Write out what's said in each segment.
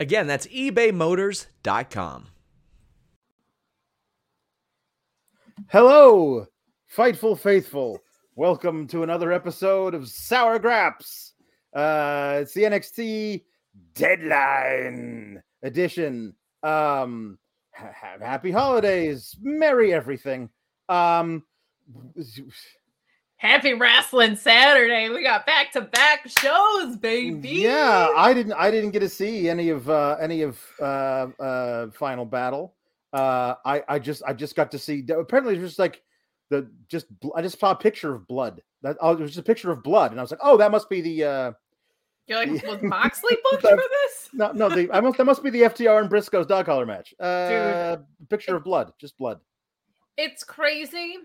Again, that's ebaymotors.com. Hello, Fightful Faithful. Welcome to another episode of Sour Graps. Uh, it's the NXT Deadline edition. Um, ha- ha- happy holidays, merry everything. Um, Happy Wrestling Saturday. We got back to back shows, baby. yeah, I didn't, I didn't get to see any of uh, any of uh, uh, Final Battle. Uh, I, I just, I just got to see. Apparently, it's just like the just. I just saw a picture of blood. That oh, it was just a picture of blood, and I was like, oh, that must be the. uh You're like, was Moxley booked for this? No, no, the I must that must be the FTR and Briscoe's dog collar match. Uh, picture of blood, just blood. It's crazy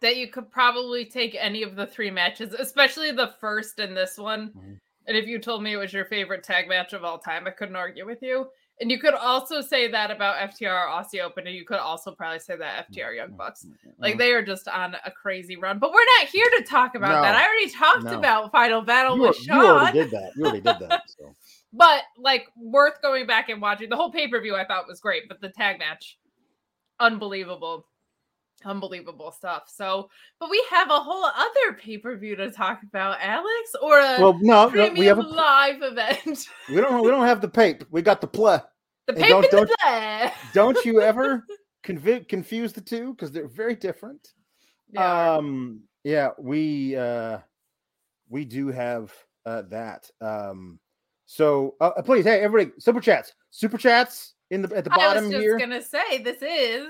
that you could probably take any of the three matches, especially the first and this one. Mhm. And if you told me it was your favorite tag match of all time, I couldn't argue with you. And you could also say that about FTR Aussie Open, and you could also probably say that FTR Young Bucks. Like Mhm. they are just on a crazy run. But we're not here to talk about No. that. I already talked No. about Final Battle you, with Sean. you already did that. You already did that. So. but like worth going back and watching. The whole pay per view I thought was great, but the tag match, unbelievable, unbelievable stuff. So, but we have a whole other pay per view to talk about, Alex, or a Well, no, no, we have a, live event. we don't we don't have the pape. We got the play. the Hey, pay don't- per don't- play. Don't you ever convi- confuse the two because they're very different. Yeah. Um, yeah, we uh, we do have uh, that. Um, so uh, uh, please, hey, everybody, super chats, super chats in the at the I was bottom just here. gonna say this is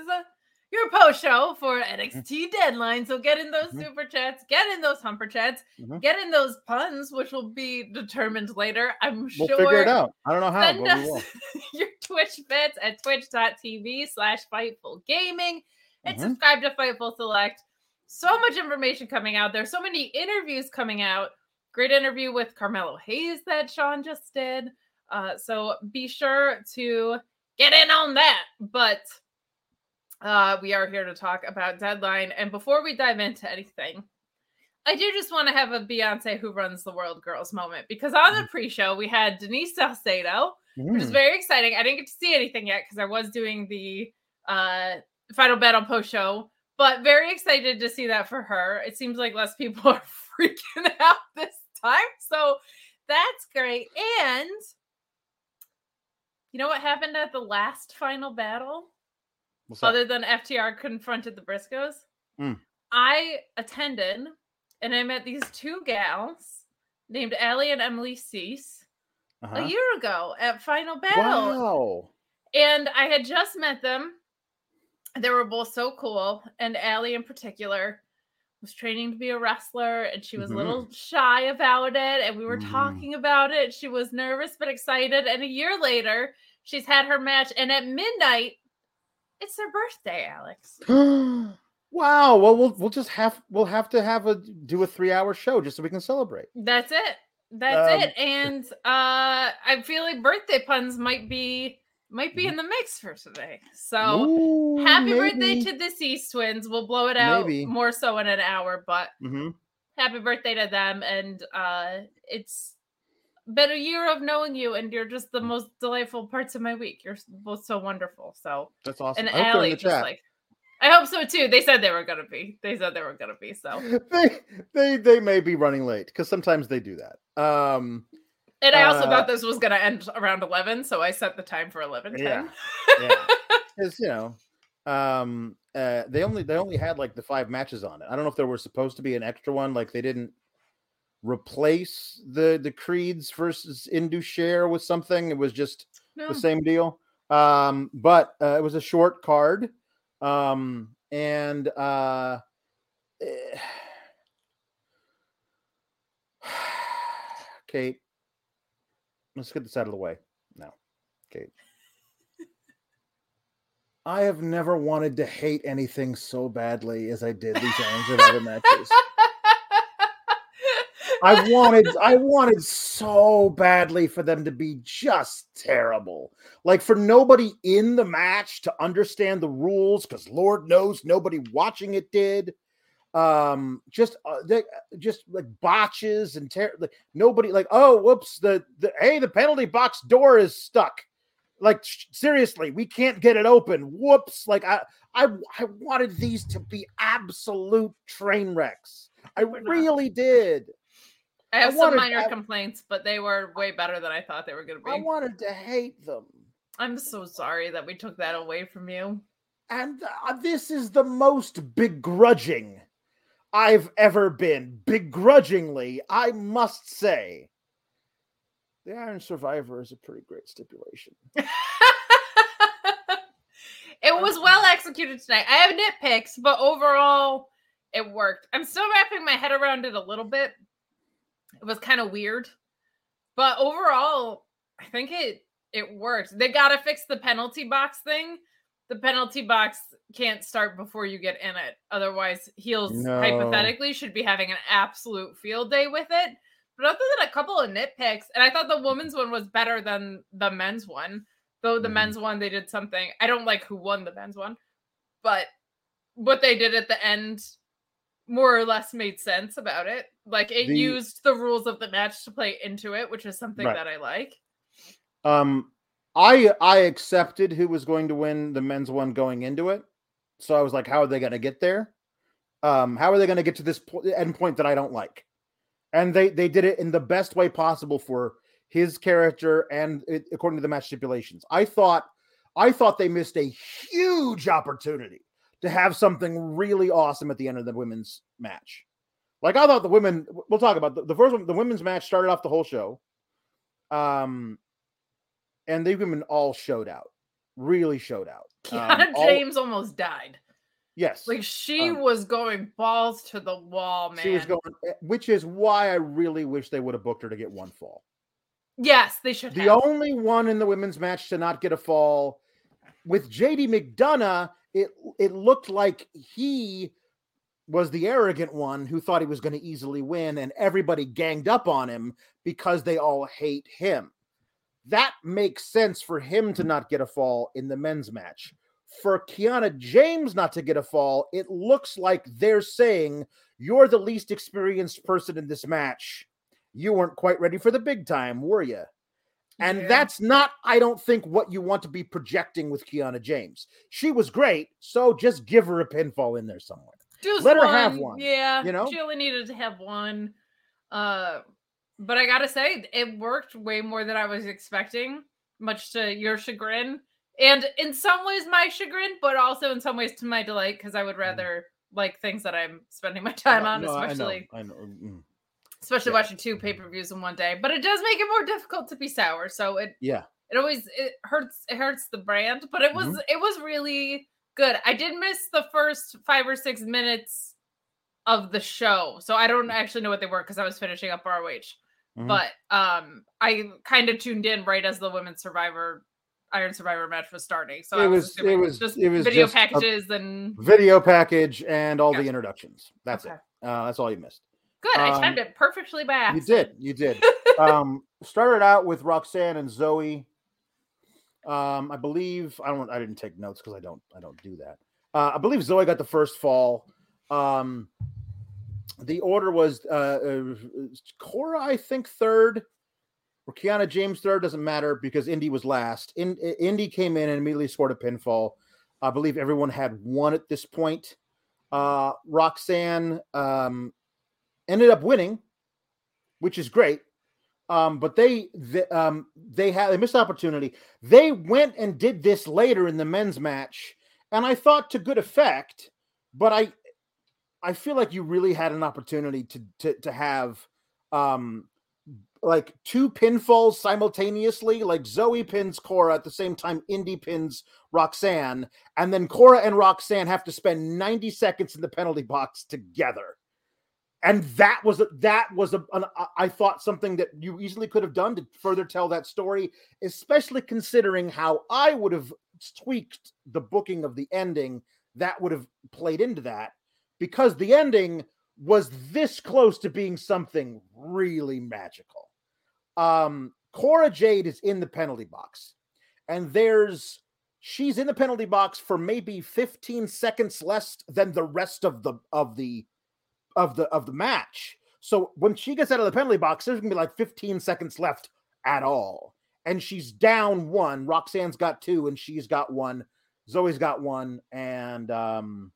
your post show for NXT deadline. So get in those Mhm. super chats, get in those humper chats, Mhm. get in those puns, which will be determined later. I'm We'll sure. figure it out. I don't know how, Send but we will. us your Twitch bits at twitch.tv slash Fightful Gaming and Mhm. subscribe to Fightful Select. So much information coming out. There's so many interviews coming out. Great interview with Carmelo Hayes that Sean just did. Uh, so be sure to get in on that. But uh, we are here to talk about Deadline. And before we dive into anything, I do just want to have a Beyonce Who Runs the World Girls moment because on the pre show, we had Denise Salcedo, which is Mm. very exciting. I didn't get to see anything yet because I was doing the uh, Final Battle post show, but very excited to see that for her. It seems like less people are freaking out this time. So that's great. And you know what happened at the last Final Battle? What's other than FTR confronted the Briscoes. Mm. I attended and I met these two gals named Allie and Emily Cease Uh-huh. a year ago at Final Battle. Wow. And I had just met them. They were both so cool. And Allie, in particular, was training to be a wrestler and she was Mhm. a little shy about it. And we were Mhm. talking about it. She was nervous but excited. And a year later, she's had her match. And at midnight, it's their birthday, Alex. wow. Well, we'll we'll just have we'll have to have a do a three hour show just so we can celebrate. That's it. That's Um, it. And uh I feel like birthday puns might be might be Mhm. in the mix for today. So Ooh, happy birthday to the Cease twins. We'll blow it out Maybe. more so in an hour, but Mhm. happy birthday to them. And uh it's been a year of knowing you, and you're just Mm. the most delightful parts of my week. You're both so wonderful. So That's awesome. and Allie just chat. like I hope so too. They said they were gonna be. They said they were gonna be. So they they they may be running late because sometimes they do that. Um, And I also Uh, thought this was going to end around 11, so I set the time for 11:10. Yeah. yeah. Because you know, um, uh, they only they only had like the five matches on it. I don't know if there was supposed to be an extra one. Like they didn't replace the the Creeds versus Indus Sher with something. It was just No. the same deal. Um, but uh, it was a short card. Um, and uh, eh, Kate, let's get this out of the way now. Kate. I have never wanted to hate anything so badly as I did these Survivor matches. I wanted I wanted so badly for them to be just terrible. Like for nobody in the match to understand the rules cuz lord knows nobody watching it did. Um just uh, they, just like botches and ter- like nobody like oh whoops the, the hey the penalty box door is stuck. Like sh- seriously, we can't get it open. Whoops. Like I I I wanted these to be absolute train wrecks. I really did. I have I some minor I- complaints, but they were way better than I thought they were going to be. I wanted to hate them. I'm so sorry that we took that away from you. And uh, this is the most begrudging I've ever been. Begrudgingly, I must say. The Iron Survivor is a pretty great stipulation. it was well executed tonight. I have nitpicks, but overall, it worked. I'm still wrapping my head around it a little bit. It was kind of weird, but overall, I think it it worked. They got to fix the penalty box thing. The penalty box can't start before you get in it. Otherwise, heels No. hypothetically should be having an absolute field day with it. But other than a couple of nitpicks, and I thought the women's one was better than the men's one. Though the Mhm. men's one, they did something. I don't like who won the men's one, but what they did at the end more or less made sense about it. Like it The- used the rules of the match to play into it, which is something Right. that I like. Um, I I accepted who was going to win the men's one going into it, so I was like, how are they going to get there? Um, how are they going to get to this po- end point that I don't like? And they they did it in the best way possible for his character and it, according to the match stipulations. I thought I thought they missed a huge opportunity to have something really awesome at the end of the women's match. Like I thought the women. We'll talk about the, the first one. The women's match started off the whole show. Um, and the women all showed out, really showed out. Kiana Um, all- James almost died. yes, Like she um, was going balls to the wall, man. she was going, eh, which is why I really wish they would have booked her to get one fall. Yes, they should The have. only one in the women's match to not get a fall with JD McDonagh, it it looked like he was the arrogant one who thought he was going to easily win, and everybody ganged up on him because they all hate him. That makes sense for him to not get a fall in the men's match. For Kiana James not to get a fall, it looks like they're saying you're the least experienced person in this match. You weren't quite ready for the big time, were you? And Yeah. that's not, I don't think, what you want to be projecting with Kiana James. She was great, so just give her a pinfall in there somewhere. Just let her have one, Yeah, you know? she only needed to have one. Uh, but I gotta say, it worked way more than I was expecting, much to your chagrin, and in some ways my chagrin, but also in some ways to my delight because I would rather like things that I'm spending my time on, Mm-hmm. No, I know, especially I know. mm, especially Yeah. watching two pay per views in one day. But it does make it more difficult to be sour, so it Yeah. it always it hurts it hurts the brand but it was Mhm. it was really good i did miss the first five or six minutes of the show so i don't actually know what they were because i was finishing up roh Mhm. but um i kind of tuned in right as the women's survivor iron survivor match was starting so It I was- it was- just it was video just packages and video package and all Yeah. the introductions. That's Okay. it. Uh, that's all you missed. good i Um, timed it perfectly by You did. You did. um, started out with Roxanne and Zoey. Um, I believe I don't. I didn't take notes because I don't. I don't do that. Uh, I believe Zoey got the first fall. Um, the order was uh, uh, Cora, I think, third, or Kiana James third. Doesn't matter because Indi was last. In, Indi came in and immediately scored a pinfall. I believe everyone had one at this point. Uh, Roxanne um, ended up winning, which is great. Um, but they, they um they had they missed opportunity. They went and did this later in the men's match, and I thought to good effect. But I I feel like you really had an opportunity to to to have um like two pinfalls simultaneously, like Zoey pins Cora at the same time Indi pins Roxanne, and then Cora and Roxanne have to spend 90 seconds in the penalty box together. And that was that was a an, I thought something that you easily could have done to further tell that story, especially considering how I would have tweaked the booking of the ending that would have played into that because the ending was this close to being something really magical. Um, Cora Jade is in the penalty box, and there's she's in the penalty box for maybe 15 seconds less than the rest of the of the of the of the match. So when she gets out of the penalty box, there's gonna be like 15 seconds left at all. And she's down one. Roxanne's got two, and she's got one. Zoey's got one, and um,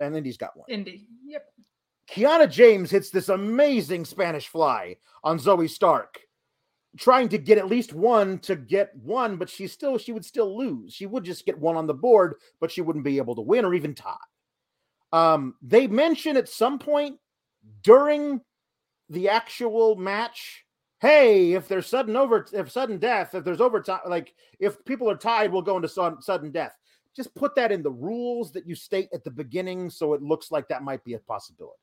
and Indi's got one. Indi, Yep. Kiana James hits this amazing Spanish fly on Zoey Stark, trying to get at least one to get one, but she still she would still lose. She would just get one on the board, but she wouldn't be able to win or even tie. Um, they mention at some point during the actual match, hey, if there's sudden over if sudden death, if there's overtime, like if people are tied, we'll go into sudden death just put that in the rules that you state at the beginning so it looks like that might be a possibility.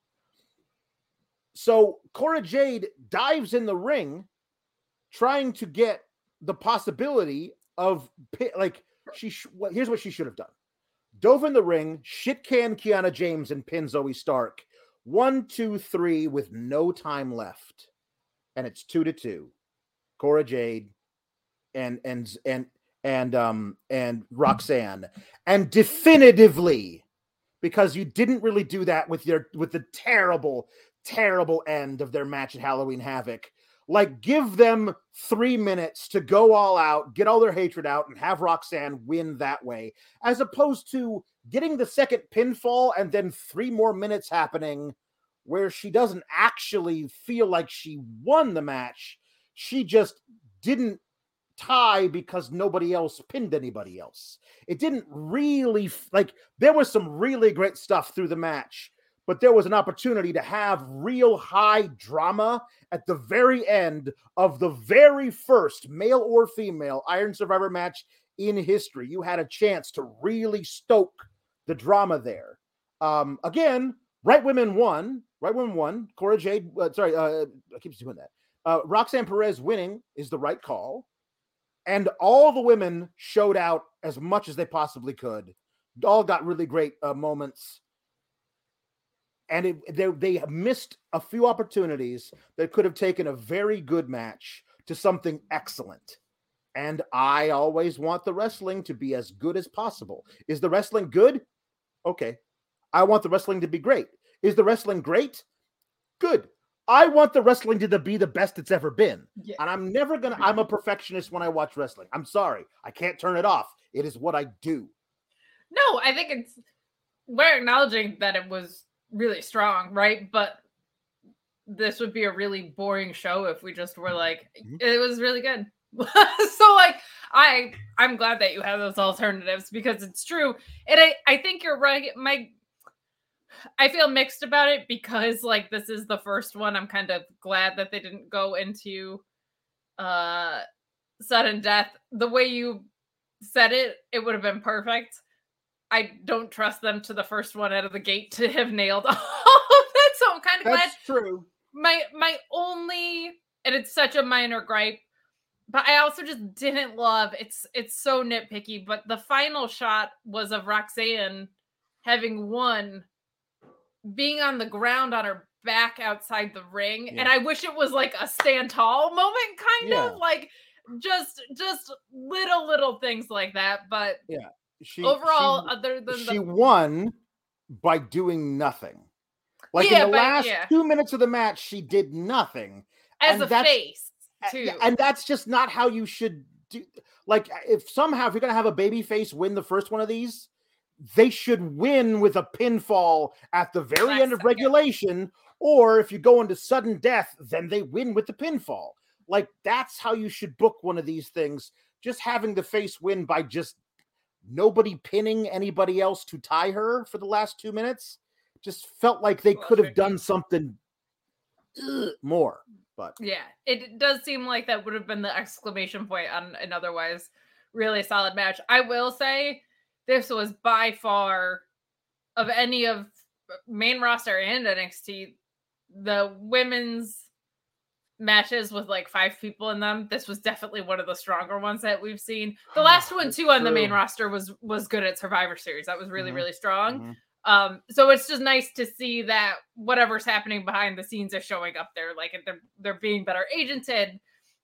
So Cora Jade dives in the ring trying to get the possibility of like she here's what she should have done. Dove in the ring, shit can Kiana James and pin Zoey Stark. One, two, three, with no time left. And it's two to two. Cora Jade and and and and um and Roxanne and definitively because you didn't really do that with your with the terrible terrible end of their match at Halloween Havoc like give them 3 minutes to go all out get all their hatred out and have Roxanne win that way as opposed to getting the second pinfall and then 3 more minutes happening where she doesn't actually feel like she won the match she just didn't tie because nobody else pinned anybody else. It didn't really like there was some really great stuff through the match, but there was an opportunity to have real high drama at the very end of the very first male or female Iron Survivor match in history. You had a chance to really stoke the drama there. Um, again, right women won. Right women won. Cora Jade, uh, sorry, uh, I keep doing that. Uh, Roxanne Perez winning is the right call and all the women showed out as much as they possibly could. All got really great uh, moments, and it, they they missed a few opportunities that could have taken a very good match to something excellent. And I always want the wrestling to be as good as possible. Is the wrestling good? Okay. I want the wrestling to be great. Is the wrestling great? Good. I want the wrestling to be the best it's ever been. Yeah. And I'm never going to, I'm a perfectionist when I watch wrestling. I'm sorry. I can't turn it off. It is what I do. No, I think it's, we're acknowledging that it was really strong, right? But this would be a really boring show if we just were like, mm-hmm. it was really good. so like I I'm glad that you have those alternatives because it's true. And I I think you're right. My I feel mixed about it because like this is the first one. I'm kind of glad that they didn't go into uh sudden death. The way you said it, it would have been perfect. I don't trust them to the first one out of the gate to have nailed all of it. So I'm kind of That's glad. true. My my only and it's such a minor gripe, but I also just didn't love it's it's so nitpicky, but the final shot was of Roxanne having won being on the ground on her back outside the ring yeah. and i wish it was like a stand tall moment kind yeah. of like just just little little things like that but yeah she overall she, other than she the... won by doing nothing like yeah, in the but, last two minutes of the match she did nothing as a face too and that's just not how you should do like if somehow if you're gonna have a baby face win the first one of these they should win with a pinfall at the very end of regulation. Or if you go into sudden death, then they win with the pinfall. like that's how you should book one of these things. Just having the face win by just nobody pinning anybody else to tie her for the last two minutes just felt like they Well, could have done something more. But Yeah, it does seem like that would have been the exclamation point on an otherwise really solid match. I will say this was by far of any of uh, main roster and NXT the women's matches with like five people in them. This was definitely one of the stronger ones that we've seen. The last one That's too on the main roster was was good at Survivor Series. That was really Mhm. really strong. Mhm. Um, so it's just nice to see that whatever's happening behind the scenes is showing up there. Like they're they're being better agented,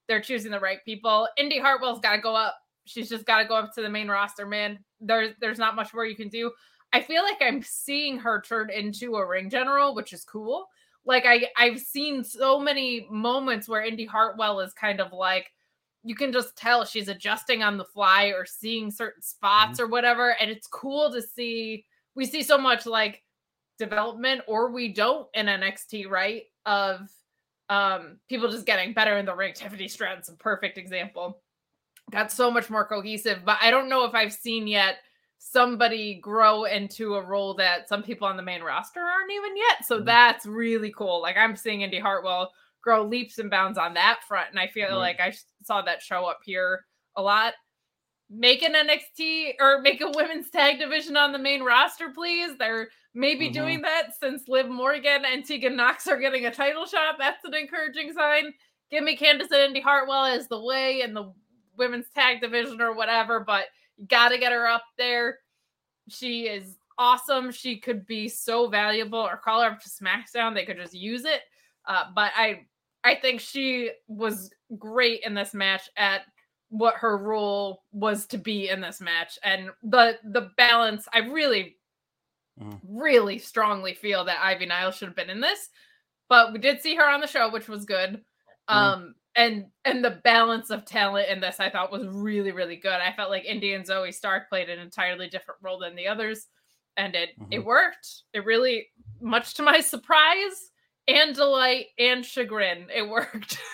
they're choosing the right people. Indi Hartwell's got to go up. She's just got to go up to the main roster, man. There's there's not much more you can do. I feel like I'm seeing her turn into a ring general, which is cool. Like I I've seen so many moments where Indi Hartwell is kind of like you can just tell she's adjusting on the fly or seeing certain spots or whatever and it's cool to see we see so much like development or we don't in NXT, right? Of um people just getting better in the ring. Tiffany Stratton's a perfect example. Got so much more cohesive, but I don't know if I've seen yet somebody grow into a role that some people on the main roster aren't even yet. So Mhm. that's really cool. Like I'm seeing Indi Hartwell grow leaps and bounds on that front, and I feel Right. like I saw that show up here a lot make an NXT or make a women's tag division on the main roster, please. They're maybe Mhm. doing that since Liv Morgan and Tegan Nox are getting a title shot. That's an encouraging sign. Give me Candice and Indi Hartwell as the way in the women's tag division or whatever, but got to get her up there. She is awesome. She could be so valuable or call her up to SmackDown. They could just use it. Uh, but I I think she was great in this match at what her role was to be in this match and the the balance i really Mhm. really strongly feel that ivy nile should have been in this but we did see her on the show which was good um and and the balance of talent in this i thought was really really good i felt like indi and zoey stark played an entirely different role than the others and it it worked it really much to my surprise and delight and chagrin it worked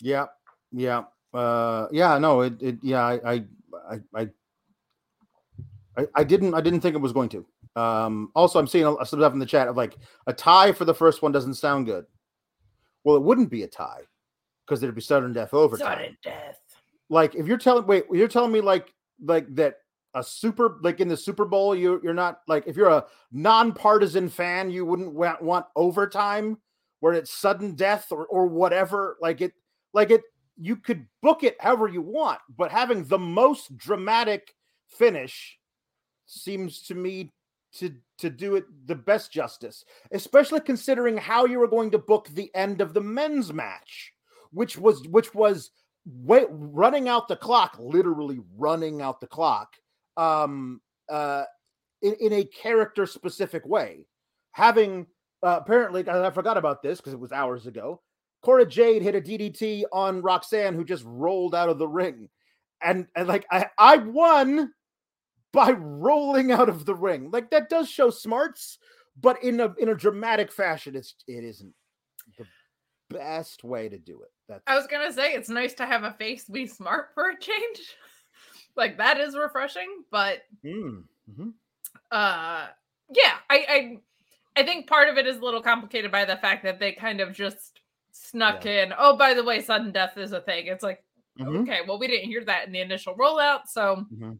Yeah, yeah, uh, yeah. No, it, it yeah. I, I, I, I, I, didn't, I didn't think it was going to. Um, also, I'm seeing a- some stuff in the chat of like a tie for the first one doesn't sound good. Well, it wouldn't be a tie because there'd be sudden death overtime. Sudden death Like if you're telling, wait, you're telling me like, like that a super, like in the Super Bowl, you you're not like if you're a nonpartisan fan, you wouldn't want, want overtime where it's sudden death or or whatever. Like it, like it, you could book it however you want, but having the most dramatic finish seems to me to to do it the best justice, especially considering how you were going to book the end of the men's match, which was which was wait, running out the clock, literally running out the clock, um, uh, in, in a character specific way. Having uh, apparently, I forgot about this because it was hours ago. Cora Jade hit a DDT on Roxanne, who just rolled out of the ring, and and like I I won by rolling out of the ring. Like that does show smarts, but in a in a dramatic fashion, it's it isn't the best way to do it. That's I was gonna say it's nice to have a face be smart for a change. like that is refreshing, but Mm, mhm. uh yeah, I, I I think part of it is a little complicated by the fact that they kind of just snuck in. Oh, by the way, sudden death is a thing. It's like, Mhm. okay, well, we didn't hear that in the initial rollout, so Mhm.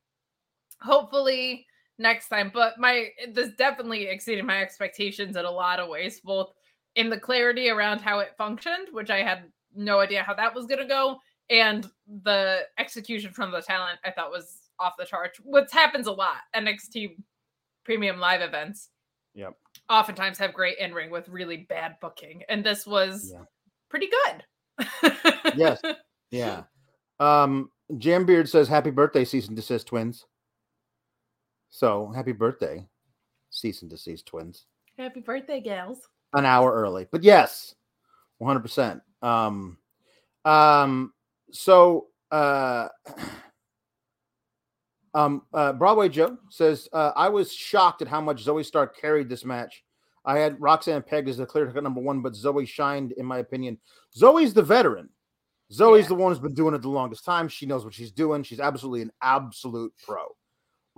Hopefully next time. But my this definitely exceeded my expectations in a lot of ways, both in the clarity around how it functioned, which I had no idea how that was gonna go, and the execution from the talent I thought was off the charts, which happens a lot. NXT premium live events Yep. oftentimes have great in ring with really bad booking, and this was Yeah. pretty good. Yes. Yeah. Um, Jambeard says happy birthday, cease and desist twins. So happy birthday, cease and desist twins. Happy birthday, gals. An hour early. But yes, 100%. Um, um, so uh um uh Broadway Joe says uh I was shocked at how much Zoey Stark carried this match. I had Roxanne pegged as the clear cut number one, but Zoey shined, in my opinion. Zoey's the veteran. Zoey's Yeah. the one who's been doing it the longest time. She knows what she's doing. She's absolutely an absolute pro.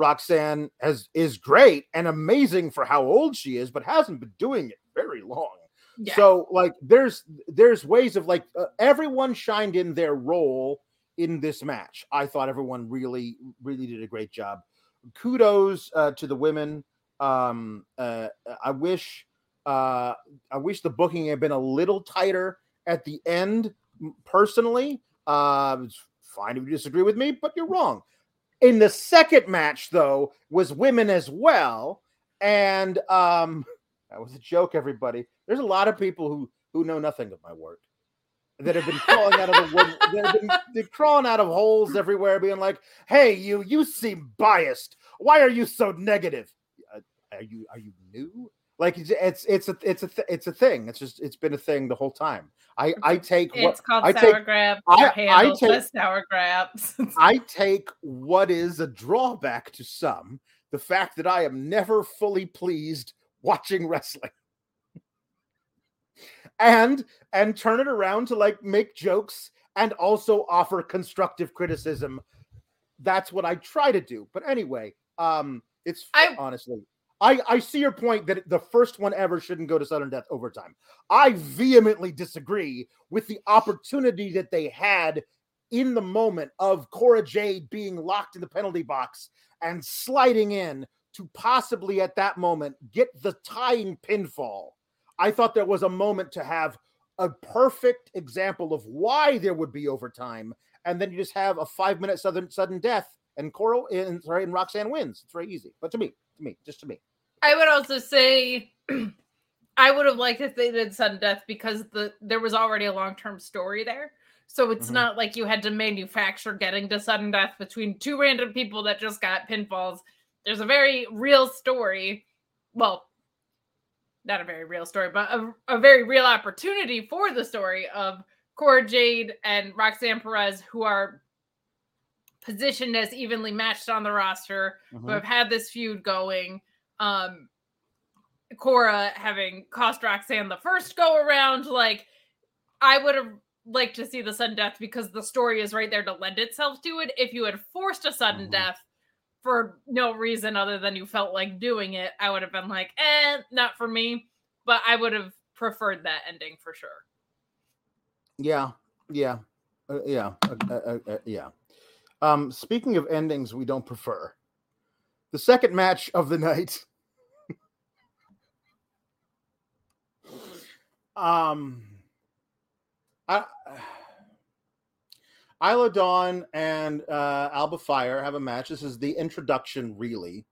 Roxanne has is great and amazing for how old she is, but hasn't been doing it very long. Yeah. So like there's there's ways of like uh, everyone shined in their role in this match. I thought everyone really really did a great job. Kudos uh, to the women. Um uh I wish uh I wish the booking had been a little tighter at the end personally. Uh it's fine if you disagree with me, but you're wrong. In the second match though was women as well and um that was a joke everybody. There's a lot of people who who know nothing of my work that have been crawling out of the wood that have been they're crawling out of holes everywhere being like hey you you seem biased. Why are you so negative? Uh, are you are you new like it's it's it's a it's a th- it's a thing it's just it's been a thing the whole time i i take what it's called I sour take- grab. I- I take- sour grabs. I take what is a drawback to some, the fact that I am never fully pleased watching wrestling. and and turn it around to like make jokes and also offer constructive criticism. That's what I try to do. But anyway, um it's I- honestly I, I see your point that the first one ever shouldn't go to sudden death overtime. I vehemently disagree with the opportunity that they had in the moment of Cora Jade being locked in the penalty box and sliding in to possibly at that moment get the tying pinfall. I thought there was a moment to have a perfect example of why there would be overtime, and then you just have a five minute sudden sudden death, and Cora and sorry, and Roxanne wins. It's very easy. But to me, to me, just to me. I would also say I would have liked if they did sudden death because the there was already a long term story there. So it's Mhm. not like you had to manufacture getting to sudden death between two random people that just got pinfalls. There's a very real story. Well, not a very real story, but a, a very real opportunity for the story of Cora Jade and Roxanne Perez, who are positioned as evenly matched on the roster Mm-hmm. who have had this feud going. Um, Cora having cost Roxanne the first go around. Like, I would have liked to see the sudden death because the story is right there to lend itself to it. If you had forced a sudden Mhm. death for no reason other than you felt like doing it, I would have been like, eh, not for me. But I would have preferred that ending for sure. Yeah, yeah, uh, yeah, uh, uh, uh, uh, yeah. Um, speaking of endings we don't prefer, the second match of the night. Um, I, Isla Dawn and uh, Alba Fyre have a match. This is the introduction, really.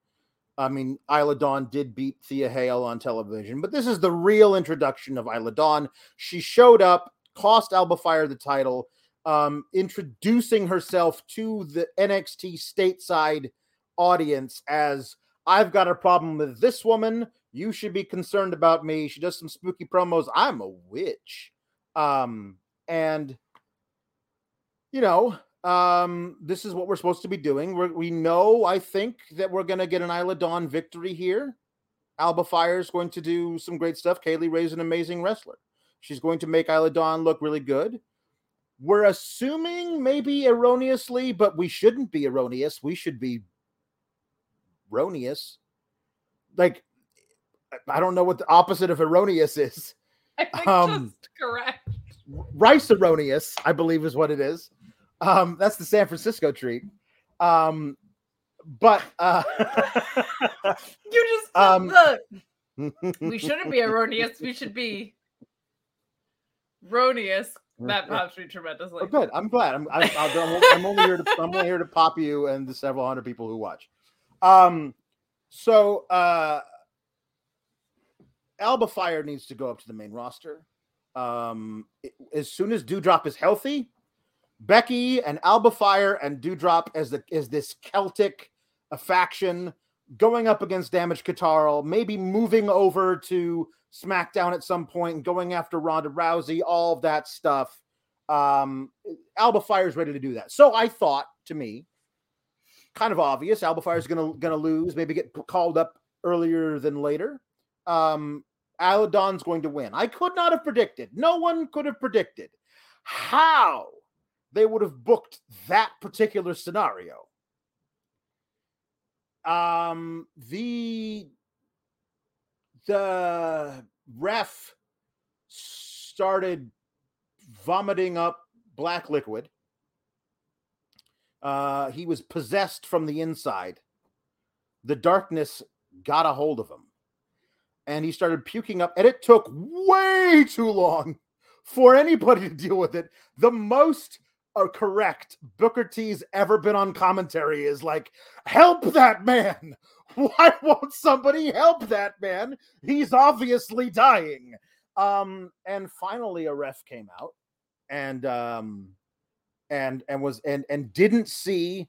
I mean, Isla Dawn did beat Thea Hale on television, but this is the real introduction of Isla Dawn. She showed up, cost Alba Fyre the title, um, introducing herself to the NXT stateside audience as I've got a problem with this woman. You should be concerned about me. She does some spooky promos. I'm a witch. Um, and you know, um, this is what we're supposed to be doing. We're, we know, I think, that we're going to get an Isla Dawn victory here. Alba Fyre is going to do some great stuff. Kayleigh Rae's an amazing wrestler. She's going to make Isla Dawn look really good. We're assuming, maybe erroneously, but we shouldn't be erroneous. We should be erroneous. Like, I- I don't know what the opposite of erroneous is. I think Um, just correct. rice erroneous, I believe is what it is. Um, that's the San Francisco treat. Um, but uh, You just um, look. We shouldn't be erroneous. We should be erroneous. That pops me tremendously. Oh, good. I'm glad. I'm, I'm, I'm only here to I'm only here to pop you and the several hundred people who watch. Um, so uh, Alba Fyre needs to go up to the main roster. Um, it- as soon as Doudrop is healthy, Becky and Alba Fyre and Doudrop as the as this Celtic faction going up against Damage CTRL, maybe moving over to SmackDown at some point and going after Ronda Rousey, all that stuff. Um, Alba is ready to do that. So I thought, to me, kind of obvious. Alba is gonna gonna lose, maybe get called up earlier than later. Um, Isla Dawn's going to win. I could not have predicted. No one could have predicted how they would have booked that particular scenario. Um, the the ref started vomiting up black liquid. Uh, he was possessed from the inside. The darkness got a hold of him and he started puking up, and it took way too long for anybody to deal with it. The most uh, correct Booker T's ever been on commentary is like, help that man. Why won't somebody help that man? He's obviously dying. Um, and finally a ref came out and um and and was and and didn't see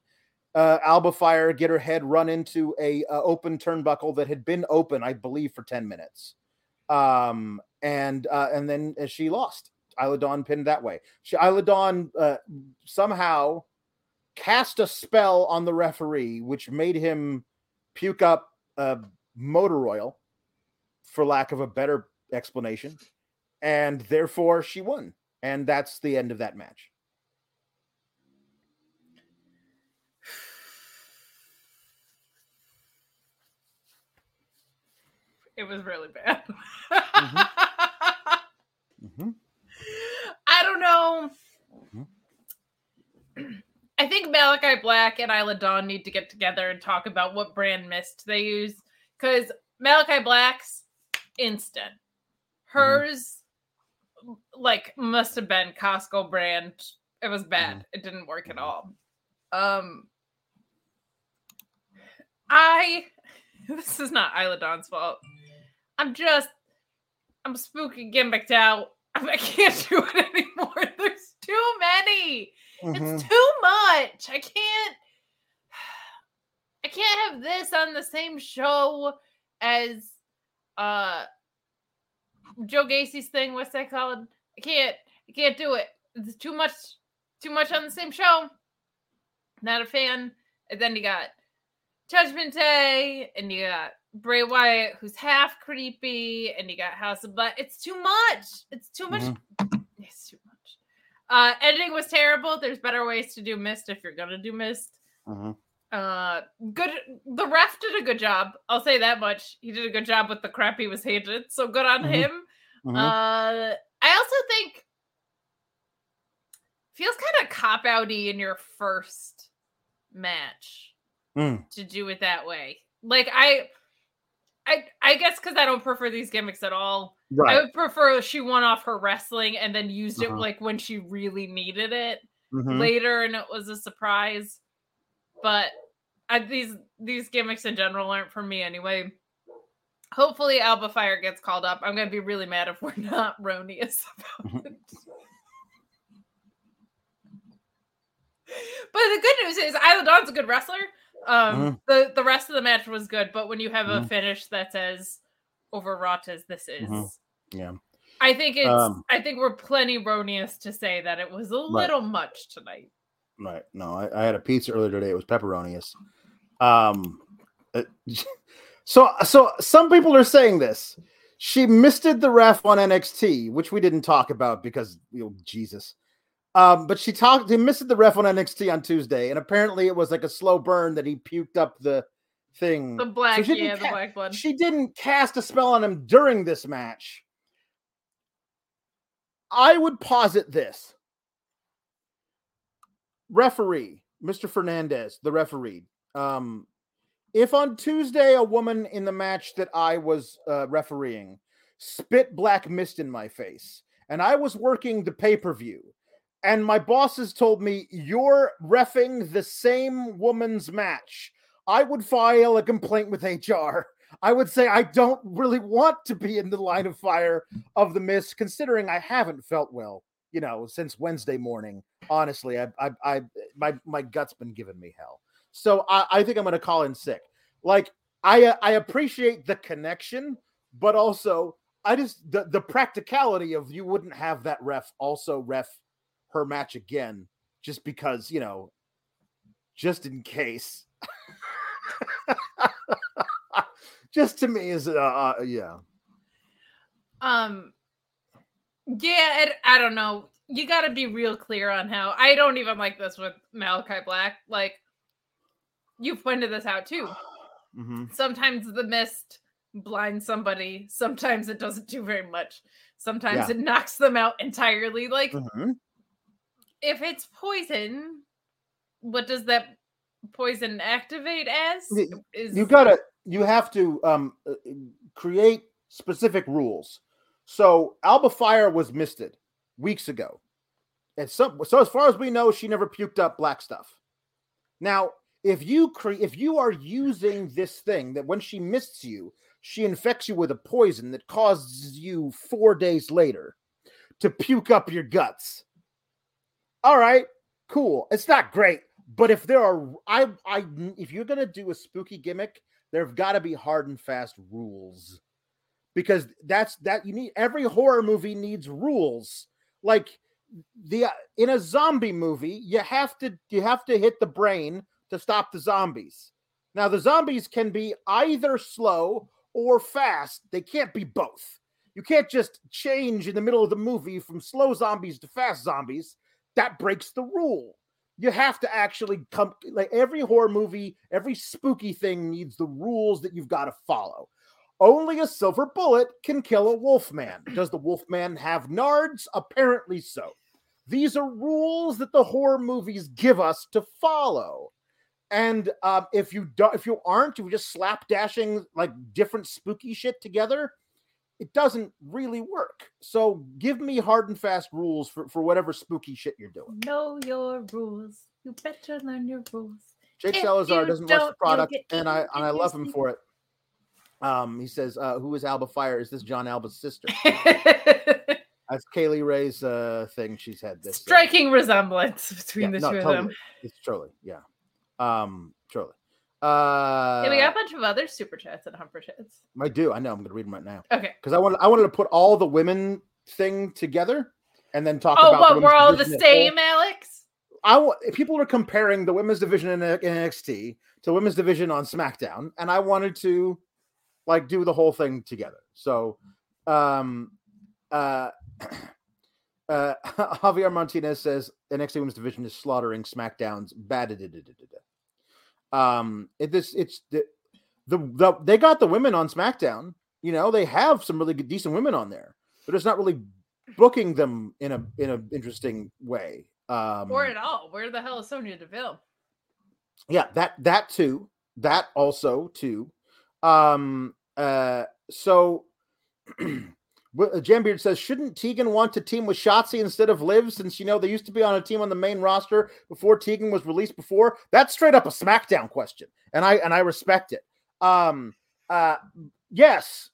uh, Alba Fyre get her head run into a uh, open turnbuckle that had been open, I believe, for ten minutes, um, and uh, and then uh, she lost. Isla Dawn pinned that way. She Isla Dawn uh, somehow cast a spell on the referee, which made him puke up uh, motor oil, for lack of a better explanation, and therefore she won. And that's the end of that match. It was really bad. mm-hmm. Mm-hmm. I don't know. Mm-hmm. I think Malachi Black and Isla Dawn need to get together and talk about what brand mist they use. Because Malachi Black's instant. Mm-hmm. Hers, like, must have been Costco brand. It was bad. Mm-hmm. It didn't work at mm-hmm. all. Um, I. This is not Isla Dawn's fault. I'm just, I'm spooky gimmicked out. I can't do it anymore. There's too many. Mm-hmm. It's too much. I can't. I can't have this on the same show as uh Joe Gacy's thing. What's that called? I can't. I can't do it. It's too much. Too much on the same show. Not a fan. And then you got Judgment Day, and you got Bray Wyatt, who's half creepy, and you got House of Black. It's too much. It's too much. Mm-hmm. It's too much. Uh, editing was terrible. There's better ways to do mist if you're gonna do mist. Mm-hmm. Uh, good. The ref did a good job. I'll say that much. He did a good job with the crap he was handed. So good on mm-hmm. him. Mm-hmm. Uh, I also think feels kind of cop outy in your first match mm. to do it that way. Like I I I guess because I don't prefer these gimmicks at all. Right. I would prefer she won off her wrestling and then used uh-huh. it like when she really needed it mm-hmm. later, and it was a surprise. But I, these these gimmicks in general aren't for me anyway. Hopefully, Alba Fyre gets called up. I'm gonna be really mad if we're not Ronius about mm-hmm. it. But the good news is Isla Dawn's a good wrestler. Um, mm-hmm. the the rest of the match was good, but when you have mm-hmm. a finish that's as overwrought as this is, mm-hmm. yeah, I think it's um, I think we're plenty erroneous to say that it was a little right. much tonight. Right. No, I, I, had a pizza earlier today. It was pepperonius. Um, uh, so so some people are saying this. She misted the ref on NXT, which we didn't talk about because you know, Jesus. Um, but she talked. He missed the ref on NXT on Tuesday, and apparently it was like a slow burn that he puked up the thing. The black, so yeah, ca- the black blood. She didn't cast a spell on him during this match. I would posit this: referee, Mr. Fernandez, the referee. Um, if on Tuesday a woman in the match that I was uh, refereeing spit black mist in my face, and I was working the pay per view and my bosses told me you're refing the same woman's match, I would file a complaint with HR. I would say I don't really want to be in the line of fire of the mist, considering I haven't felt well, you know, since Wednesday morning. Honestly, I, I, I my my gut's been giving me hell. So I, I think I'm going to call in sick. Like I, I appreciate the connection, but also I just the the practicality of you wouldn't have that ref also ref her match again just because, you know, just in case. just to me is uh, uh yeah. Um, yeah, it, I don't know. You got to be real clear on how. I don't even like this with Malachi Black. Like, you've pointed this out too. Mm-hmm. Sometimes the mist blinds somebody. Sometimes it doesn't do very much. Sometimes Yeah. it knocks them out entirely. Like, Mm-hmm. If it's poison, what does that poison activate as? Is You gotta, you have to um uh, create specific rules. So Alba Fyre was misted weeks ago, and so so as far as we know, she never puked up black stuff. Now, if you cre- if you are using this thing that when she mists you, she infects you with a poison that causes you four days later to puke up your guts. All right, cool. It's not great, but if there are, I, I, if you're gonna do a spooky gimmick, there've got to be hard and fast rules, because that's that you need. Every horror movie needs rules. Like the in a zombie movie, you have to you have to hit the brain to stop the zombies. Now the zombies can be either slow or fast. They can't be both. You can't just change in the middle of the movie from slow zombies to fast zombies. That breaks the rule. You have to actually come like every horror movie, every spooky thing needs the rules that you've got to follow. Only a silver bullet can kill a wolfman. Does the wolfman have nards? Apparently so. These are rules that the horror movies give us to follow. And um, if you don't, if you aren't, you're just slapdashing like different spooky shit together, it doesn't really work. So give me hard and fast rules for, for whatever spooky shit you're doing. know your rules. You better learn your rules. Jake If Salazar doesn't watch the product, get and I and I love him for it. Um, he says, uh, "Who is Alba Fyre? Is this John Alba's sister?" That's Kayleigh Rae's uh, thing. She's had this uh, Striking resemblance between yeah, the no, two of them. It's truly, yeah, um, truly. Uh, Yeah, we got a bunch of other super chats and humper chats. I do. I know. I'm going to read them right now Okay. because I wanted I wanted to put all the women thing together and then talk Oh, about. what? the We're all the same, Alex? I wa- people are comparing the women's division in, in NXT to women's division on SmackDown, and I wanted to like do the whole thing together. So, um, uh, uh, Javier Martinez says NXT women's division is slaughtering SmackDown's bad. Um, it this it's the, the the they got the women on SmackDown. You know they have some really good, decent women on there, but it's not really booking them in a in an interesting way. Um, Or at all. Where the hell is Sonya Deville? yeah that that too that also too um uh so Jambeard says, shouldn't Tegan want to team with Shotzi instead of Liv since you know they used to be on a team on the main roster before Tegan was released before? That's straight up a SmackDown question. And I and I respect it. Um uh yes.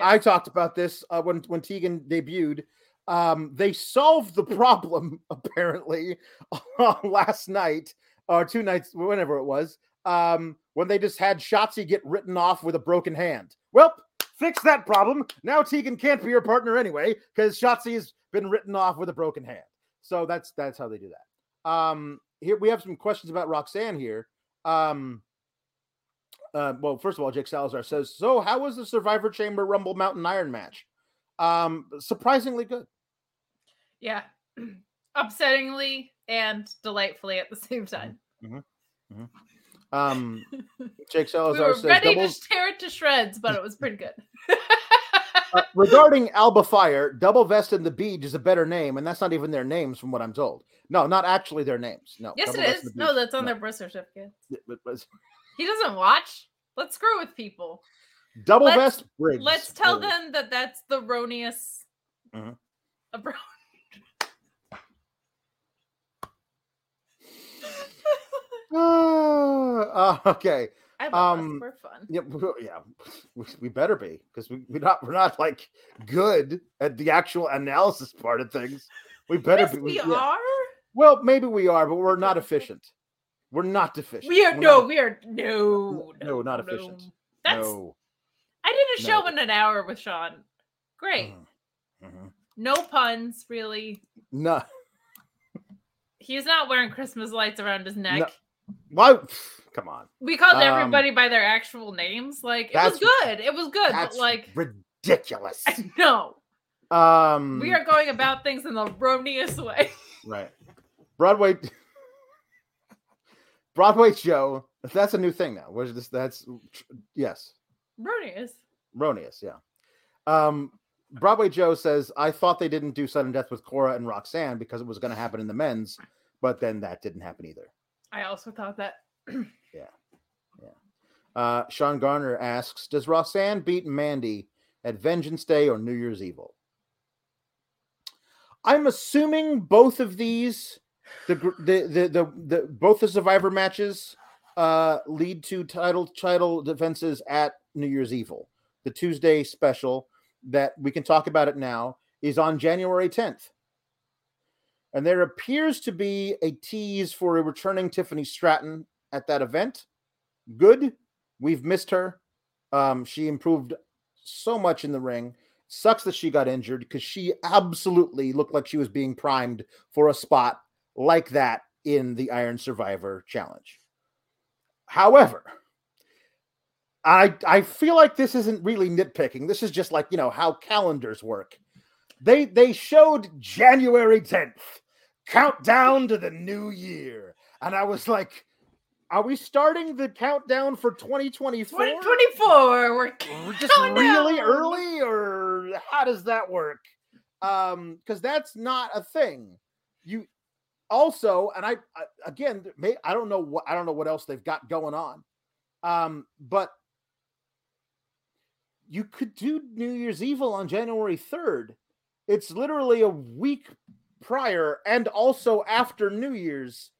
I talked about this uh, when when Tegan debuted. Um, they solved the problem apparently last night or two nights, whenever it was, um, when they just had Shotzi get written off with a broken hand. Well, fix that problem. Now Tegan can't be your partner anyway because Shotzi has been written off with a broken hand. So that's that's how they do that. Um, here we have some questions about Roxanne here. Um, uh, well, first of all, Jake Salazar says, "So, how was the Survivor Chamber Rumble Mountain Iron match? Um, surprisingly good. Yeah. Upsettingly and delightfully at the same time. Um, Jake We Salazar were says, ready double, to tear it to shreds, but it was pretty good. uh, regarding Alba Fyre, Double Vest and the Beach is a better name, and that's not even their names, from what I'm told. No, not actually their names. No, yes, Double it is. No, that's on No. their birth certificate. He doesn't watch. Let's screw with people. Double Let's- Vest Briggs. Let's tell them that that's the erroneous. Mhm. abro- Ah, uh, okay. I love Um, us. We're fun. Yeah, we- yeah, we, we better be because we, we're not we're not like good at the actual analysis part of things. We better Yes, be. we yeah. are. Well, maybe we are, but we're not efficient. We're not efficient. We are We're no, not- we are no, No, not efficient. That's no. I did a show No. in an hour with Sean. Great. Mhm. No puns, really. No. He's not wearing Christmas lights around his neck. Why? Come on. We called Um, everybody by their actual names. Like it was good. It was good, but like ridiculous. no. Um, We are going about things in the erroneous way. right. Broadway. Broadway show. That's a new thing now. Where's this? That's yes, Erroneous. erroneous. Yeah. Um, Broadway Joe says, "I thought they didn't do sudden death with Cora and Roxanne because it was going to happen in the men's, but then that didn't happen either." I also thought that. Yeah. Yeah. Uh, Sean Garner asks, "Does Roxanne beat Mandy at Vengeance Day or New Year's Evil?" I'm assuming both of these, the the the the, the both the Survivor matches, uh, lead to title title defenses at New Year's Evil. The Tuesday special that we can talk about it now is on January 10th. And there appears to be a tease for a returning Tiffany Stratton at that event. Good. We've missed her. Um, she improved so much in the ring. Sucks that she got injured because she absolutely looked like she was being primed for a spot like that in the Iron Survivor Challenge. However, I I feel like this isn't really nitpicking. This is just like you know how calendars work. They they showed January 10th, countdown to the new year, and I was like, are we starting the countdown for 2024? 2024. We're We're just really down. early, or how does that work? Um, because that's not a thing. You also, and I, I again, may, I don't know what I don't know what else they've got going on. Um, but you could do New Year's Evil on January 3rd. It's literally a week prior and also after New Year's.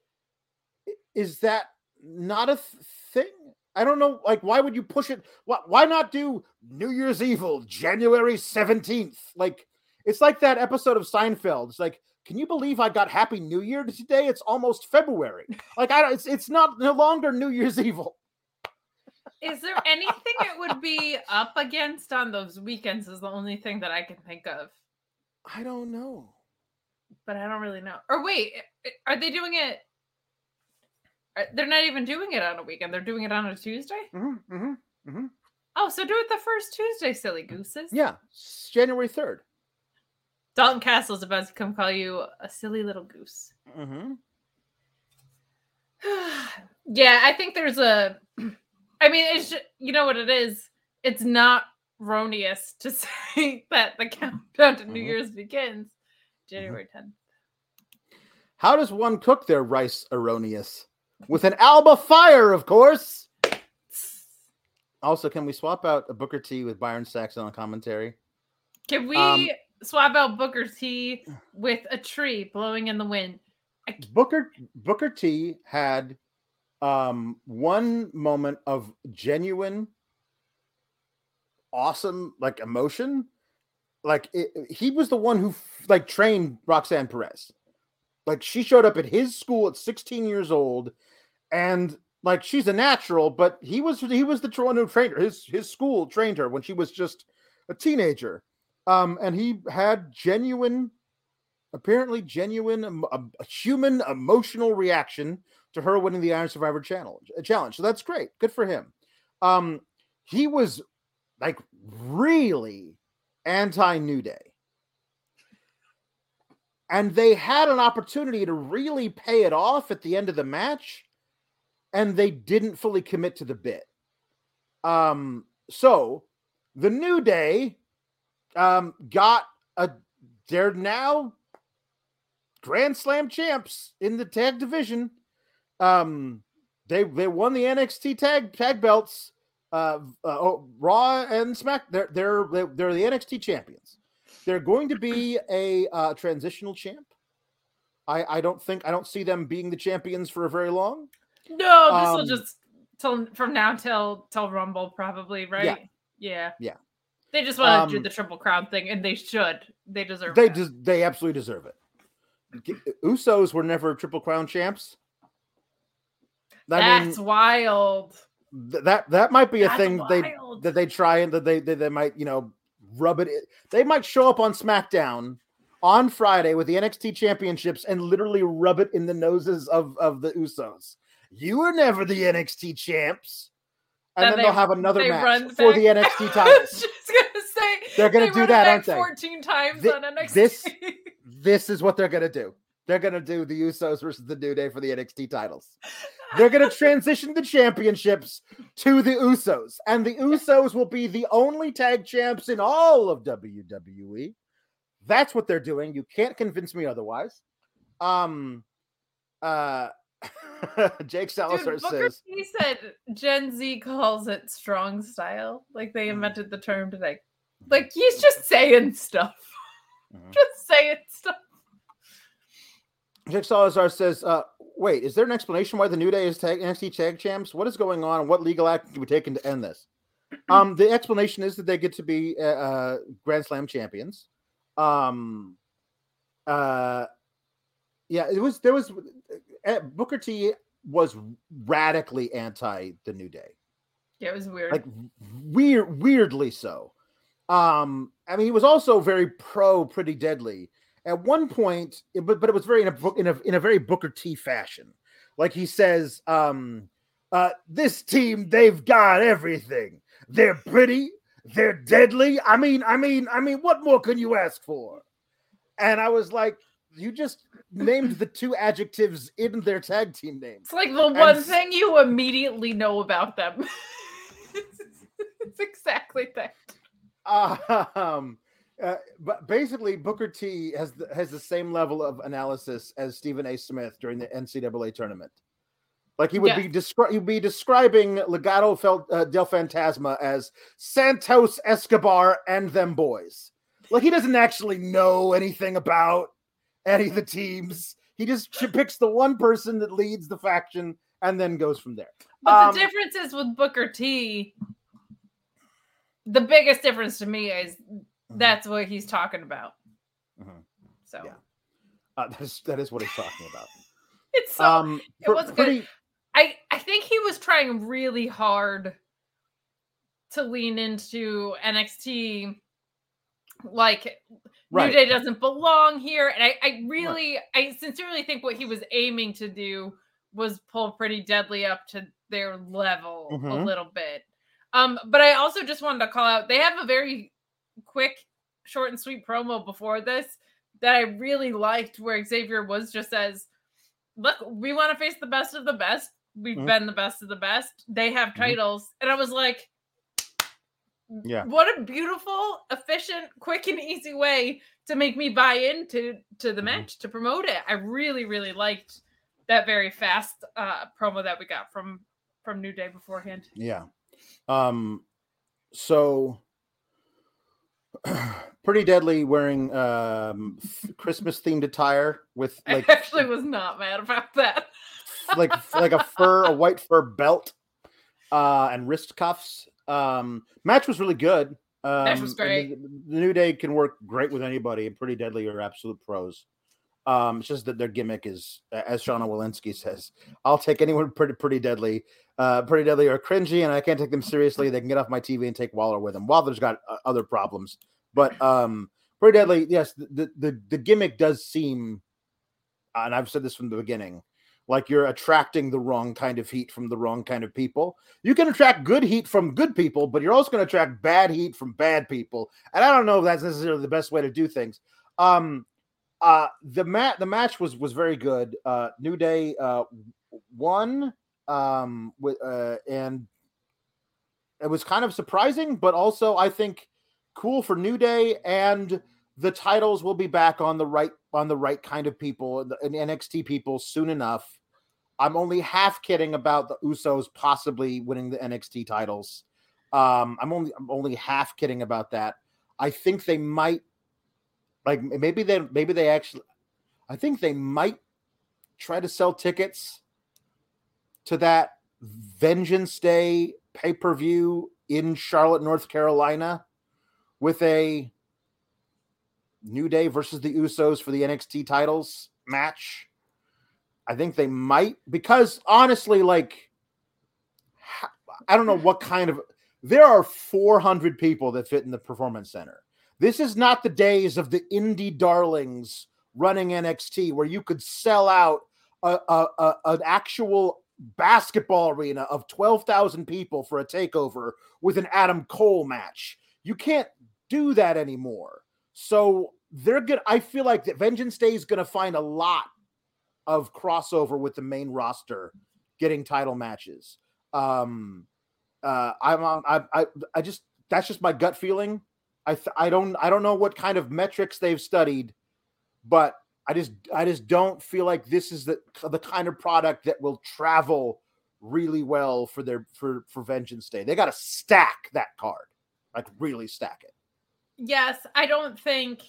Is that not a th- thing? I don't know. Like, why would you push it? Why, why not do New Year's Evil January 17th? Like, it's like that episode of Seinfeld. It's like, can you believe I got Happy New Year today? It's almost February. Like, I don't, it's, it's not no longer New Year's Evil. Is there anything it would be up against on those weekends? Is the only thing that I can think of, I don't know. But I don't really know. Or wait, are they doing it? They're not even doing it on a weekend. They're doing it on a Tuesday. Mm-hmm, mm-hmm. Oh, so do it the first Tuesday, silly gooses. Yeah, January 3rd. Dalton Castle's about to come call you a silly little goose. Mm-hmm. yeah, I think there's a. I mean, it's ju- you know what it is. It's not erroneous to say that the countdown to New Mhm. Year's begins January 10th. How does one cook their rice erroneous? With an Alba fire, of course. Also, can we swap out a Booker T with Byron Saxton on commentary? Can we Um, swap out Booker T with a tree blowing in the wind? Booker Booker T had um one moment of genuine awesome like emotion like it, he was the one who like trained Roxanne Perez like she showed up at his school at 16 years old and like she's a natural but he was he was the trained her his his school trained her when she was just a teenager um and he had genuine apparently genuine em- a, human emotional reaction to her winning the Iron Survivor challenge challenge. So that's great. Good for him. Um he was like really anti New Day. And they had an opportunity to really pay it off at the end of the match and they didn't fully commit to the bit. Um so the New Day um got a they're now Grand Slam champs in the tag division. Um, they they won the NXT tag tag belts. Uh, uh oh, Raw and Smack. They're they're they're they're the NXT champions. They're going to be a uh, transitional champ. I I don't think I don't see them being the champions for a very long. No, this will Um, just till from now till till Rumble probably, right? Yeah. Yeah. They just want to do Um, the triple crown thing, and they should. They deserve. They des- they absolutely deserve it. Usos were never triple crown champs. I mean, That's wild. th- that that might be a That's thing they that they try and that they, they they might you know rub it. in- They might show up on SmackDown on Friday with the NXT championships and literally rub it in the noses of of the Usos. You were never the NXT champs, and Then then they- they'll have another match for the NXT titles. gonna say They're gonna they do that, aren't they? 14 times on NXT. this- this is what they're gonna do. They're gonna do the Usos versus the New Day for the NXT titles. They're gonna transition the championships to the Usos, and the Usos will be the only tag champs in all of WWE. That's what they're doing. You can't convince me otherwise. Um, uh, Jake Salazar Dude, Booker says, T said Gen Z calls it strong style. Like they Mhm. invented the term today. Like he's just saying stuff. Mhm. Just saying stuff. Jake Salazar says, uh, wait, is there an explanation why the New Day is tag NXT tag champs? What is going on? What legal action do we taken to end this? Um, the explanation is that they get to be uh, uh, Grand Slam champions. Um, uh, yeah, it was there was uh, Booker T was radically anti the New Day Yeah, it was weird. like weird weirdly so um i mean he was also very pro pretty deadly at one point it- but, but it was very in a book in a, in a very booker t fashion like he says um uh this team they've got everything they're pretty they're deadly i mean i mean i mean what more can you ask for and i was like you just named the two adjectives in their tag team name. it's like the one thing you immediately know about them. it's exactly that. um uh, but basically booker t has the, has the same level of analysis as stephen a. Smith during the ncaa tournament. Like he would Yeah. be descri- he'd be describing Legado Fel- uh, del fantasma as santos escobar and them boys. Like he doesn't actually know anything about any of the teams. He just picks the one person that leads the faction and then goes from there. But Um, the difference is with Booker T, the biggest difference to me is that's what he's talking about. Mhm. So Yeah. uh, that is that is what he's talking about it's so um it was good. pretty I I think he was trying really hard to lean into NXT like Right. New Day doesn't belong here and I I really I sincerely think what he was aiming to do was pull pretty deadly up to their level a Mhm. little bit. Um but I also just wanted to call out they have a very quick short and sweet promo before this that I really liked where Xavier was just as look, we want to face the best of the best. We've Mhm. been the best of the best. They have Mhm. titles. And I was like, Yeah. What a beautiful, efficient, quick, and easy way to make me buy into to the Mhm. match to promote it. I really, really liked that very fast uh promo that we got from from New Day beforehand. Yeah. Um so pretty deadly wearing um Christmas themed attire with like I actually was not mad about that. like like a fur a white fur belt uh and wrist cuffs. Um match was really good. Um Match was great. The, the New Day can work great with anybody. Pretty deadly are absolute pros. Um, it's just that their gimmick is, as Shauna Walensky says, I'll take anyone pretty pretty deadly. Uh, pretty deadly or cringy, and I can't take them seriously. They can get off my TV and take Waller with them. Waller's got uh, other problems, but um, pretty deadly. Yes, the, the the gimmick does seem, and I've said this from the beginning, like you're attracting the wrong kind of heat from the wrong kind of people. You can attract good heat from good people, but you're also going to attract bad heat from bad people. And I don't know if that's necessarily the best way to do things. Um, uh, the mat the match was was very good. Uh, New Day uh, won um, with uh, and it was kind of surprising, but also I think cool for New Day and the titles will be back on the right on the right kind of people and NXT people soon enough. I'm only half kidding about the Usos possibly winning the NXT titles. Um, I'm only I'm only half kidding about that. I think they might like maybe they maybe they actually I think they might try to sell tickets to that Vengeance Day pay-per-view in Charlotte, North Carolina with a New Day versus the Usos for the NXT titles match. I think they might because honestly, like, I don't know what kind of. There are 400 people that fit in the performance center. This is not the days of the indie darlings running NXT where you could sell out a, a, a- an actual basketball arena of 12,000 people for a takeover with an Adam Cole match. You can't do that anymore. So they're good. I feel like that Vengeance Day is going to find a lot of crossover with the main roster getting title matches. Um, uh, I'm on, I, I, I just, that's just my gut feeling. I, th- I don't, I don't know what kind of metrics they've studied, but I just, I just don't feel like this is the, the kind of product that will travel really well for their, for, for Vengeance Day. They got to stack that card, like really stack it. Yes, I don't think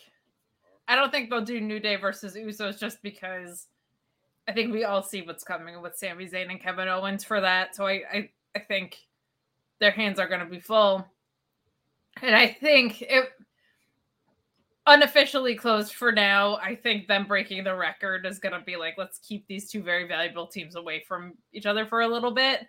I don't think they'll do New Day versus Usos just because I think we all see what's coming with Sami Zayn and Kevin Owens for that. So I I, I think their hands are going to be full. And I think it unofficially closed for now. I think them breaking the record is going to be like, let's keep these two very valuable teams away from each other for a little bit.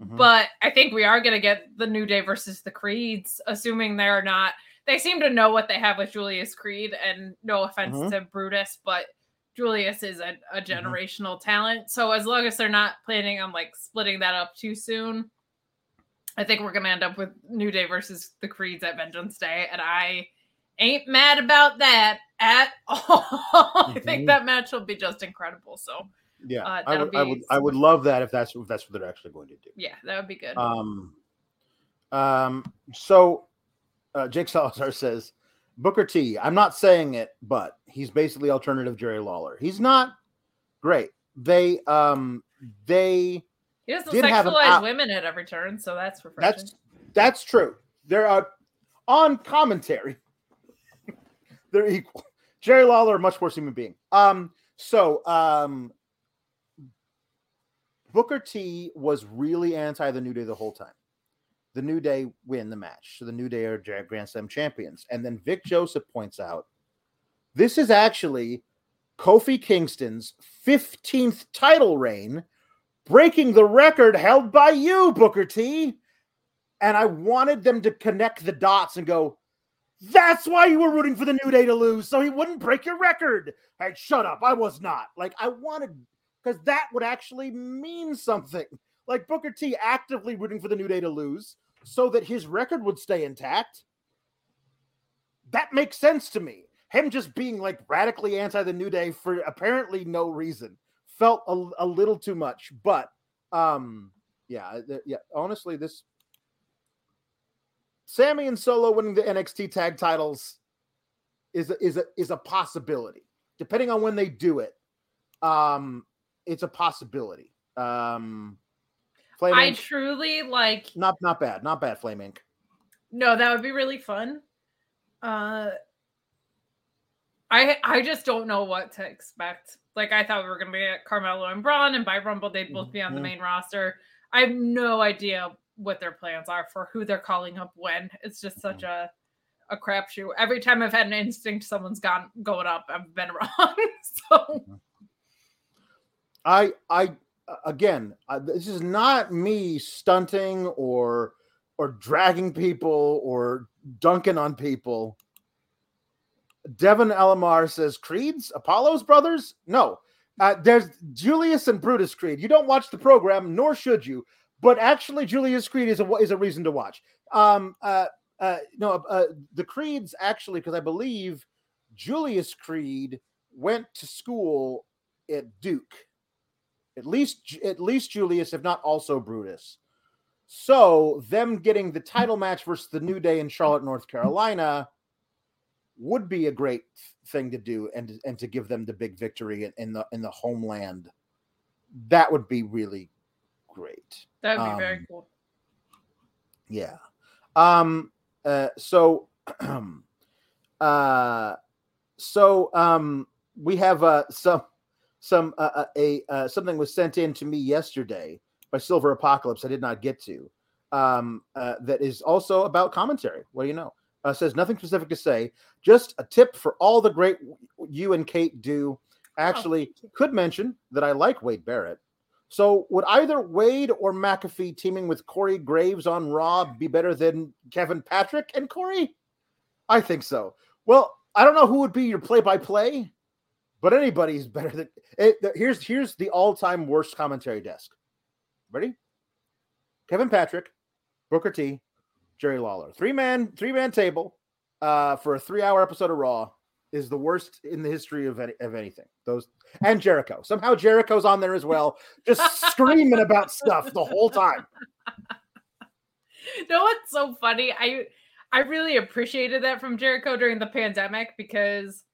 Mm-hmm. But I think we are going to get the New Day versus the Creeds, assuming they're not they seem to know what they have with Julius Creed, and no offense mm-hmm. to Brutus, but Julius is a, a mm-hmm. generational mm-hmm. talent. So as long as they're not planning on like splitting that up too soon, I think we're gonna end up with New Day versus the Creeds at Vengeance Day, and I ain't mad about that at all. Mm-hmm. I think mm-hmm. that match will be just incredible. So yeah, uh, I, would, I would I would love that if that's if that's what they're actually going to do. Yeah, that would be good. Um, um, so uh, Jake Salazar says, Booker T. I'm not saying it, but he's basically alternative Jerry Lawler. He's not great. They um they he doesn't sexualize women at every turn, so that's refreshing. That's that's true. They're uh, on commentary. They're equal. Jerry Lawler, a much worse human being. Um, so um Booker T was really anti the New Day the whole time the New Day win the match. So the New Day are Grand Slam champions. And then Vic Joseph points out this is actually Kofi Kingston's 15th title reign, breaking the record held by you, Booker T. And I wanted them to connect the dots and go, that's why you were rooting for the New Day to lose, so he wouldn't break your record. Hey, shut up. I was not. Like, I wanted, because that would actually mean something. Like Booker T actively rooting for the New Day to lose so that his record would stay intact. That makes sense to me. Him just being like radically anti the New Day for apparently no reason felt a, a little too much. But um, yeah, yeah. Honestly, this Sami and Solo winning the NXT tag titles is a, is a is a possibility. Depending on when they do it, um, it's a possibility. Um, Flame I truly like not not bad, not bad. Flame Ink. No, that would be really fun. Uh, I I just don't know what to expect. Like I thought we were gonna be at Carmelo and Bron, and by Rumble they'd both be on the mm-hmm. main roster. I have no idea what their plans are for who they're calling up when. It's just such mm-hmm. a a crapshoot. Every time I've had an instinct someone's gone going up, I've been wrong. so mm-hmm. I I again, uh, this is not me stunting or or dragging people or dunking on people. Devin Elamar says Creed's Apollo's brothers. No, uh, there's Julius and Brutus Creed. You don't watch the program, nor should you. But actually, Julius Creed is a is a reason to watch. Um, uh, uh, no, uh, the Creeds actually, because I believe Julius Creed went to school at Duke at least at least Julius, if not also Brutus. So them getting the title match versus the New Day in Charlotte, North Carolina, would be a great thing to do, and and to give them the big victory in the in the homeland. That would be really great. That would be um, very cool. Yeah. Um. Uh. So. uh. So. Um. We have uh some some uh, uh, a uh, something was sent in to me yesterday by Silver Apocalypse. I did not get to. Um, uh, that is also about commentary. What do you know? Uh, says nothing specific to say. Just a tip for all the great you and Kate do. Actually, oh. could mention that I like Wade Barrett. So would either Wade or McAfee teaming with Corey Graves on Raw be better than Kevin Patrick and Corey? I think so. Well, I don't know who would be your play-by-play but anybody's better than it, here's here's the all-time worst commentary desk Ready? Kevin Patrick, Booker T, Jerry Lawler. Three man, three man table uh, for a three hour episode of Raw is the worst in the history of any, of anything. Those and Jericho. Somehow Jericho's on there as well, just screaming about stuff the whole time. You know what's so funny? I I really appreciated that from Jericho during the pandemic because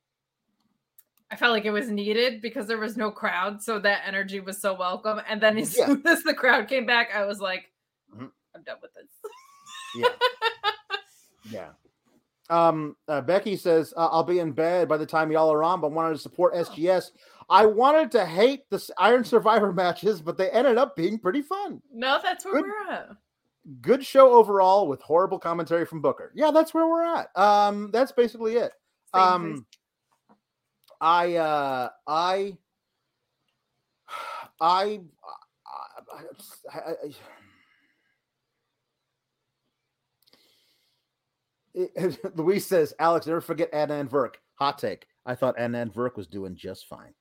I felt like it was needed because there was no crowd, so that energy was so welcome. And then as Yeah. soon as the crowd came back, I was like, Mhm. I'm done with this. Yeah. Yeah. Um, uh, Becky says, uh, I'll be in bed by the time y'all are on, but wanted to support SGS. I wanted to hate the Iron Survivor matches, but they ended up being pretty fun. No, that's where Good. we're at. Good show overall with horrible commentary from Booker. Yeah, that's where we're at. Um, that's basically it. Same Um, I, uh, I, I, I, I, I it- Louise says, Alex, never forget Adnan Virk. Hot take. I thought Adnan Virk was doing just fine.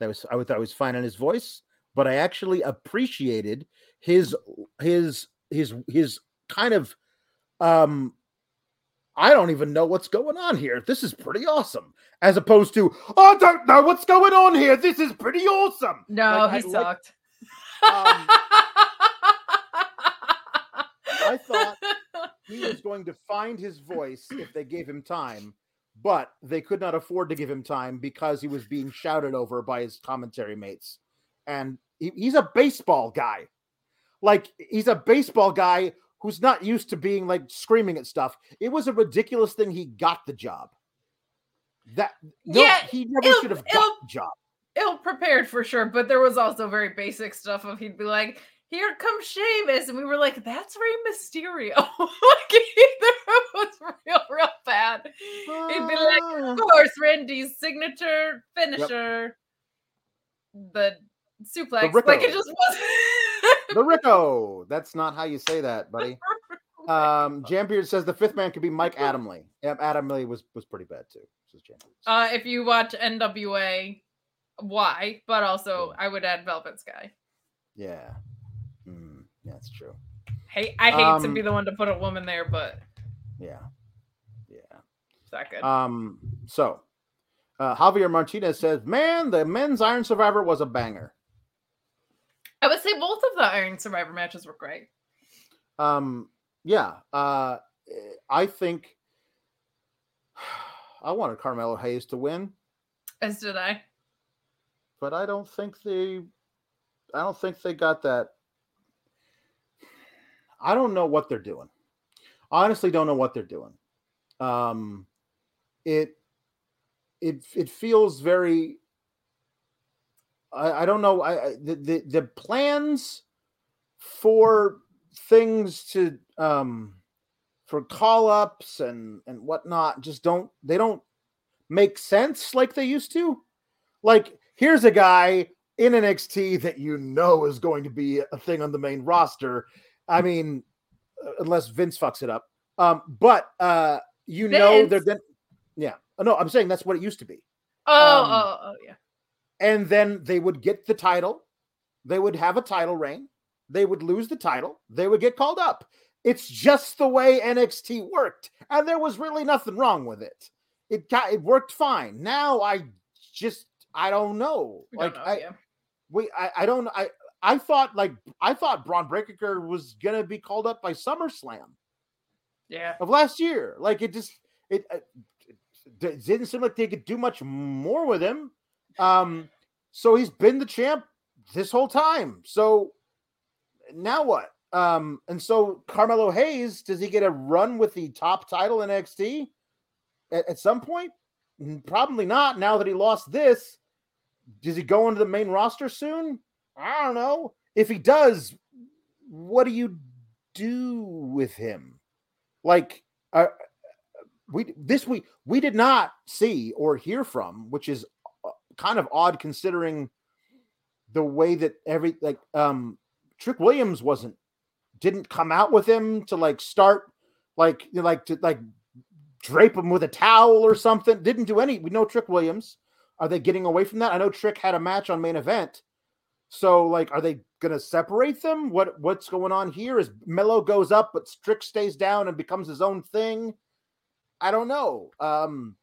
That was I thought was fine in his voice, but I actually appreciated his his his his kind of um I don't even know what's going on here. This is pretty awesome. As opposed to, I don't know what's going on here. This is pretty awesome. no, Like, he I sucked. Um, I thought he was going to find his voice if they gave him time, but they could not afford to give him time because he was being shouted over by his commentary mates. And he- he's a baseball guy. Like, he's a baseball guy who's not used to being like screaming at stuff. It was a ridiculous thing he got the job. That no, Yeah, he never should have got the job. ill prepared for sure, but there was also very basic stuff of he'd be like, "Here comes Sheamus," and we were like, "That's Rey Mysterio." like it was real, real bad. He'd be like, Ah. "Of course, Randy's signature finisher, the suplex." like it just wasn't. the Rico. That's not how you say that, buddy. Um, Jambeard says the fifth man could be Mike Adamle. Yep, Adamley was was pretty bad too. Says Jambeard. uh, if you watch NWA, why? But also, I would add Velvet Sky. yeah, that's true. Hey, I hate to Um, be the one to put a woman there, but Yeah, yeah. it's that good. Um, so uh, Javier Martinez says, "Man, the men's Iron Survivor was a banger." I would say both of the Iron Survivor matches were great. Um, yeah, uh, I think I wanted Carmelo Hayes to win. As did I. but I don't think they I don't think they got that. I don't know what they're doing. Honestly don't know what they're doing. Um it it it feels very I, I don't know. I, I the, the the plans for things to um for call ups and and whatnot just don't they don't make sense like they used to. Like here's a guy in NXT that you know is going to be a thing on the main roster. I mean, uh, unless Vince fucks it up. Um, but uh, you know they're then yeah. Oh, No, I'm saying that's what it used to be. Oh, Um, oh, oh, yeah. And then they would get the title. They would have a title reign. They would lose the title. They would get called up. It's just the way NXT worked, and there was really nothing wrong with it. It got it worked fine. Now I just I don't know. We like don't know, I, yeah. we I, I don't I I thought like I thought Bron Breakker was gonna be called up by SummerSlam Yeah. of last year. Like it just it, uh, it, didn't seem like they could do much more with him. Um, so he's been the champ this whole time. So now what? Um, and so Carmelo Hayes, does he get a run with the top title in NXT at, at some point? Probably not. Now that he lost this, does he go into the main roster soon? I don't know. If he does, what do you do with him? Like, uh, we this week we did not see or hear from, which is uh, kind of odd considering the way that every like um Trick Williams wasn't didn't come out with him to like start like you know, like to like drape him with a towel or something. Didn't do any. We know Trick Williams. Are they getting away from that? I know Trick had a match on main event, So, like, are they gonna separate them? What what's going on here? Is Melo goes up, but Strick stays down and becomes his own thing? I don't know. Um,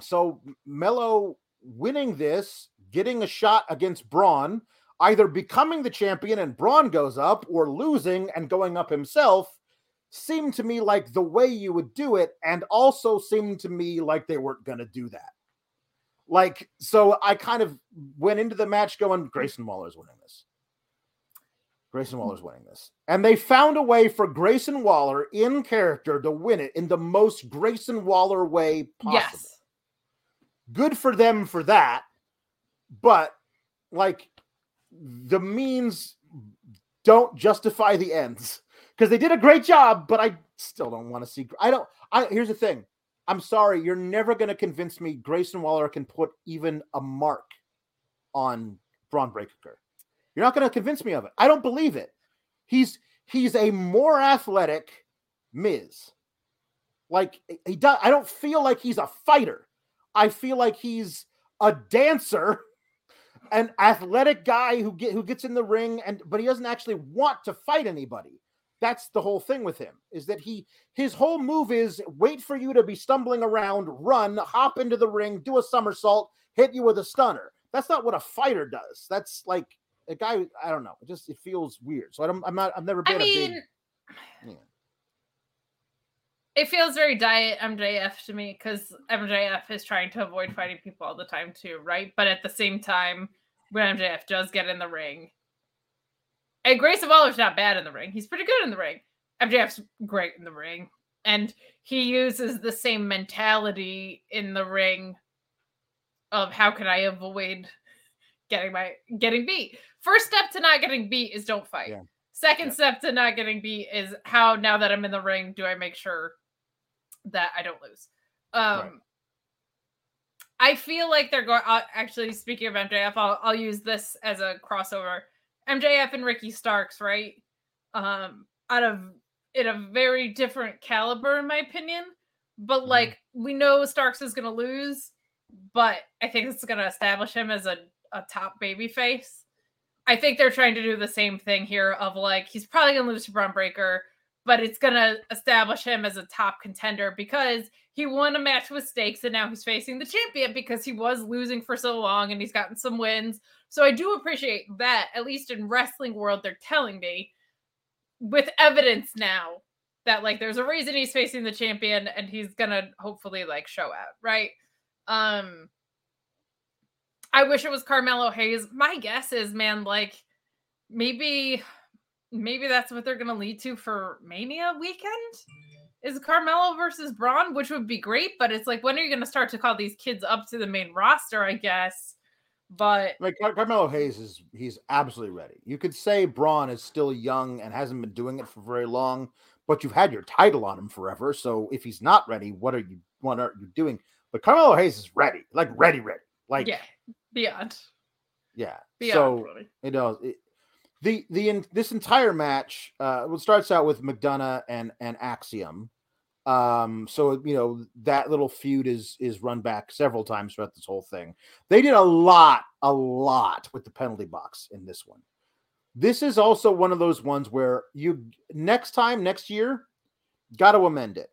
so Melo winning this, getting a shot against Bron, either becoming the champion and Bron goes up, or losing and going up himself, seemed to me like the way you would do it, and also seemed to me like they weren't gonna do that. Like, so I kind of went into the match going, Grayson Waller's winning this. Grayson Waller's winning this. And they found a way for Grayson Waller in character to win it in the most Grayson Waller way possible. Yes. Good for them for that. But like the means don't justify the ends because they did a great job, but I still don't want to see. I don't. I here's the thing. I'm sorry, you're never going to convince me Grayson Waller can put even a mark on Bron Breakker. You're not going to convince me of it. I don't believe it. He's he's a more athletic Miz. Like he does. I don't feel like he's a fighter. I feel like he's a dancer, an athletic guy who get who gets in the ring and but he doesn't actually want to fight anybody. That's the whole thing with him is that he his whole move is wait for you to be stumbling around, run, hop into the ring, do a somersault, hit you with a stunner. That's not what a fighter does. That's like a guy. I don't know. It just it feels weird. So I don't. I'm not. I've never been. I mean, big, yeah. it feels very diet MJF to me because MJF is trying to avoid fighting people all the time too, right? But at the same time, when MJF does get in the ring, and Grayson Waller's not bad in the ring. He's pretty good in the ring. MJF's great in the ring. And he uses the same mentality in the ring of how can I avoid getting my getting beat. First step to not getting beat is don't fight. Yeah. Second yeah. step to not getting beat is how now that I'm in the ring, do I make sure that I don't lose? Um right. I feel like they're going. Uh, actually, speaking of MJF, I'll, I'll use this as a crossover. MJF and Ricky Starks, right? Um, out of in a very different caliber, in my opinion. But mm-hmm. like we know Starks is gonna lose, but I think it's gonna establish him as a, a top baby face. I think they're trying to do the same thing here of like he's probably gonna lose to Bron Breakker, but it's gonna establish him as a top contender because he won a match with stakes and now he's facing the champion because he was losing for so long and he's gotten some wins. So I do appreciate that, at least in wrestling world, they're telling me with evidence now that like there's a reason he's facing the champion and he's gonna hopefully like show out, right? Um I wish it was Carmelo Hayes. My guess is, man, like maybe maybe that's what they're gonna lead to for Mania weekend. Is Carmelo versus Bron, which would be great, but it's like when are you gonna start to call these kids up to the main roster, I guess? But like Car- Carmelo Hayes is he's absolutely ready. You could say Bron is still young and hasn't been doing it for very long, but you've had your title on him forever. So if he's not ready, what are you what are you doing? But Carmelo Hayes is ready, like ready, ready, like yeah, beyond. Yeah. Beyond so ready. you know it, the the in, this entire match uh starts out with McDonagh and and Axiom um, so you know that little feud is is run back several times throughout this whole thing. They did a lot, a lot with the penalty box in this one. This is also one of those ones where you next time, next year, got to amend it.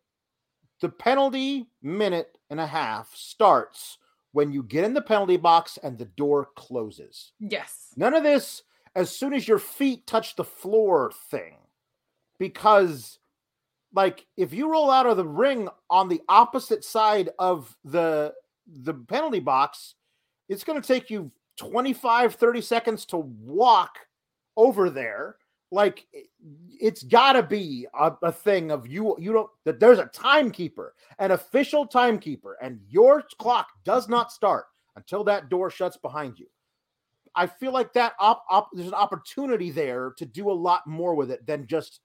The penalty minute and a half starts when you get in the penalty box and the door closes. Yes. None of this as soon as your feet touch the floor thing. Because like if you roll out of the ring on the opposite side of the the penalty box it's going to take you 25 30 seconds to walk over there. Like it's got to be a, a, thing of you you don't that there's a timekeeper an official timekeeper and your clock does not start until that door shuts behind you. I feel like that op, op, there's an opportunity there to do a lot more with it than just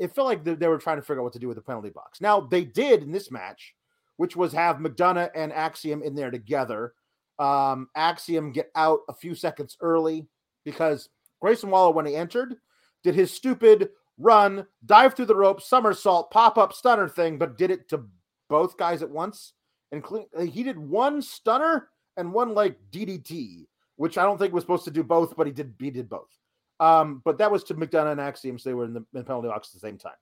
it felt like they were trying to figure out what to do with the penalty box. Now they did in this match, which was have McDonagh and Axiom in there together. Um, Axiom get out a few seconds early because Grayson Waller, when he entered, did his stupid run, dive through the rope, somersault, pop up stunner thing, but did it to both guys at once. Including he did one stunner and one like DDT which I don't think was supposed to do both, but he did. He did both. Um, but that was to McDonagh and Axiom, so they were in the, in penalty box at the same time.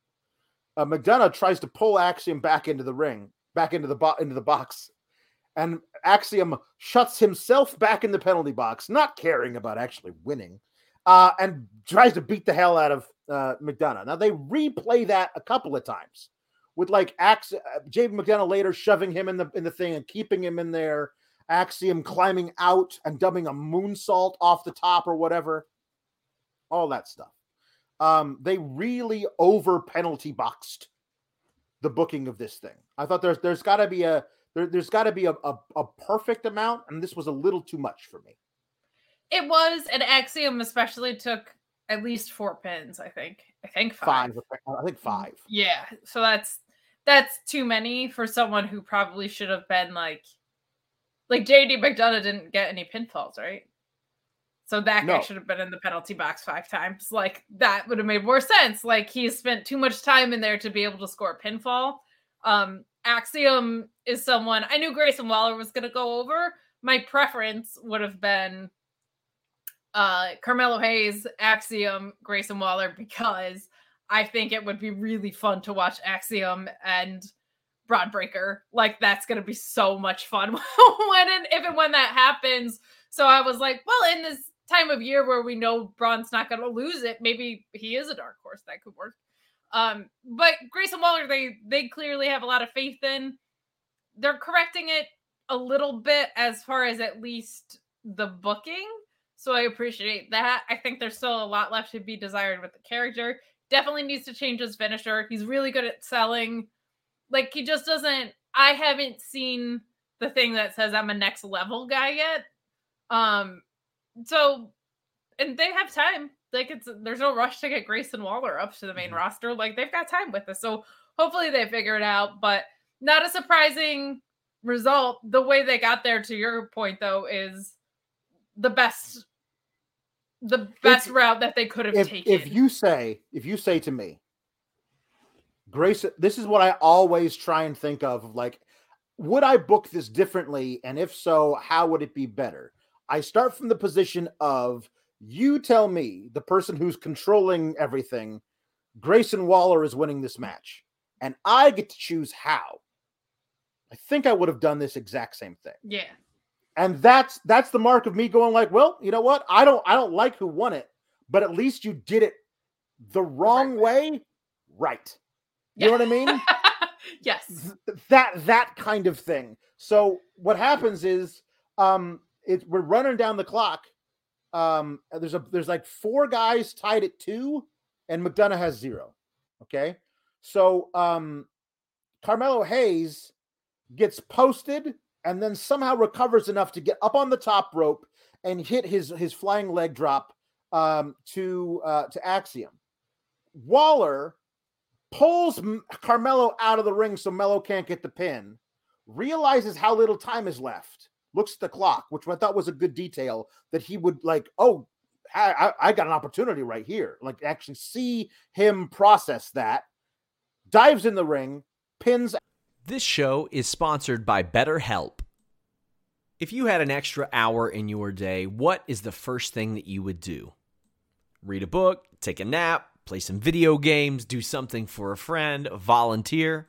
Uh, McDonagh tries to pull Axiom back into the ring, back into the bo- into the box, and Axiom shuts himself back in the penalty box, not caring about actually winning, uh, and tries to beat the hell out of uh, McDonagh. Now they replay that a couple of times with like Ax- uh, Jay McDonough later shoving him in the in the thing and keeping him in there. Axiom climbing out and dumping a moonsault off the top or whatever all that stuff. Um, they really over penalty boxed the booking of this thing. I thought there's there's got to be a there, has got to be a, a, a perfect amount, and this was a little too much for me. It was an Axiom, especially took at least four pins. I think. I think five. five. I think five. Yeah, so that's that's too many for someone who probably should have been like, like JD McDonagh didn't get any pinfalls, right? So that guy no. should have been in the penalty box five times. Like that would have made more sense. Like he spent too much time in there to be able to score a pinfall. Um, Axiom is someone I knew Grayson Waller was going to go over. My preference would have been uh, Carmelo Hayes, Axiom, Grayson Waller because I think it would be really fun to watch Axiom and Bron Breakker. Like that's going to be so much fun when and if and when that happens. So I was like, well, in this time of year where we know Bron's not going to lose it, maybe he is a dark horse that could work. Um, but Grayson Waller, they they clearly have a lot of faith in. They're correcting it a little bit as far as at least the booking. So I appreciate that. I think there's still a lot left to be desired with the character. Definitely needs to change his finisher. He's really good at selling. Like he just doesn't I haven't seen the thing that says I'm a next level guy yet. Um so and they have time. Like it's there's no rush to get Grayson Waller up to the main mm-hmm. roster. Like they've got time with this. So hopefully they figure it out. But not a surprising result. The way they got there, to your point though, is the best the best if, route that they could have if, taken. If you say, if you say to me, Grace, this is what I always try and think of like, would I book this differently? And if so, how would it be better? I start from the position of you tell me, the person who's controlling everything, Grayson Waller is winning this match, and I get to choose how. I think I would have done this exact same thing. Yeah. And that's that's the mark of me going like, well, you know what? I don't I don't like who won it, but at least you did it the wrong right. way, right. You yeah. know what I mean? yes. That that kind of thing. So what happens is um it's we're running down the clock. Um, there's a there's like four guys tied at two, and McDonagh has zero. Okay, so um, Carmelo Hayes gets posted and then somehow recovers enough to get up on the top rope and hit his his flying leg drop um, to uh, to Axiom. Waller pulls Carmelo out of the ring so Melo can't get the pin. Realizes how little time is left looks at the clock, which I thought was a good detail that he would like, oh, I, I got an opportunity right here. Like actually see him process that, dives in the ring, pins. This show is sponsored by BetterHelp. If you had an extra hour in your day, what is the first thing that you would do? Read a book, take a nap, play some video games, do something for a friend, volunteer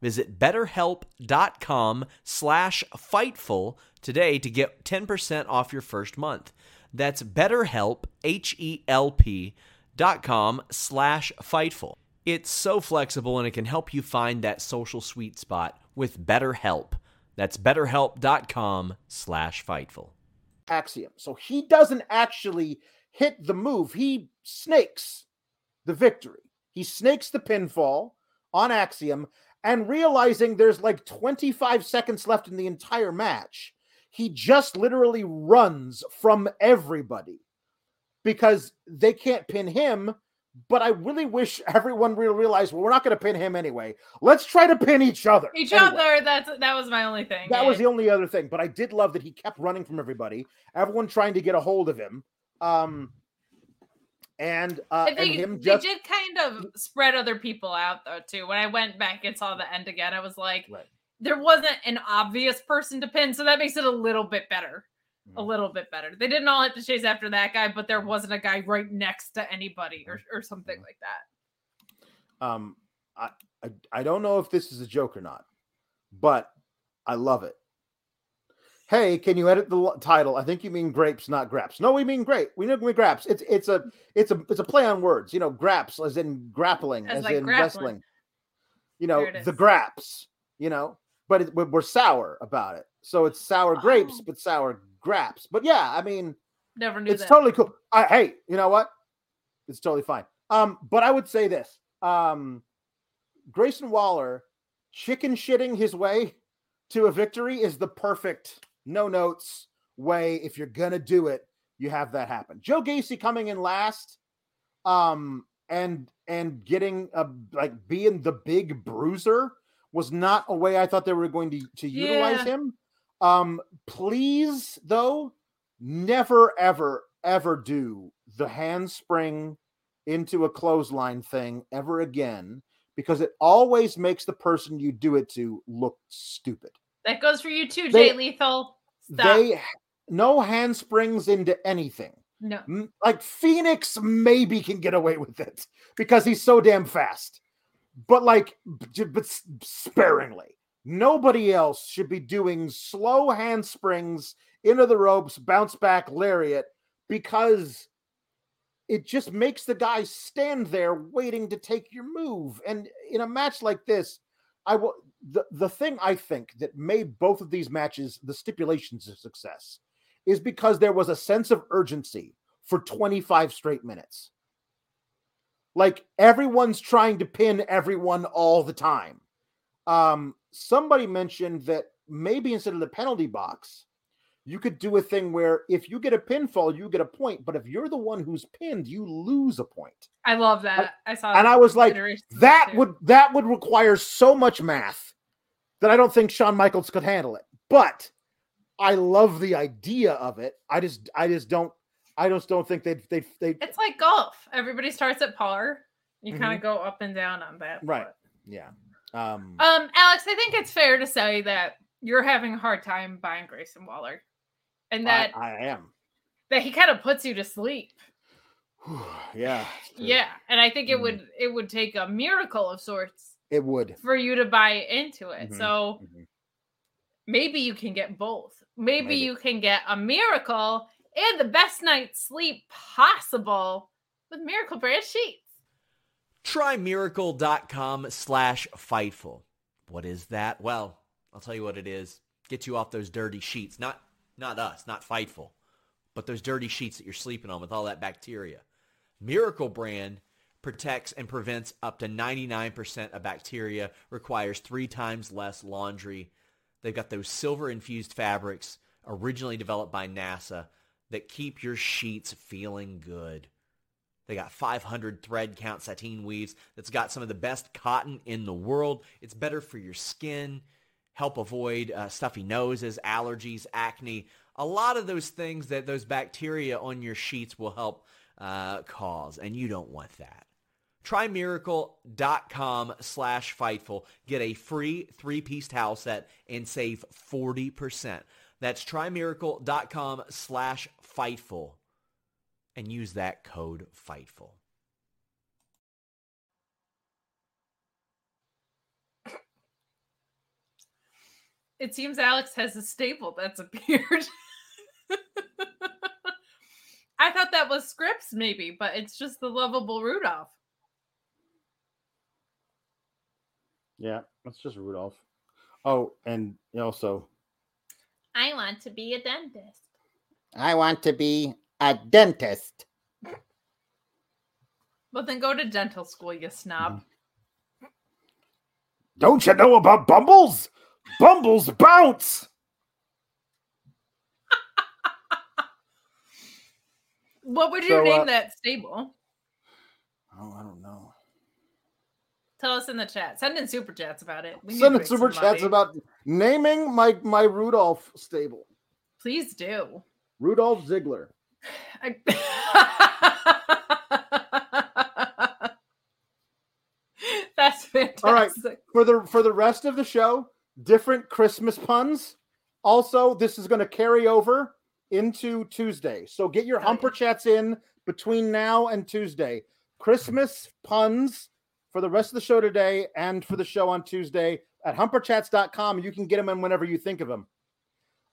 Visit betterhelp.com slash Fightful today to get 10% off your first month. That's BetterHelp, H-E-L-P dot com slash Fightful. It's so flexible and it can help you find that social sweet spot with BetterHelp. That's betterhelp.com slash Fightful. Axiom. So he doesn't actually hit the move. He snakes the victory. He snakes the pinfall on Axiom and realizing there's like 25 seconds left in the entire match, he just literally runs from everybody because they can't pin him. But I really wish everyone will realize well, we're not going to pin him anyway. Let's try to pin each other. Each anyway. other. That's that was my only thing. That Yeah. was the only other thing. But I did love that he kept running from everybody. Everyone trying to get a hold of him. Um, and uh, and him they just did kind of spread other people out though too. When I went back and saw the end again, I was like, Right. there wasn't an obvious person to pin, so that makes it a little bit better. A Mhm. little bit better. They didn't all have to chase after that guy, but there wasn't a guy right next to anybody or, or something Mhm. like that. um I, I I don't know if this is a joke or not, but I love it. Hey, can you edit the title? I think you mean grapes, not graps. No, we mean grape. We know we graps. It's it's a it's a it's a play on words. You know, graps as in grappling, As as, like in grappling. wrestling. You know, the graps. You know, but it, we're, sour about it. So it's sour grapes, Oh. but sour graps. But yeah, I mean, Never knew it's that. totally cool. I, hey, you know what? It's totally fine. Um, but I would say this: um, Grayson Waller chicken shitting his way to a victory is the perfect no notes way. If you're gonna do it, you have that happen. Joe Gacy coming in last, um, and and getting a like being the big bruiser was not a way I thought they were going to to utilize Yeah. him. Um, please though, never ever ever do the handspring into a clothesline thing ever again because it always makes the person you do it to look stupid. That goes for you too, They- Jay Lethal. Stop. They no handsprings into anything. no. Like Fenix maybe can get away with it because he's so damn fast. But like but sparingly. Nobody else should be doing slow handsprings into the ropes, bounce back lariat because it just makes the guy stand there waiting to take your move. And in a match like this, I will the, the thing I think that made both of these matches the stipulations of success is because there was a sense of urgency for 25 straight minutes. Like everyone's trying to pin everyone all the time. Um, somebody mentioned that maybe instead of the penalty box, you could do a thing where if you get a pinfall, you get a point, but if you're the one who's pinned, you lose a point. I love that. I saw And I was like, that too. would that would require so much math that I don't think Shawn Michaels could handle it. But I love the idea of it. I just I just don't I just don't think they'd they they It's like golf. Everybody starts at par. You kind Mhm. of go up and down on that. Right. but- yeah. Um Um, Alex, I think it's fair to say that you're having a hard time buying Grayson Waller, and that I, I am. that he kind of puts you to sleep. yeah. Yeah, and I think it Mhm. would it would take a miracle of sorts It would. for you to buy into it. Mhm. So Mhm. maybe you can get both. Maybe, Maybe. you can get a miracle and the best night's sleep possible with Miracle Brand sheets. Try miracle.com slash fightful. What is that? Well, I'll tell you what it is. Get you off those dirty sheets. Not not us, not fightful, but those dirty sheets that you're sleeping on with all that bacteria. Miracle brand protects and prevents up to 99% of bacteria, requires three times less laundry. They've got those silver infused fabrics originally developed by NASA that keep your sheets feeling good. They got 500 thread count sateen weaves that's got some of the best cotton in the world. It's better for your skin, help avoid uh, stuffy noses, allergies, acne, a lot of those things that those bacteria on your sheets will help uh, cause, and you don't want that. Try miracle.com slash fightful. Get a free three-piece towel set and save 40%. That's trymiracle.com slash fightful and use that code FIGHTFUL. It seems Alex has a staple that's appeared. I thought that was Scrypts, maybe, but it's just the lovable Rudolph. Yeah, that's just Rudolph. Oh, and also, I want to be a dentist. I want to be a dentist. Well, then go to dental school, you snob. Mm-hmm. Don't you know about Bumbles? Bumbles bounce. What would you So, name uh, that stable? Oh, I don't know. Tell us in the chat. Send in super chats about it. We Send in super some chats about naming my my Rudolph stable. Please do. Rudolph Ziggler. I... That's fantastic. All right. For the for the rest of the show, different Christmas puns. Also, this is going to carry over into Tuesday. So get your humper chats in between now and Tuesday. Christmas puns for the rest of the show today and for the show on Tuesday at humperchats.com. You can get them in whenever you think of them.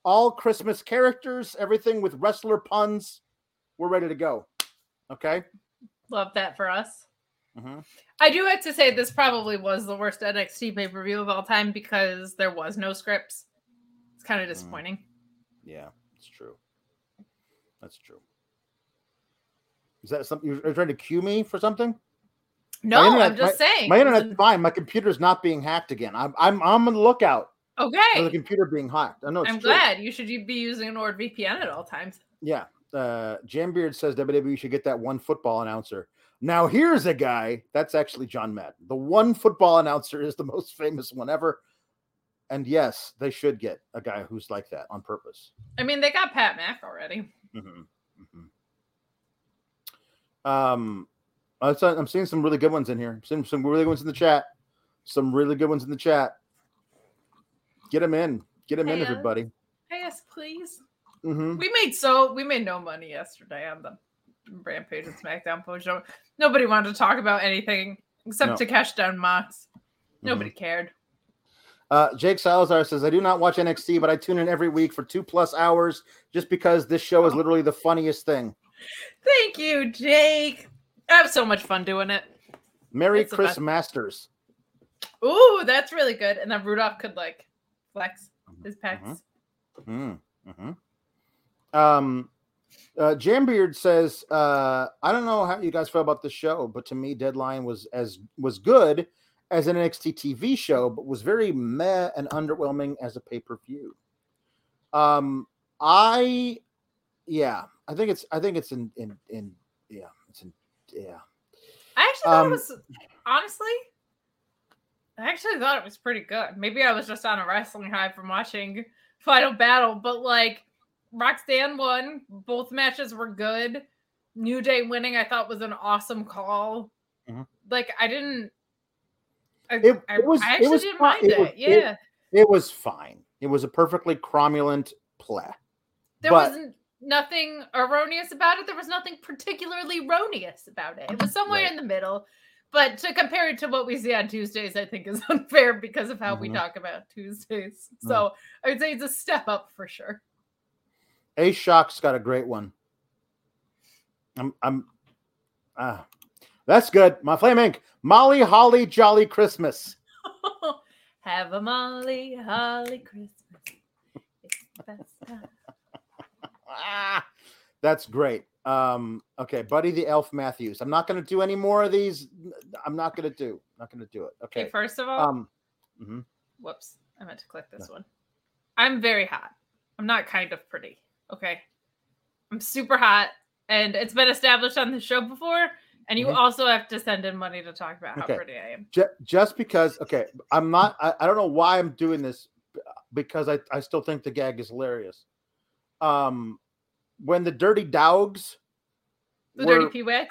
All Christmas characters, everything with wrestler puns. We're ready to go. Okay. Love that for us. Mhm. I do have to say this probably was the worst NXT pay per view of all time because there was no Scrypts. It's kind Mm. of disappointing. Yeah, it's true. That's true. Is that something you're trying to cue me for something? No, internet- I'm just saying. My internet's fine. My computer's not being hacked again. I'm I'm I'm on the lookout Okay. for the computer being hacked. I know it's I'm true. glad. You should be using an NordVPN at all times. Yeah. Uh Jambeard says WWE should get that one football announcer. Now here's a guy that's actually John Madden. The one football announcer is the most famous one ever. And yes, they should get a guy who's like that on purpose. I mean, they got Pat Mack already. Mhm, mhm. Um, I'm seeing some really good ones in here. I'm seeing some really good ones in the chat. Some really good ones in the chat. Get them in. Get them in, Hey, uh, everybody. Yes, please. hmm We made so we made no money yesterday on the Rampage and SmackDown post show. Nobody wanted to talk about anything except No. to cash down Mox. Nobody Mm-hmm. cared. Uh, Jake Salazar says, I do not watch NXT, but I tune in every week for two plus hours just because this show is literally the funniest thing. Thank you, Jake. I have so much fun doing it. Merry It's Chris. Masters. Ooh, that's really good. And then Rudolph could like flex his pecs. Mhm. Mm-hmm. Um, uh, Jambeard says, uh, I don't know how you guys feel about the show, but to me, Deadline was as was good as an NXT TV show, but was very meh and underwhelming as a pay per view. Um, I, yeah, I think it's, I think it's in, in, in, yeah, it's in, yeah. I actually thought Um, it was honestly. I actually thought it was pretty good. Maybe I was just on a wrestling high from watching Final Battle, but like Roxanne won. Both matches were good. New Day winning, I thought was an awesome call. Mhm. Like I didn't. I, It- it was- I it actually was didn't fi- mind it it. was- it- yeah, It was fine. It was a perfectly cromulent play. there but- wasn't nothing erroneous about it. There was nothing particularly erroneous about it. It was somewhere Right. in the middle. But to compare it to what we see on Tuesdays, I think is unfair because of how we Mhm. talk about Tuesdays. Mm. So I would say it's a step up for sure. A Shock's got a great one. I'm I'm ah that's good. My flame ink. Molly Holly Jolly Christmas. Have a Molly Holly Christmas. It's the best time. Ah, that's great. Um, okay, Buddy the Elf Matthews. I'm not gonna do any more of these. I'm not gonna do. Not gonna do it. Okay, Okay. first of all, Um mhm. whoops, I meant to click this one. I'm very hot. I'm not kind of pretty. Okay. I'm super hot. And it's been established on the show before. And you Mhm. also have to send in money to talk about how Okay. pretty I am. Ju- just because okay, I'm not I, I don't know why I'm doing this because I, I still think the gag is hilarious. Um when the dirty dogs The were- dirty P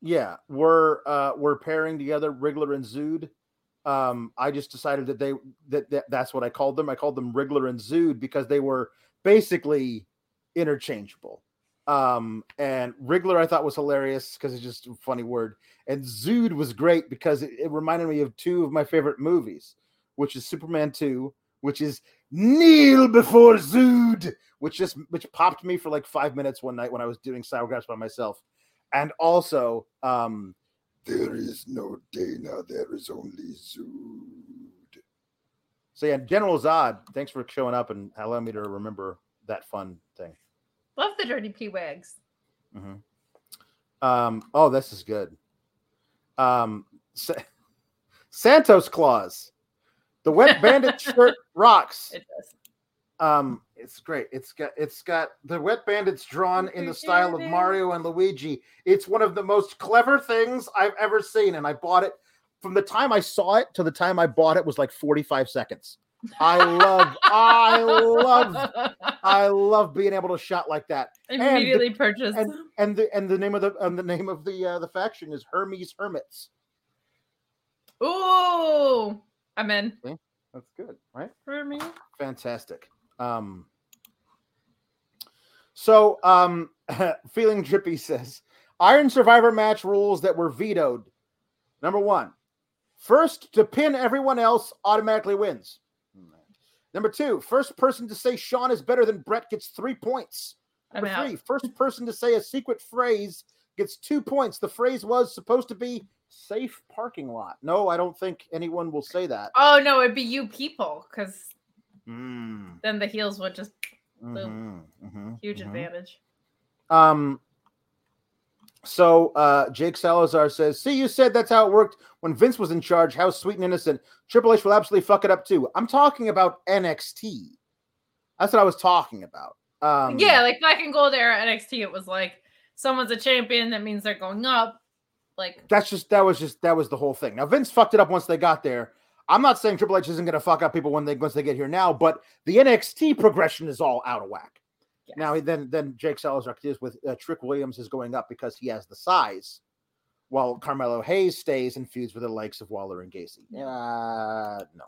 yeah we're uh we're pairing together Wriggler and Zood. Um I just decided that they that, that that's what I called them. I called them Wriggler and Zood because they were basically interchangeable. Um and Wriggler I thought was hilarious because it's just a funny word. And Zood was great because it, it reminded me of two of my favorite movies, which is Superman 2, which is kneel before Zood, which just which popped me for like five minutes one night when I was doing sour by myself. And also, um, there is no Dana, there is only Zood. So yeah, General Zod, thanks for showing up and allowing me to remember that fun thing. Love the dirty P wags. Mm-hmm. Um, oh, this is good. Um, Sa- Santos Claus, the Wet Bandit shirt rocks. It does. Um, it's great. It's got it's got the Wet Bandits drawn in the style of Mario and Luigi. It's one of the most clever things I've ever seen, and I bought it from the time I saw it to the time I bought it was like 45 seconds. I love, I love, I love being able to shot like that. And the- Immediately purchased. and and the and the name of the and the name of the uh, the faction is Hermes Hermits. Ooh, I'm in. That's good, right? For me. Fantastic. Um. So, um, feeling drippy says Iron Survivor match rules that were vetoed. Number one, first to pin everyone else automatically wins. Number two, first person to say Shawn is better than Brett gets three points. Number three, first person to say a secret phrase gets two points. The phrase was supposed to be safe parking lot. No, I don't think anyone will say that. Oh no, it'd be you people, because Mm, then the heels would just mhm, mhm, huge mhm. advantage. Um. So uh Jake Salazar says, "See, you said that's how it worked when Vince was in charge. How sweet and innocent. Triple H will absolutely fuck it up too. I'm talking about NXT. That's what I was talking about. Um, yeah, like black and gold era NXT, it was like someone's a champion, that means they're going up. Like that's just that was just that was the whole thing. Now Vince fucked it up once they got there. I'm not saying Triple H isn't going to fuck up people when they once they get here now, but the NXT progression is all out of whack. Yes. Now then, then Jake Salazar is with uh, Trick Williams is going up because he has the size, while Carmelo Hayes stays and feuds with the likes of Waller and Gacy. Uh, no.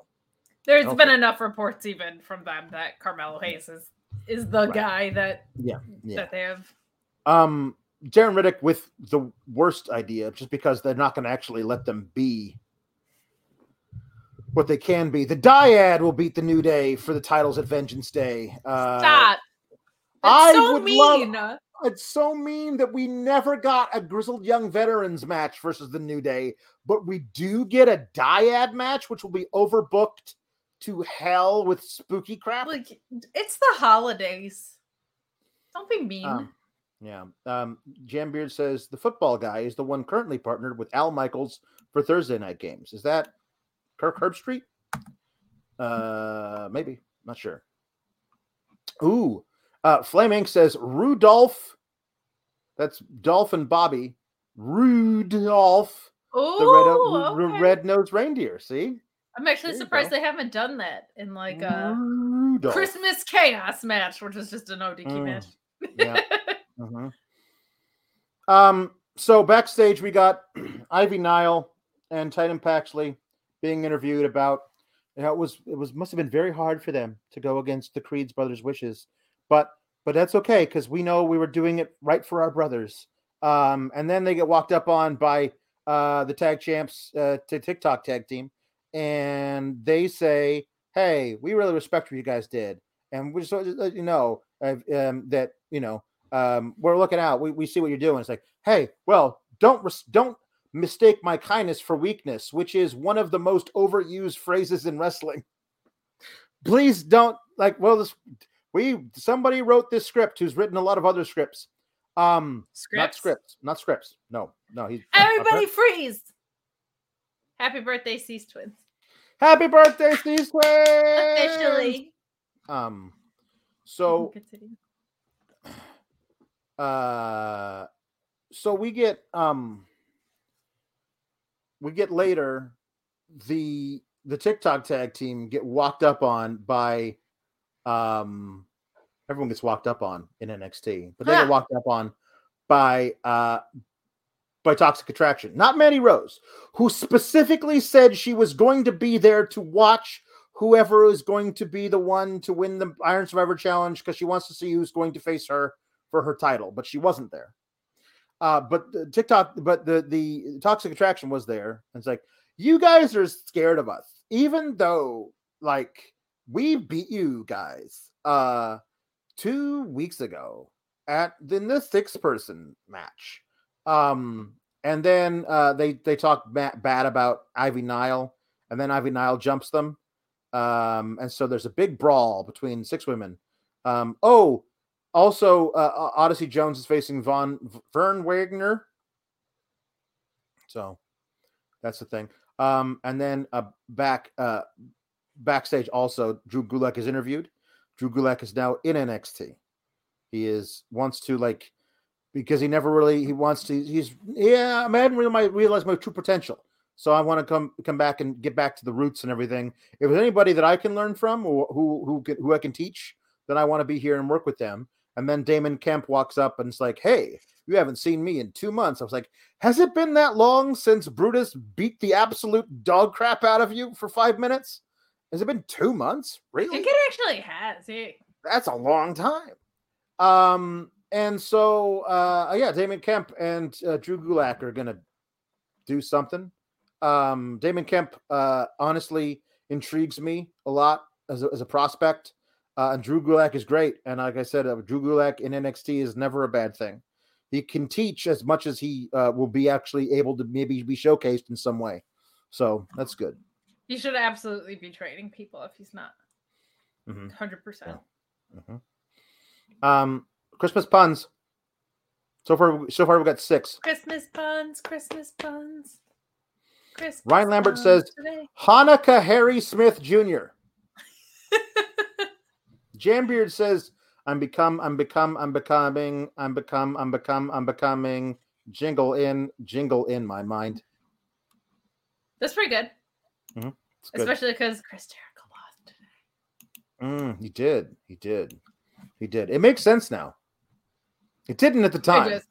there's been enough reports even from them that Carmelo Hayes is is the Right. guy that Yeah, yeah. that they have. Um, Darren Riddick with the worst idea, just because they're not going to actually let them be what they can be. The Dyad will beat the New Day for the titles at Vengeance Day. Uh, Stop. I so would love- mean. It's so mean that we never got a grizzled young veterans match versus the New Day, but we do get a dyad match, which will be overbooked to hell with spooky crap. Like it's the holidays. Don't be mean. Um, yeah. Um, Jambeard says the football guy is the one currently partnered with Al Michaels for Thursday night games. Is that Kirk Herbstreit? Uh, maybe. Not sure. Ooh. Uh, Flame Inc. says Rudolph. That's Dolphin Bobby. Rudolph, the Oh, red, okay. red nosed reindeer. See? I'm actually there surprised they haven't done that in like a Rudolph. Christmas chaos match, which was just an ODQ Mm, match. yeah. Mhm. Um. So backstage, we got Ivy Nile and Tatum Paxley being interviewed about know, it was it was must have been very hard for them to go against the Creed's brothers' wishes, but but that's okay because we know we were doing it right for our brothers. Um, and then they get walked up on by uh the tag champs uh, to TikTok tag team, and they say, "Hey, we really respect what you guys did, and we just want to let you know uh, um, that you know um, we're looking out. We, we see what you're doing. It's like, hey, well, don't res- don't mistake my kindness for weakness, which is one of the most overused phrases in wrestling. Please don't like. Well, this we somebody wrote this script who's written a lot of other scripts. Um, scripts? not Scripts? not scripts. No, no. He's Everybody freeze! Happy birthday, Cease Twins. Happy birthday, Steve Twins! Officially. Um, so uh so we get um we get later the the TikTok tag team get walked up on by um everyone gets walked up on in NXT, but they get walked up on by uh by Toxic Attraction, not Mandy Rose, who specifically said she was going to be there to watch whoever is going to be the one to win the Iron Survivor Challenge because she wants to see who's going to face her for her title, but she wasn't there. Uh, but the TikTok, but the the Toxic Attraction was there. It's like you guys are scared of us, even though like we beat you guys uh two weeks ago at the, the six person match. Um, and then uh, they they talk ba- bad about Ivy Nile, and then Ivy Nile jumps them. Um, and so there's a big brawl between six women. Um, oh, also uh, Odyssey Jones is facing Von Vern Wagner. So that's the thing. Um, and then uh, back uh, backstage, also Drew Gulak is interviewed. Drew Gulak is now in NXT. He is wants to like because he never really he wants to. He's yeah, I, mean, I hadn't really realized my true potential. So I want to come come back and get back to the roots and everything. If there's anybody that I can learn from or who who can, who I can teach, then I want to be here and work with them. And then Damon Kemp walks up and it's like, "Hey, you haven't seen me in two months." I was like, "Has it been that long since Brutus beat the absolute dog crap out of you for five minutes? Has it been two months? Really? I think it actually has. Yeah. That's a long time." Um, and so uh, yeah, Damon Kemp and uh, Drew Gulak are gonna do something. Um, Damon Kemp uh, honestly intrigues me a lot as a, as a prospect. Uh, and Drew Gulak is great. And like I said, uh, Drew Gulak in NXT is never a bad thing. He can teach as much as he uh, will be actually able to maybe be showcased in some way. So that's good. He should absolutely be training people if he's not. Mm-hmm. 100%. percent mm-hmm. Um, Christmas puns. So far, so far we've got six. Christmas puns, Christmas puns. Christmas Ryan Lambert says today. Hanukkah Harry Smith Jr. Jambeard says, I'm become, I'm become, I'm becoming, I'm become, I'm become, I'm becoming jingle in, jingle in my mind. That's pretty good. Mm-hmm. Especially because Chris Jericho lost today. Mm, he did. He did. He did. It makes sense now. It didn't at the time. It,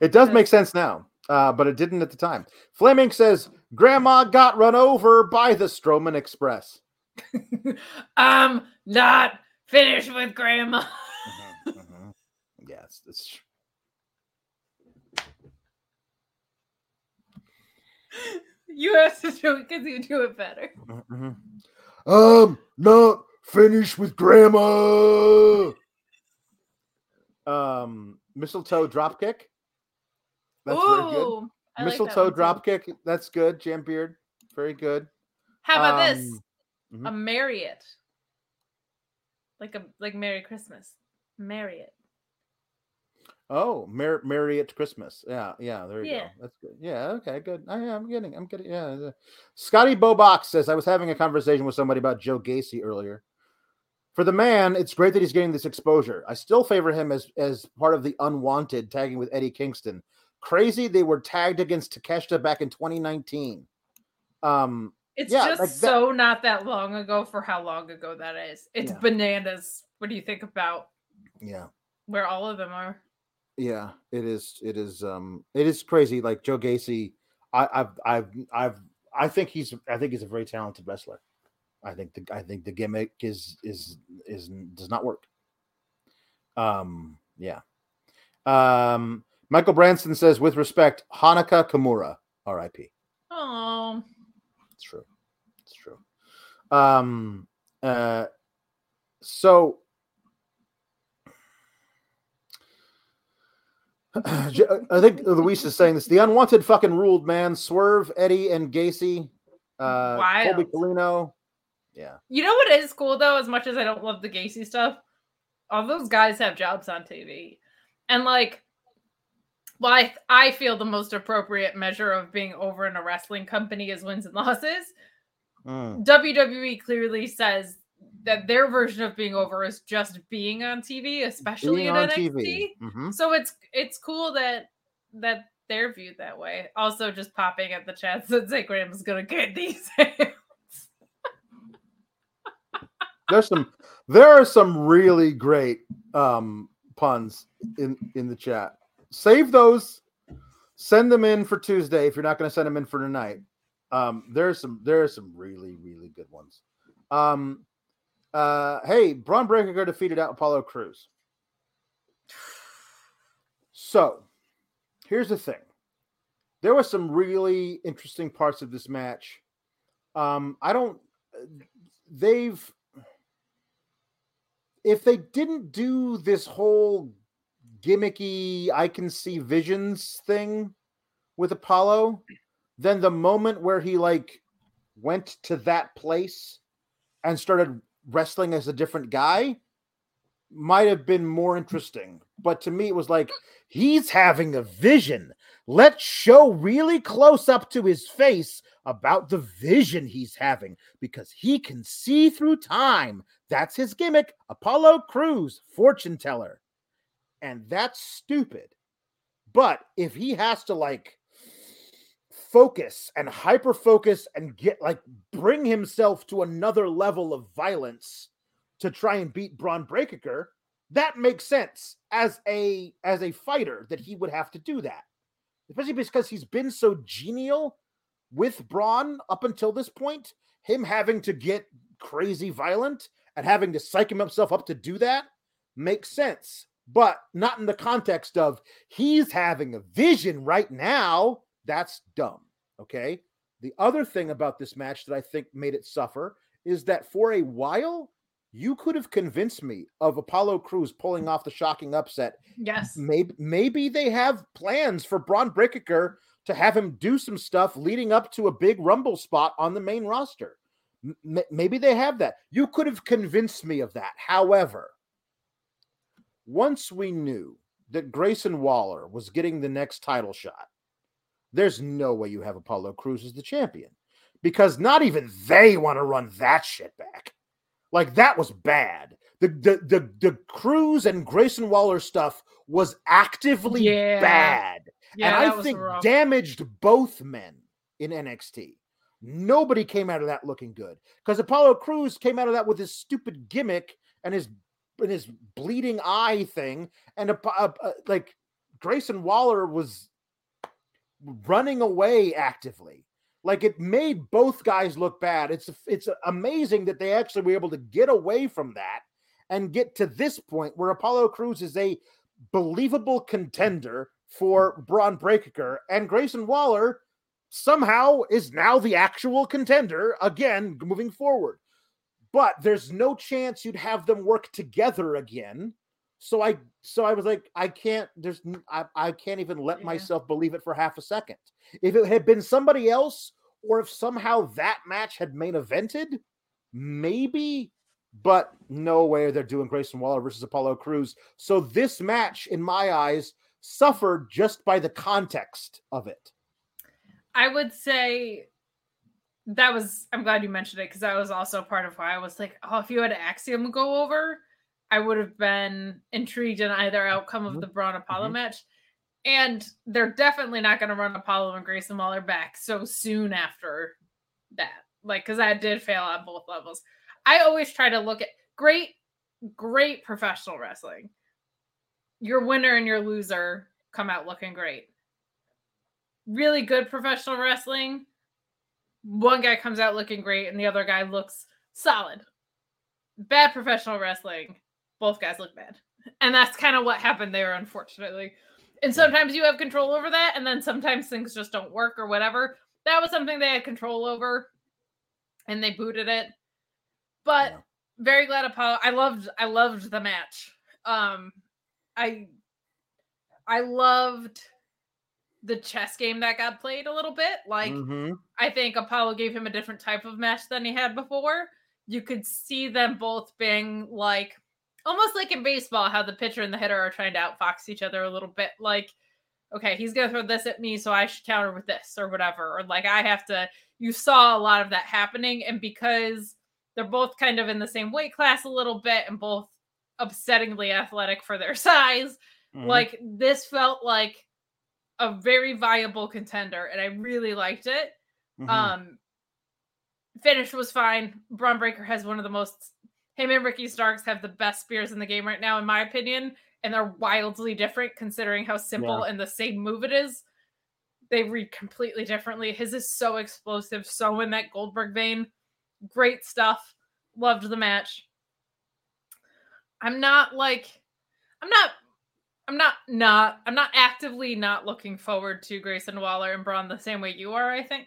it does make sense now, uh, but it didn't at the time. Fleming says Grandma got run over by the Strowman Express. I'm not finished with Grandma. mm-hmm, mm-hmm. Yes, that's true. You have to do it because you do it better. Mm-hmm. I'm not finished with Grandma. Um, mistletoe dropkick. That's Ooh, very good. Mistletoe like dropkick. That's good. Jam Beard. Very good. How about um, this? Mm-hmm. A Marriott. Like a like Merry Christmas. Marriott. Oh, Mar- Marriott Christmas. Yeah, yeah. There you yeah. go. That's good. Yeah. Okay. Good. I, am getting. I'm getting. Yeah. Scotty Bobox says I was having a conversation with somebody about Joe Gacy earlier for the man, it's great that he's getting this exposure. I still favor him as as part of the unwanted tagging with Eddie Kingston. Crazy, they were tagged against Takeshita back in 2019. Um, it's yeah, just like so not that long ago for how long ago that is. It's yeah. bananas. What do you think about? Yeah, where all of them are. Yeah, it is. It is. Um, it is crazy. Like Joe Gacy, I, I've, I've, I've, I think he's, I think he's a very talented wrestler. I think the I think the gimmick is is is does not work. Um, yeah. Um, Michael Branson says, with respect, Hanukkah Kimura, R.I.P. Oh, it's true. It's true. Um, uh, so I think Luis is saying this. The unwanted fucking ruled man. Swerve, Eddie, and Gacy. Uh, Wild. Colby Corino, yeah. You know what is cool though? As much as I don't love the Gacy stuff, all those guys have jobs on TV, and like, well, I, I feel the most appropriate measure of being over in a wrestling company is wins and losses. Mm. WWE clearly says that their version of being over is just being on TV, especially being in NXT. Mm-hmm. So it's it's cool that that they're viewed that way. Also, just popping at the chat that Zach is gonna get these. there's some there are some really great um puns in in the chat. Save those. Send them in for Tuesday if you're not going to send them in for tonight. Um, there's some there are some really really good ones. Um, uh, hey, Bron Breakker defeated out Apollo Crews. So, here's the thing. There were some really interesting parts of this match. Um, I don't. They've if they didn't do this whole gimmicky I can see visions thing with Apollo, then the moment where he like went to that place and started wrestling as a different guy might have been more interesting. But to me, it was like he's having a vision. Let's show really close up to his face about the vision he's having because he can see through time. That's his gimmick. Apollo Crews, fortune teller. And that's stupid. But if he has to like focus and hyper focus and get like bring himself to another level of violence to try and beat Bron Breakker, that makes sense as a as a fighter that he would have to do that. Especially because he's been so genial with Bron up until this point, him having to get crazy violent and having to psych himself up to do that makes sense, but not in the context of he's having a vision right now. That's dumb. Okay. The other thing about this match that I think made it suffer is that for a while, you could have convinced me of Apollo Crews pulling off the shocking upset. Yes. Maybe maybe they have plans for Bron Breakker to have him do some stuff leading up to a big rumble spot on the main roster. M- maybe they have that. You could have convinced me of that. However, once we knew that Grayson Waller was getting the next title shot, there's no way you have Apollo Crews as the champion because not even they want to run that shit back. Like that was bad. The the the, the Crews and Grayson Waller stuff was actively Yeah. bad Yeah, and I think rough. damaged both men in NXT. Nobody came out of that looking good because Apollo Crews came out of that with his stupid gimmick and his and his bleeding eye thing, and a, a, a- like Grayson Waller was running away actively. Like it made both guys look bad. It's it's amazing that they actually were able to get away from that and get to this point where Apollo Crews is a believable contender for Bron Breakker, and Grayson Waller somehow is now the actual contender again moving forward. But there's no chance you'd have them work together again. So I so I was like, I can't. There's I, I can't even let Yeah. myself believe it for half a second. If it had been somebody else, or if somehow that match had main evented, maybe. But no way they're doing Grayson Waller versus Apollo Crews. So this match, in my eyes, suffered just by the context of it. I would say that was I'm glad you mentioned it because that was also part of why I was like, oh, if you had Axiom go over, I would have been intrigued in either outcome of Mhm. the Bron Apollo Mhm. match. And they're definitely not going to run Apollo and Grayson Waller back so soon after that. Like, because that did fail on both levels. I always try to look at great, great professional wrestling. Your winner and your loser come out looking great really good professional wrestling, one guy comes out looking great and the other guy looks solid. Bad professional wrestling, both guys look bad. And that's kind of what happened there, unfortunately. And sometimes you have control over that, and then sometimes things just don't work or whatever. That was something they had control over, and they booted it. But very glad Apollo. I loved I loved the match. Um I I loved the chess game that got played a little bit. Like Mhm. I think Apollo gave him a different type of match than he had before. You could see them both being like almost like in baseball, how the pitcher and the hitter are trying to outfox each other a little bit. Like, okay, he's gonna throw this at me, so I should counter with this or whatever. Or like I have to. You saw a lot of that happening, and because they're both kind of in the same weight class a little bit and both upsettingly athletic for their size, Mhm. like this felt like a very viable contender, and I really liked it. Mhm. Um, finish was fine. Bron Breakker has one of the most. Him and Ricky Starks have the best spears in the game right now, in my opinion, and they're wildly different considering how simple and the same move it is. They read completely differently. His is so explosive, so in that Goldberg vein. Great stuff. Loved the match. I'm not like, I'm not I'm not not I'm not actively not looking forward to Grayson Waller and Bron the same way you are, I think.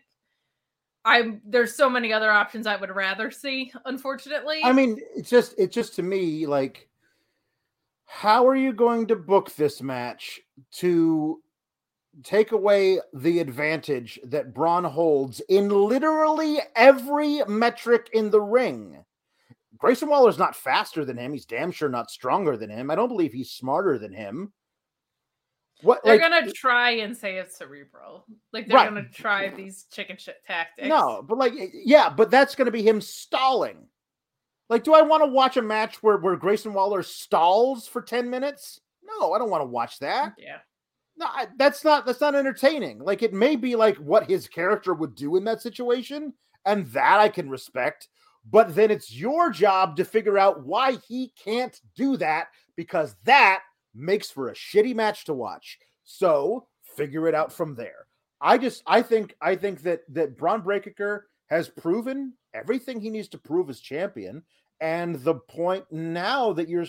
I'm there's so many other options I would rather see, unfortunately. I mean, it's just it's just to me like how are you going to book this match to take away the advantage that Bron holds in literally every metric in the ring? Grayson Waller's not faster than him. He's damn sure not stronger than him. I don't believe he's smarter than him. What they're like, gonna try and say it's cerebral, like they're right. gonna try these chicken shit tactics. No, but like, yeah, but that's gonna be him stalling. Like, do I want to watch a match where where Grayson Waller stalls for ten minutes? No, I don't want to watch that. Yeah, no, I, that's not that's not entertaining. Like, it may be like what his character would do in that situation, and that I can respect. But then it's your job to figure out why he can't do that because that makes for a shitty match to watch. So figure it out from there. I just I think I think that that Bron Breakker has proven everything he needs to prove as champion. And the point now that you're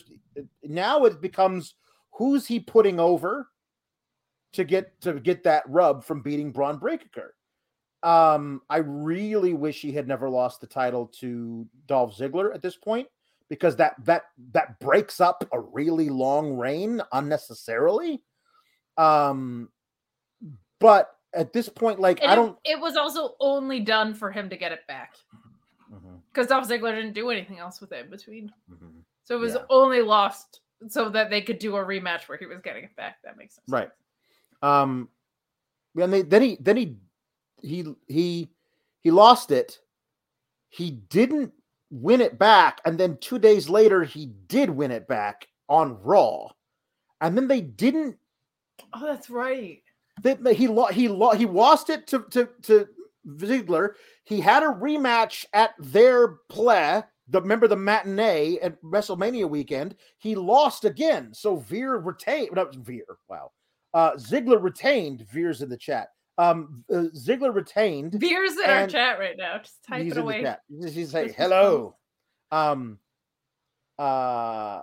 now it becomes who's he putting over to get to get that rub from beating Bron Breakker. Um, I really wish he had never lost the title to Dolph Ziggler at this point because that that that breaks up a really long reign unnecessarily. Um, but at this point, like and I don't. It, it, was also only done for him to get it back because mm-hmm. Dolph Ziggler didn't do anything else with it in between. Mm-hmm. So it was yeah. only lost so that they could do a rematch where he was getting it back. That makes sense. Right. Um. And they, then he then he he he he lost it. He didn't win it back. And then two days later, he did win it back on Raw. And then they didn't. Oh, that's right. They, he lost. He lost. He lost it to to to Ziggler. He had a rematch at their play. The remember the matinee at WrestleMania weekend. He lost again. So Veer retained. Not Veer. Wow. Uh, Ziggler retained. Veer's in the chat. Um, uh, Ziggler retained. Veer's in our chat right now. Just type it away. He's saying hello. Um, uh,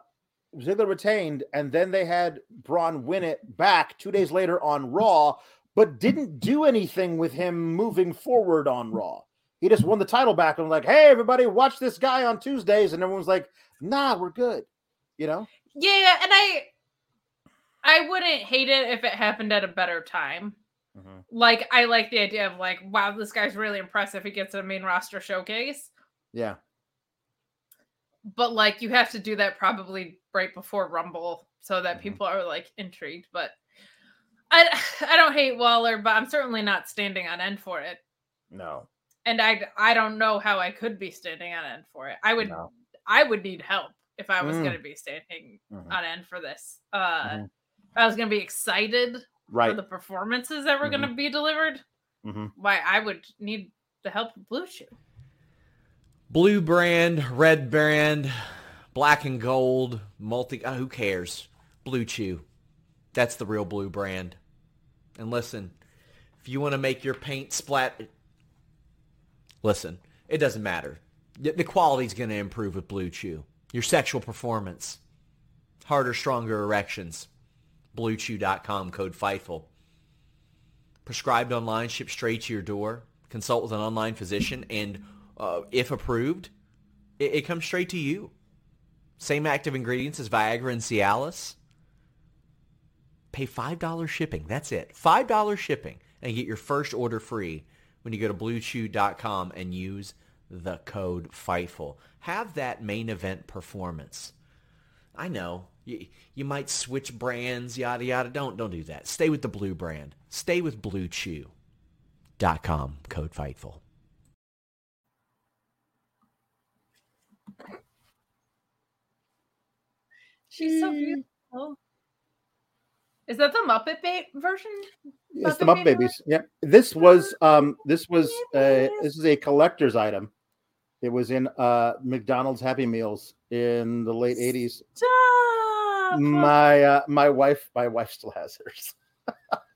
Ziggler retained, and then they had Bron win it back two days later on Raw, but didn't do anything with him moving forward on Raw. He just won the title back and was like, "Hey, everybody, watch this guy on Tuesdays," and everyone's like, "Nah, we're good," you know? Yeah, and I, I wouldn't hate it if it happened at a better time. Mm-hmm. Like I like the idea of like, wow, this guy's really impressive. He gets a main roster showcase. Yeah. But like you have to do that probably right before Rumble so that mm-hmm. people are like intrigued. But I I don't hate Waller, but I'm certainly not standing on end for it. No. And I I don't know how I could be standing on end for it. I would no. I would need help if I was mm. going to be standing mm-hmm. on end for this. Uh mm-hmm. I was going to be excited right. for the performances that were mm-hmm. going to be delivered, mm-hmm. why I would need the help of Blue Chew. Blue brand, red brand, black and gold, multi. Oh, who cares? Blue Chew. That's the real blue brand. And listen, if you want to make your paint splat, listen, it doesn't matter. The quality's going to improve with Blue Chew. Your sexual performance, harder, stronger erections, BlueChew.com, code FIGHTFUL. Prescribed online, shipped straight to your door. Consult with an online physician, and uh, if approved, it, it, comes straight to you. Same active ingredients as Viagra and Cialis. Pay $5 shipping. That's it. $5 shipping and get your first order free when you go to BlueChew.com and use the code FIGHTFUL. Have that main event performance. I know you, you might switch brands, yada yada. Don't don't do that. Stay with the blue brand. Stay with BlueChew.com. Code Fightful. She's so beautiful. Is that the Muppet ba- version? It's the Muppet Babies. Yeah. This was um this was uh this is a collector's item. It was in uh McDonald's Happy Meals in the late 80s. Stop my uh, my wife my wife still has hers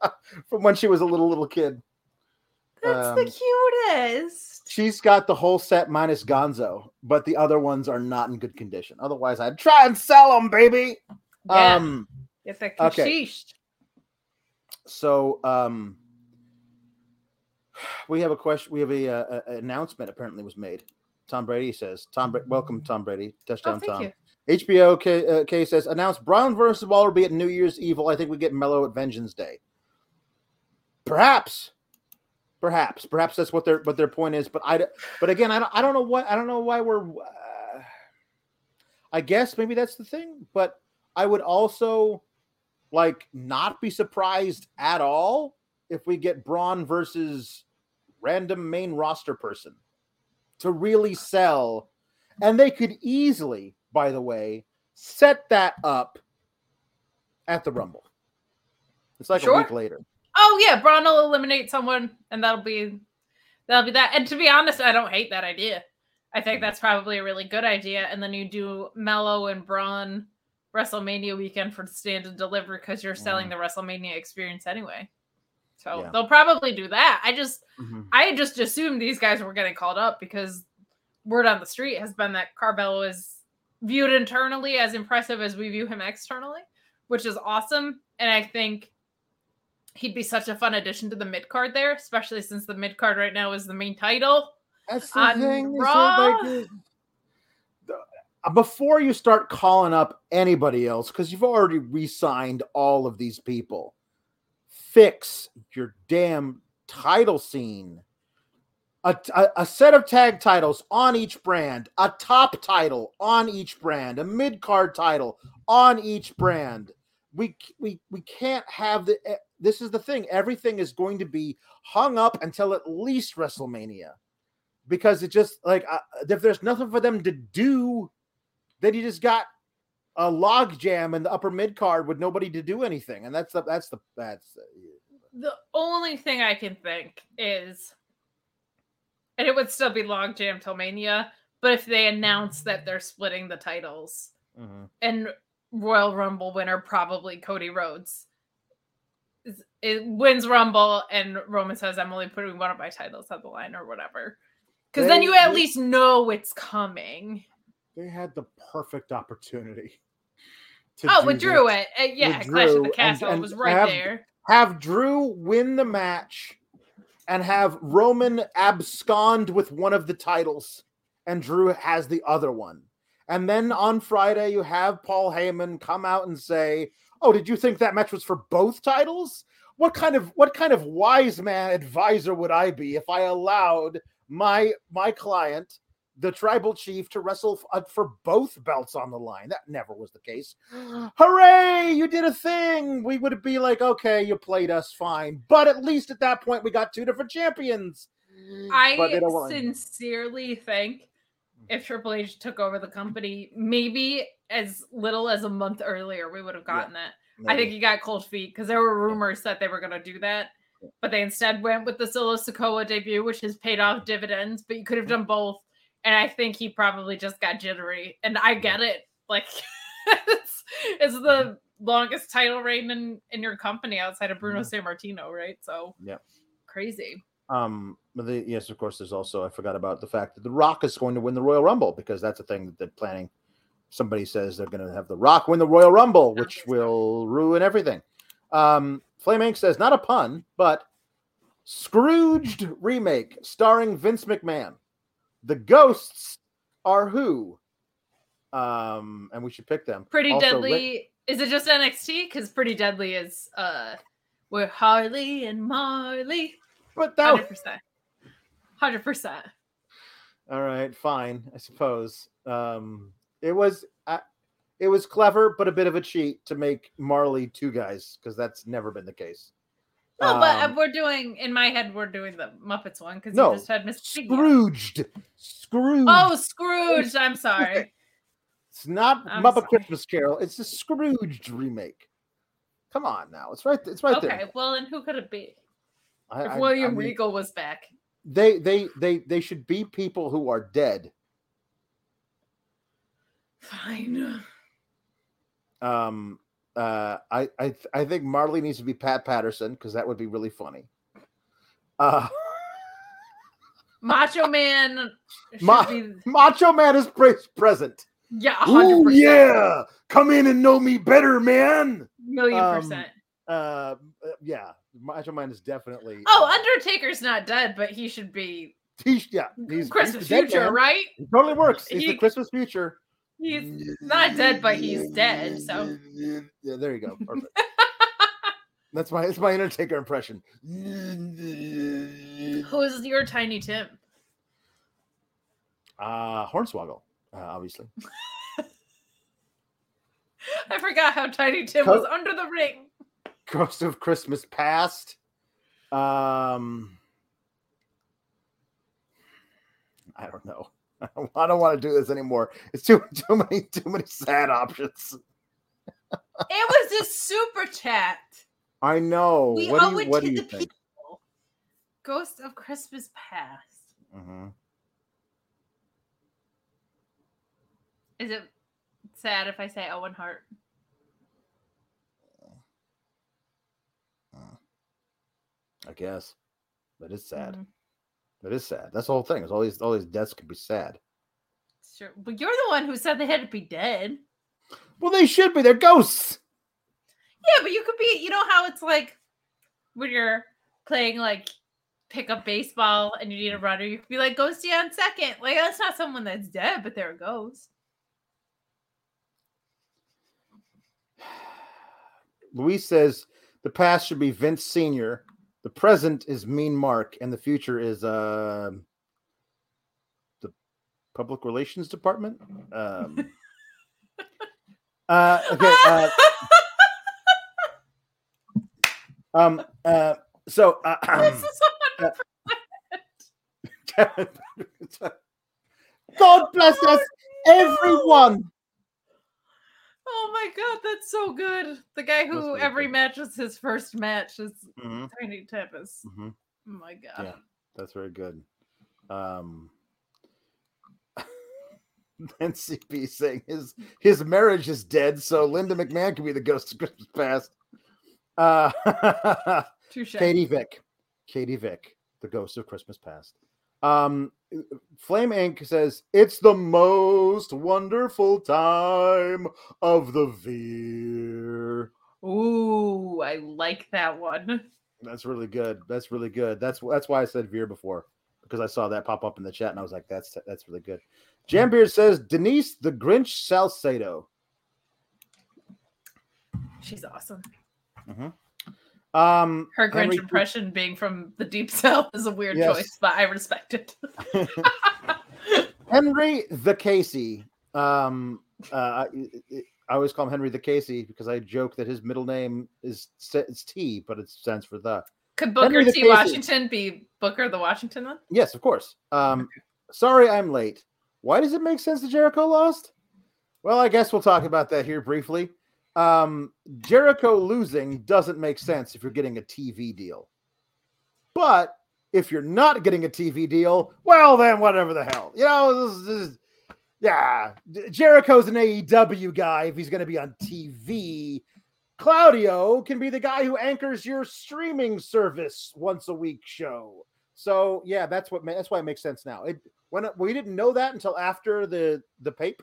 from when she was a little little kid. That's um, the cutest. She's got the whole set minus Gonzo, but the other ones are not in good condition. Otherwise, I'd try and sell them, baby. Yeah. Um, Get the okay. So, um, We have a question. We have a, uh, a- a announcement. Apparently, was made. Tom Brady says, "Tom, welcome, Tom Brady, Oh, touchdown, thank Tom." you. HBO K, uh, K says announced Bron versus Waller be at New Year's Evil. I think we get Melo at Vengeance Day. Perhaps, perhaps, perhaps that's what their what their point is. But I, but again, I don't, I don't know what I don't know why we're. Uh, I guess maybe that's the thing, but I would also like not be surprised at all if we get Bron versus random main roster person to really sell and they could easily, by the way, set that up at the Rumble. It's like a week later. Oh yeah, Bron will eliminate someone, and that'll be that'll be that. And to be honest, I don't hate that idea. I think that's probably a really good idea. And then you do Melo and Bron WrestleMania weekend for stand and deliver because you're selling the WrestleMania experience anyway. So Yeah. they'll probably do that. I just Mhm. I just assumed these guys were getting called up because word on the street has been that Carmelo is viewed internally as impressive as we view him externally, which is awesome. And I think he'd be such a fun addition to the mid card there, especially since the mid card right now is the main title. That's the On thing. Raw? like, before you start calling up anybody else, because you've already re-signed all of these people, fix your damn title scene. A, a, set of tag titles on each brand, a top title on each brand, a mid card title on each brand. We we we can't have the. eh, This is the thing. Everything is going to be hung up until at least WrestleMania because it just like uh, if there's nothing for them to do, then you just got a log jam in the upper mid card with nobody to do anything, and that's the that's the that's uh, The only thing I can think is, and it would still be logjam till Mania, but if they announce that they're splitting the titles mm-hmm. and Royal Rumble winner probably Cody Rhodes. is- It wins Rumble and Roman says, I'm only putting one of my titles on the line or whatever. Because then you at they- least know it's coming. they had the perfect opportunity. to Oh, with Drew, it, yeah, With Clash of the and- and was right have- there. have Drew win the match and have Roman abscond with one of the titles, and Drew has the other one. And then on Friday, you have Paul Heyman come out and say, "Oh, did you think that match was for both titles? What kind of what kind of wise man advisor would I be if I allowed my my client, the tribal chief, to wrestle uh, for both belts on the line? That never was the case. Hooray! You did a thing. We would be like, okay, you played us fine, but at least at that point, we got two different champions. I sincerely think if Triple H took over the company, maybe as little as a month earlier, we would have gotten that. I think he got cold feet because there were rumors that they were going to do that, but they instead went with the Solo Sikoa debut, which has paid off dividends. But you could have done both, and I think he probably just got jittery. And I get it, like it's, it's the longest title reign in in your company outside of Bruno Mhm. Sammartino, right? So yeah, crazy. Um, but the, yes, of course, there's also I forgot about the fact that the Rock is going to win the Royal Rumble because that's a thing that they're planning. Somebody says they're going to have the Rock win the Royal Rumble, which will ruin everything. Um, Flame Inc. says not a pun, but Scrooged remake starring Vince McMahon. The ghosts are who? Um, and we should pick them. Pretty Also, Deadly. Is it just NXT? Because Pretty Deadly is uh we're Harley and Marley. but that Hundred percent. Hundred percent. All right, fine, I suppose. Um, it was uh, it was clever, but a bit of a cheat to make Marley two guys because that's never been the case. No, but uh, Um, we're doing in my head. We're doing the Muppets one because No, you just had Mr. Scrooged, Scrooge. Oh, Scrooge! I'm sorry. it's not I'm Muppet sorry. Christmas Carol. It's a Scrooged remake. Come on now, it's right. It's right Okay, there. well, and who could it be? I- If I- William I mean, Regal was back. they they they they should be people who are dead. Fine. Um, uh, I I th- I think Marley needs to be Pat Patterson because that would be really funny. Uh, Macho Man. Ma- be, Macho Man is pre- present. yeah, hundred Ooh, yeah, come in and know me better, man. Million Um, percent. Uh, yeah, Macho Man is definitely. Oh, uh, Undertaker's not dead, but he should be he's yeah, he's Christmas he's future, man. right? He totally works. He's He- the Christmas future. He's not dead, but he's dead. So yeah, there you go. Perfect. That's my that's my Undertaker impression. who's your Tiny Tim? Uh Hornswoggle, uh, obviously. I forgot how Tiny Tim Co- was under the ring. Ghost of Christmas Past. Um, I don't know. I don't, want to do this anymore. It's too too many too many sad options. It was a super chat. I know. We what owe do you, it what to do you the think? people. Ghost of Christmas Past. Mhm. Is it sad if I say Owen Hart? I guess but it's sad. Mhm. That is sad. That's the whole thing. Is all these all these deaths could be sad. Sure. But you're the one who said they had to be dead. Well, they should be. They're ghosts. Yeah, but you could be, you know how it's like when you're playing like pickup baseball and you need a runner, you could be like ghosty on second. Like that's not someone that's dead, but they're a ghost. Luis says the past should be Vince Senior, the present is Mean Mark, and the future is uh, the Public Relations Department. Um, uh, okay. Uh, um. Uh. So. Uh, is God bless us, everyone. Oh my god, that's so good. The guy who really every good. match is his first match is Mhm, Tiny Tempest. mhm. Oh my god. Yeah. That's very good. Um, and CP saying his his marriage is dead, so Linda McMahon can be the ghost of Christmas past. Uh, Touche. Katie Vick, Katie Vick, the ghost of Christmas past. Um, Flame Inc. says it's the most wonderful time of the year. Ooh, I like that one. That's really good. That's really good. That's that's why I said Veer before because I saw that pop up in the chat and I was like, that's that's really good. Hmm. Jambeard says Denise the Grinch Salcedo. She's awesome. Mm-hmm. Um, Her Grinch Henry- impression being from the deep south is a weird Yes. choice, but I respect it. Henry the Casey. Um, uh, I, I always call him Henry the Casey because I joke that his middle name is it's T, but it stands for the. Could Booker Henry T. Casey. Washington be Booker the Washington one? Yes, of course. Um, sorry, I'm late. Why does it make sense that Jericho lost? Well, I guess we'll talk about that here briefly. Um, Jericho losing doesn't make sense if you're getting a TV deal. But if you're not getting a TV deal, well, then whatever the hell. You know, this, is- this is- yeah, Jericho's an AEW guy if he's going to be on TV. Claudio can be the guy who anchors your streaming service once a week show. So yeah, that's what that's why it makes sense now. It when it, we didn't know that until after the the pape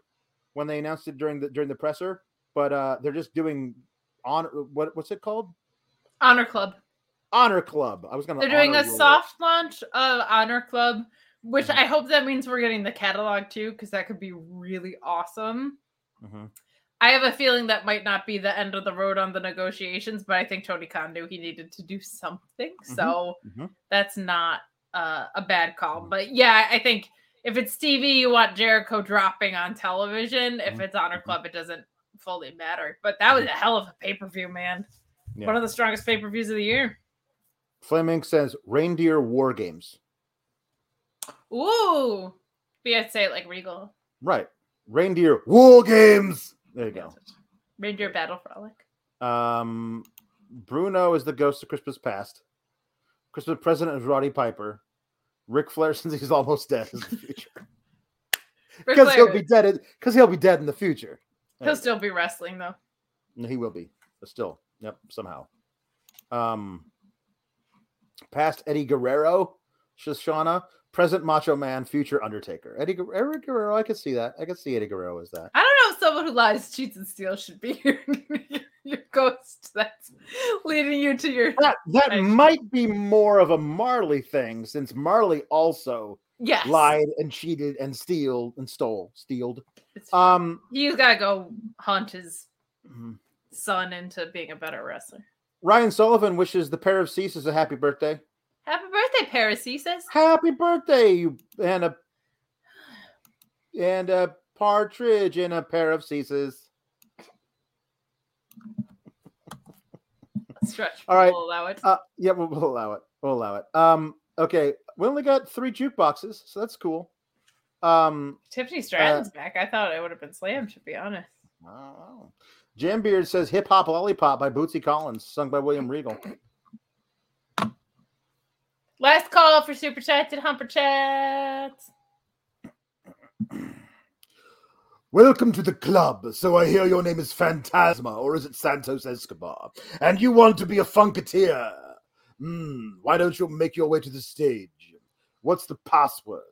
when they announced it during the during the presser, but uh they're just doing honor. what what's it called? Honor Club. Honor Club. I was gonna. They're doing a roll soft launch of Honor Club, which I hope that means we're getting the catalog too, because that could be really awesome. Mhm. I have a feeling that might not be the end of the road on the negotiations, but I think Tony Khan knew he needed to do something. So mhm. that's not uh, a bad call. But yeah, I think if it's TV, you want Jericho dropping on television. If Mhm, it's Honor. Club, it doesn't fully matter. But that was a hell of a pay per view, man. Yeah. One of the strongest pay per views of the year. Fleming says reindeer war games. Ooh. We have to say it like Regal. Right. Reindeer war games. There you go. Reindeer Battle Frolic. Um, Bruno is the ghost of Christmas past. Christmas president is Roddy Piper. Ric Flair, since he's almost dead, is the future because he'll be dead. Because he'll be dead in the future. He'll still be wrestling though. No, He will be, still. Yep, somehow. Um, past Eddie Guerrero, Shoshana, present Macho Man, future Undertaker. Eddie Guer- Eddie Guerrero, I could see that. I could see Eddie Guerrero as that. I don't know if someone who lies, cheats, and steals should be your, your ghost that's leading you to your That that might be more of a Marley thing, since Marley also yes. lied and cheated and steal and stole, stealed. Um, He's got to go hunt his mhm. son into being a better wrestler. Ryan Sullivan wishes the pair of Ceases a happy birthday. Happy birthday, Paracesis. Happy birthday, you and a and a partridge in a pair of Ceases. Stretch. All right. We'll allow it. Uh, yeah, we'll, we'll allow it. We'll allow it. Um, okay, we only got three jukeboxes, so that's cool. Um, Tiffany Stratton's back. I thought it would have been slammed, to be honest. wow. Jam Beard says "Hip Hop Lollipop" by Bootsy Collins, sung by William Regal. Last call for super chats and humper chats. Welcome to the club. So I hear your name is Phantasma, or is it Santos Escobar? And you want to be a funketeer. Hmm, why don't you make your way to the stage? What's the password?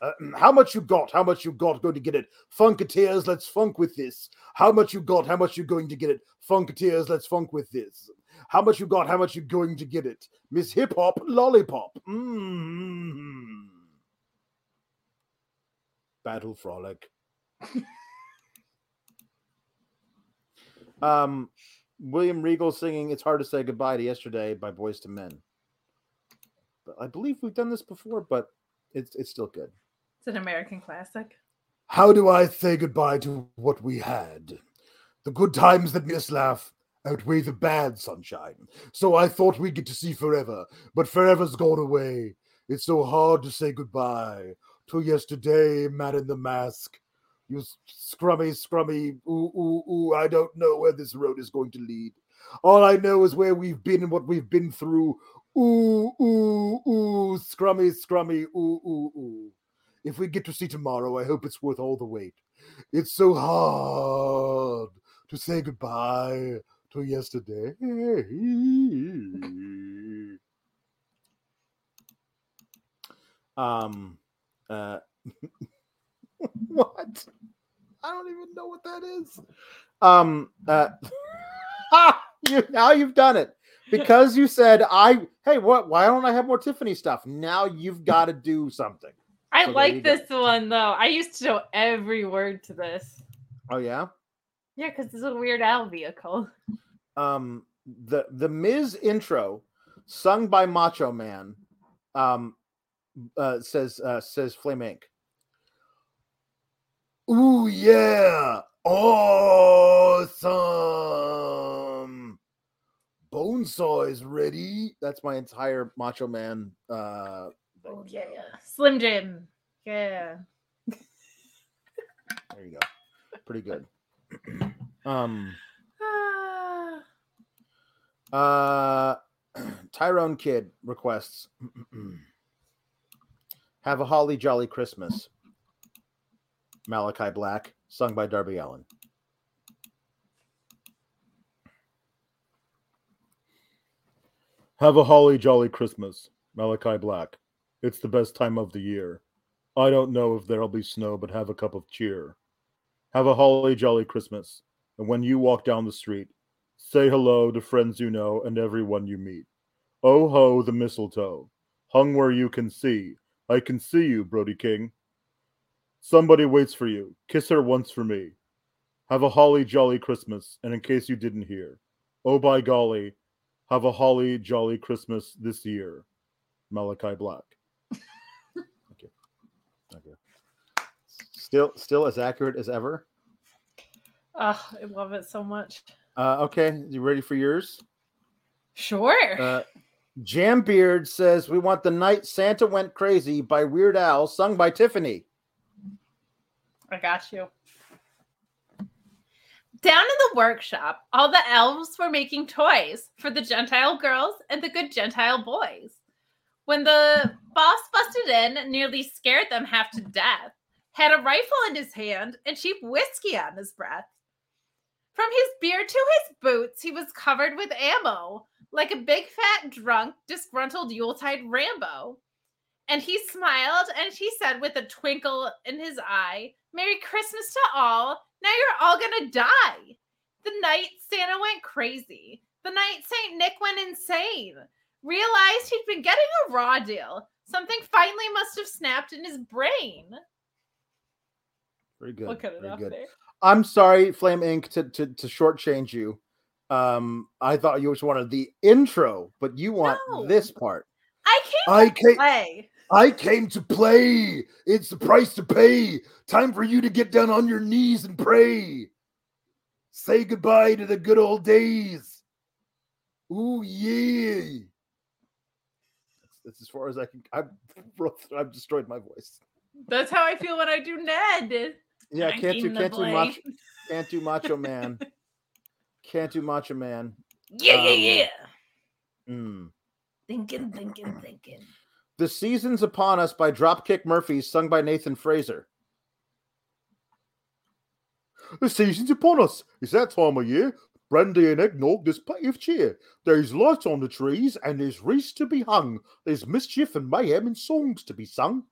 Uh, how much you got? How much you got? Going to get it. Funketeers, let's funk with this. How much you got? How much you going to get it? Funketeers, let's funk with this. How much you got? How much you going to get it? Miss Hip Hop Lollipop. Mm. Battle Frolic. Um, William Regal singing "It's Hard to Say Goodbye to Yesterday" by Boyz II Men. But I believe we've done this before, but it's it's still good. It's an American classic. How do I say goodbye to what we had? The good times that made us laugh outweigh the bad sunshine. So I thought we'd get to see forever, but forever's gone away. It's so hard to say goodbye to yesterday, man in the mask. You scrummy, scrummy, ooh, ooh, ooh. I don't know where this road is going to lead. All I know is where we've been and what we've been through. Ooh, ooh, ooh, scrummy, scrummy, ooh, ooh, ooh. If we get to see tomorrow, I hope it's worth all the wait. It's so hard to say goodbye to yesterday. Um, uh, what? I don't even know what that is. Um, uh, ah, you, now you've done it because you said I. Hey, what? Why don't I have more Tiffany stuff? Now you've got to do something. I So there you like go. this one though. I used to know every word to this. Oh yeah. Yeah, because it's a Weird Al vehicle. um the the Miz intro sung by Macho Man um uh says uh says Flame Inc. Ooh yeah. Awesome. Bonesaw is ready. That's my entire Macho Man uh. Oh yeah, Slim Jim. Yeah. there you go. Pretty good. um. Uh, Tyrone Kid requests Have a Holly Jolly Christmas. Malachi Black, sung by Darby Allin. Have a holly jolly Christmas, Malachi Black. It's the best time of the year. I don't know if there'll be snow, but have a cup of cheer. Have a holly jolly Christmas, and when you walk down the street, say hello to friends you know and everyone you meet. Oh ho, the mistletoe, hung where you can see. I can see you, Brody King. Somebody waits for you. Kiss her once for me. Have a holly jolly Christmas, and in case you didn't hear, oh by golly, have a holly jolly Christmas this year. Malachi Black. Thank you. Thank you. Still, still as accurate as ever. Oh, I love it so much. Uh, okay, you ready for yours? Sure. Uh, Jam Beard says we want the night Santa went crazy by Weird Al, sung by Tiffany. I got you. Down in the workshop, all the elves were making toys for the Gentile girls and the good Gentile boys. When the boss busted in nearly scared them half to death, had a rifle in his hand and cheap whiskey on his breath. From his beard to his boots, he was covered with ammo, like a big fat drunk, disgruntled Yuletide Rambo. And he smiled and he said with a twinkle in his eye, Merry Christmas to all. Now you're all gonna die. The night Santa went crazy. The night St. Nick went insane. Realized he'd been getting a raw deal. Something finally must have snapped in his brain. Very good. We'll cut it very off good. there. I'm sorry, Flame Inc. to to to shortchange you. Um, I thought you just wanted the intro, but you want No. this part. I came I to came. play. I came to play. It's the price to pay. Time for you to get down on your knees and pray. Say goodbye to the good old days. Ooh yeah. That's, that's as far as I can. I've, I've destroyed my voice. That's how I feel when I do Ned. Yeah, can't do can't do play. much. Can't do Macho Man. Can't do Macho Man. Yeah, yeah, Um, yeah. Mm. Thinking, thinking, thinking. The Season's Upon Us by Dropkick Murphys, sung by Nathan Frazer. The season's upon us. It's that time of year. Brandy and eggnog, there's plenty of cheer. There's lights on the trees, and there's wreaths to be hung. There's mischief and mayhem and songs to be sung.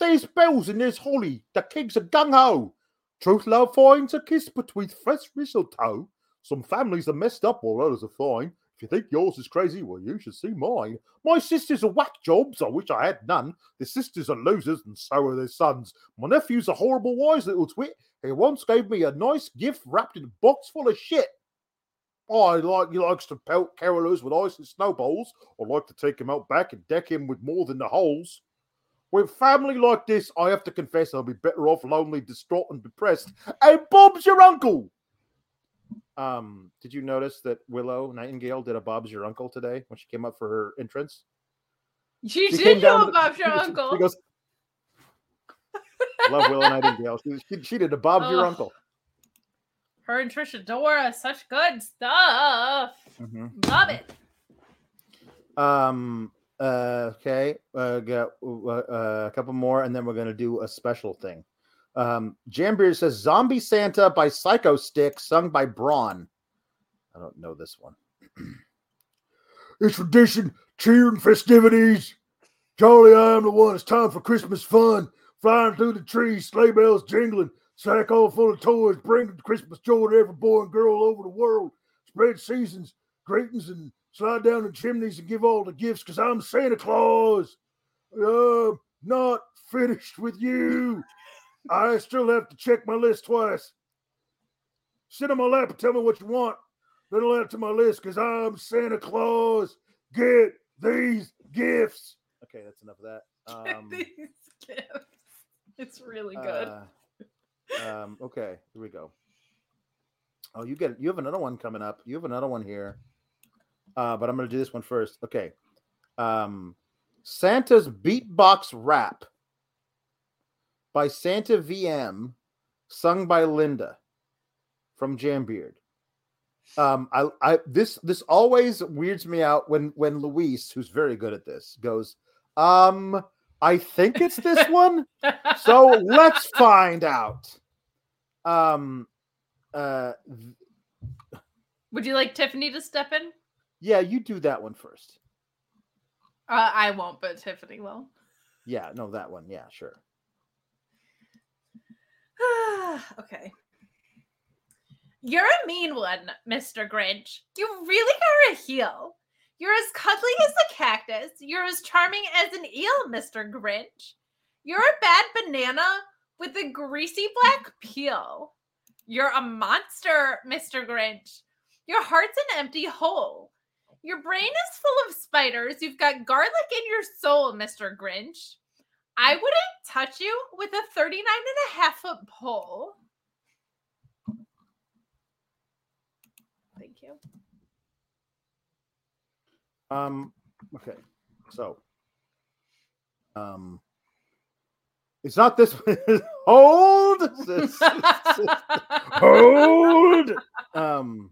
There's bells and there's holly. The kegs are gung ho. Truth love finds a kiss between fresh mistletoe. Some families are messed up while others are fine. If you think yours is crazy, well, you should see mine. My sisters are whack jobs. I wish I had none. Their sisters are losers, and so are their sons. My nephew's a horrible wise little twit. He once gave me a nice gift wrapped in a box full of shit. I like he likes to pelt carolers with ice and snowballs. I like to take him out back and deck him with more than the holes. With family like this, I have to confess I'll be better off lonely, distraught, and depressed. And Bob's your uncle. Um, did you notice that Willow Nightingale did a Bob's your uncle today when she came up for her entrance? She, She did came know down to- she your uncle. She goes, Love Willow Nightingale. She, she, she did a Bob's your uncle. Her and Trish Adora, such good stuff. Love it. Um. Uh, okay. Uh, got uh, uh, a couple more, and then we're gonna do a special thing. Um, Jambeard says "Zombie Santa" by Psychostick, sung by Braun. I don't know this one. it's tradition, cheer and festivities. Charlie, I am the one. It's time for Christmas fun. Flying through the trees, sleigh bells jingling, sack all full of toys, bringing Christmas joy to every boy and girl over the world. Spread seasons, greetings, and slide down the chimneys and give all the gifts because I'm Santa Claus. Uh, not finished with you. I still have to check my list twice. Sit on my lap and tell me what you want. Then I'll add it to my list because I'm Santa Claus. Get these gifts. Okay, that's enough of that. Um, These gifts. It's really good. uh, um, okay, here we go. Oh, you get you have another one coming up. You have another one here. Uh, but I'm gonna do this one first. Okay. Um Santa's Beatbox Rap by Santa VM, sung by Linda from Jambeard. Um, I, I this this always weirds me out when when Luis, who's very good at this, goes, um, I think it's this one. So let's find out. Um, uh, th- Would you like Tiffany to step in? Yeah, you do that one first. Uh, I won't, but Tiffany will. Yeah, no, that one. Yeah, sure. okay. You're a mean one, Mr. Grinch. You really are a heel. You're as cuddly as a cactus. You're as charming as an eel, Mr. Grinch. You're a bad banana with a greasy black peel. You're a monster, Mr. Grinch. Your heart's an empty hole. Your brain is full of spiders. You've got garlic in your soul, Mr. Grinch. I wouldn't touch you with a 39 and a half foot pole. Thank you. Um, okay, so, um, it's not this one. Hold, hold. Um,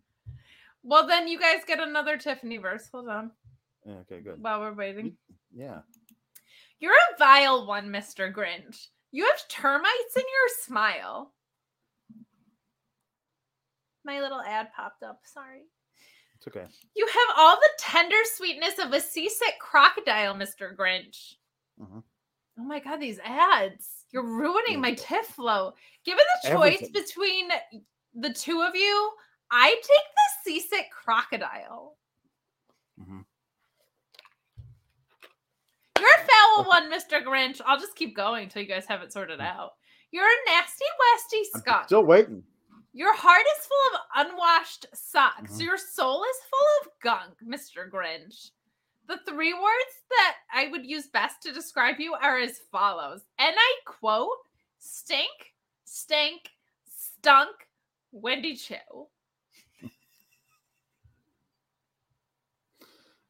well, then you guys get another Tiffany verse. Hold on yeah, okay, good. while we're waiting. Yeah. You're a vile one, Mr. Grinch. You have termites in your smile. My little ad popped up. Sorry. It's okay. You have all the tender sweetness of a seasick crocodile, Mr. Grinch. Mhm. Oh my god, these ads. You're ruining my tiff flow. Given the choice Everything. between the two of you, I take the seasick crocodile. Mhm. You're a foul one, Mr. Grinch. I'll just keep going until you guys have it sorted out. You're a nasty westy I'm still waiting. Your heart is full of unwashed socks. Mhm. Your soul is full of gunk, Mr. Grinch. The three words that I would use best to describe you are as follows. And I quote stink, stink, stunk, Wendy Cho.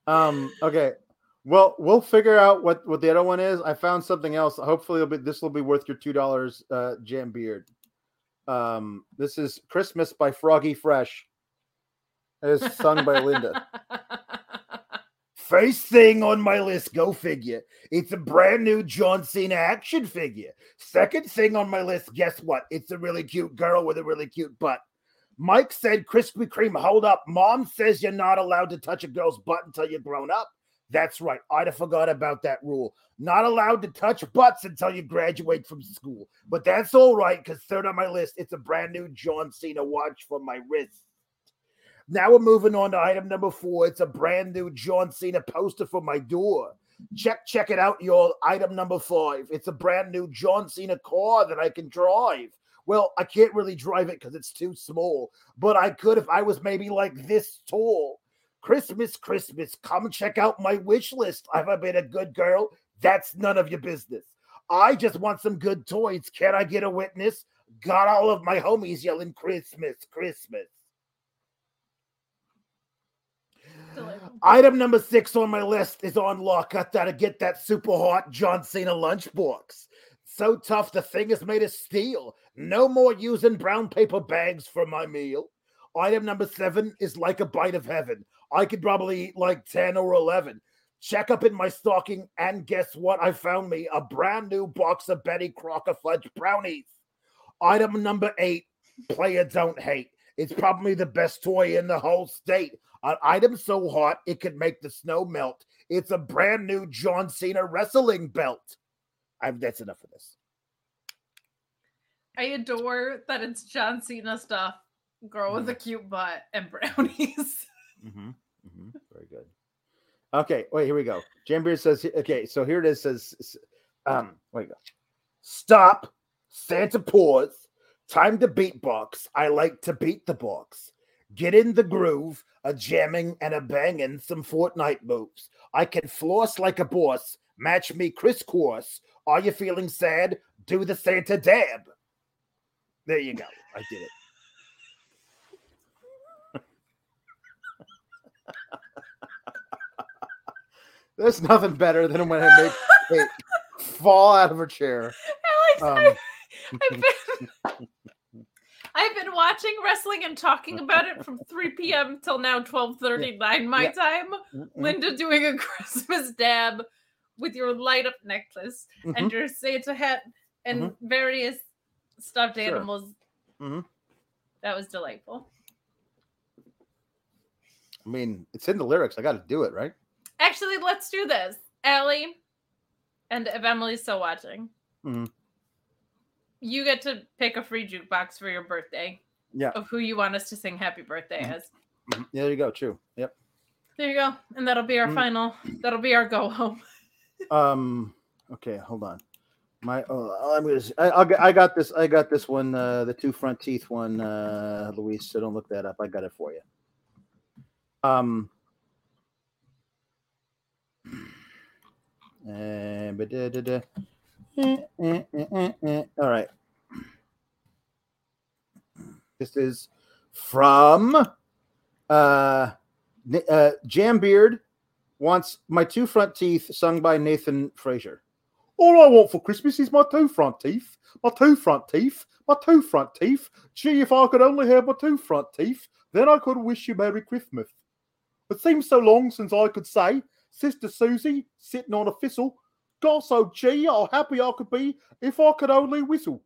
Um. Okay. Well, we'll figure out what what the other one is. I found something else. Hopefully, it'll be this will be worth your two dollars. Uh, Jam Beard. Um. This is Christmas by Froggy Fresh. It is sung by Linda. First thing on my list, go figure. It's a brand new John Cena action figure. Second thing on my list, guess what? It's a really cute girl with a really cute butt. Mike said, Krispy Kreme, hold up. Mom says you're not allowed to touch a girl's butt until you're grown up. That's right. I'd have forgot about that rule. Not allowed to touch butts until you graduate from school. But that's all right, because third on my list, it's a brand new John Cena watch for my wrist. Now we're moving on to item number four. It's a brand new John Cena poster for my door. Check, check it out, y'all. Item number five. It's a brand new John Cena car that I can drive. Well, I can't really drive it because it's too small, but I could if I was maybe like this tall. Christmas, Christmas, come check out my wish list. Have I been a good girl? That's none of your business. I just want some good toys. Can I get a witness? Got all of my homies yelling Christmas, Christmas. Item number six on my list is on lock. I gotta get that super hot John Cena lunchbox. So tough, the thing is made of steel. No more using brown paper bags for my meal. Item number seven is like a bite of heaven. I could probably eat like 10 or 11. Check up in my stocking, and guess what? I found me a brand new box of Betty Crocker fudge brownies. Item number eight, player don't hate. It's probably the best toy in the whole state. An item so hot it could make the snow melt. It's a brand new John Cena wrestling belt. I'm that's enough of this. I adore that it's John Cena stuff, girl with a cute butt, and brownies. Mm-hmm. Mm-hmm. Very good. Okay, wait, here we go. Jambeard says, okay, so here it is. Says, um, wait, go. Stop. Santa pause. Time to beatbox. I like to beat the box. Get in the groove, a jamming and a banging, some Fortnite moves. I can floss like a boss. Match me crisscross. Are you feeling sad? Do the Santa dab. There you go. I did it. There's nothing better than when I make Kate fall out of her chair. Alex, Um, I've, been, I've been watching wrestling and talking about it from 3 p.m. till now 12:39 my Yeah. time. Linda doing a Christmas dab with your light up necklace and your Santa hat and various stuffed Mm-hmm. Sure. animals. Mhm. That was delightful. I mean, it's in the lyrics. I got to do it, right? Actually, let's do this. Allie, and if Emily's still watching, Mhm. you get to pick a free jukebox for your birthday Yeah. of who you want us to sing happy birthday Mhm. as. Mhm. Yeah, there you go. True. Yep. There you go. And that'll be our Mm. final, that'll be our go home. Um. Okay, hold on. My oh, I'm gonna. I, I'll I got this. I got this one. Uh, the two front teeth one, uh, Luis. So don't look that up. I got it for you. Um. And. All right. This is from uh, uh Jambeard wants my two front teeth sung by Nathan Frazer. All I want for Christmas is my two front teeth, my two front teeth, my two front teeth. Gee, if I could only have my two front teeth, then I could wish you Merry Christmas. It seems so long since I could say, Sister Susie, sitting on a thistle, gosh, oh gee, how happy I could be if I could only whistle.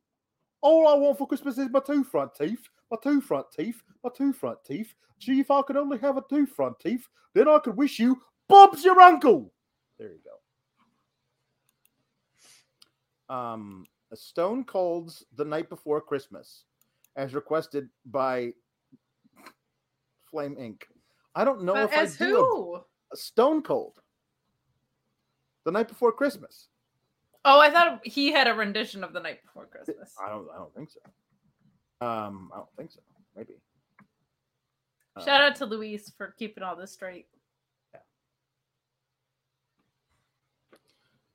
All I want for Christmas is my two front teeth, my two front teeth, my two front teeth. Gee, if I could only have a two front teeth, then I could wish you Bob's your uncle. There you go. Um, a Stone Cold's The Night Before Christmas, as requested by Flame Inc. I don't know But if I as do who? a Stone Cold. The night before Christmas. Oh, I thought he had a rendition of the night before Christmas. I don't. I don't think so. Um, I don't think so. Maybe. Shout Uh, out to Luis for keeping all this straight.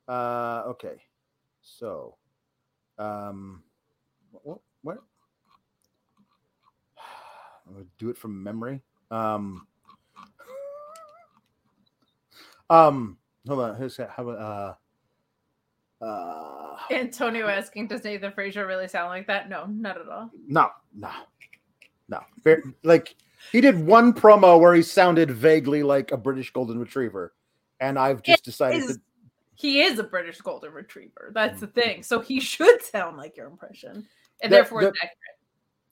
Uh, okay. So, um, what? What? I'm gonna do it from memory. Um, um, hold on. Here's how about uh, uh, Antonio asking, does Nathan Frazer really sound like that? No, not at all. no, no, no. Fair- Like he did one promo where he sounded vaguely like a British Golden Retriever, and I've just decided Is- to He is a British Golden Retriever. That's the thing. So he should sound like your impression. And The- therefore, the- it's accurate.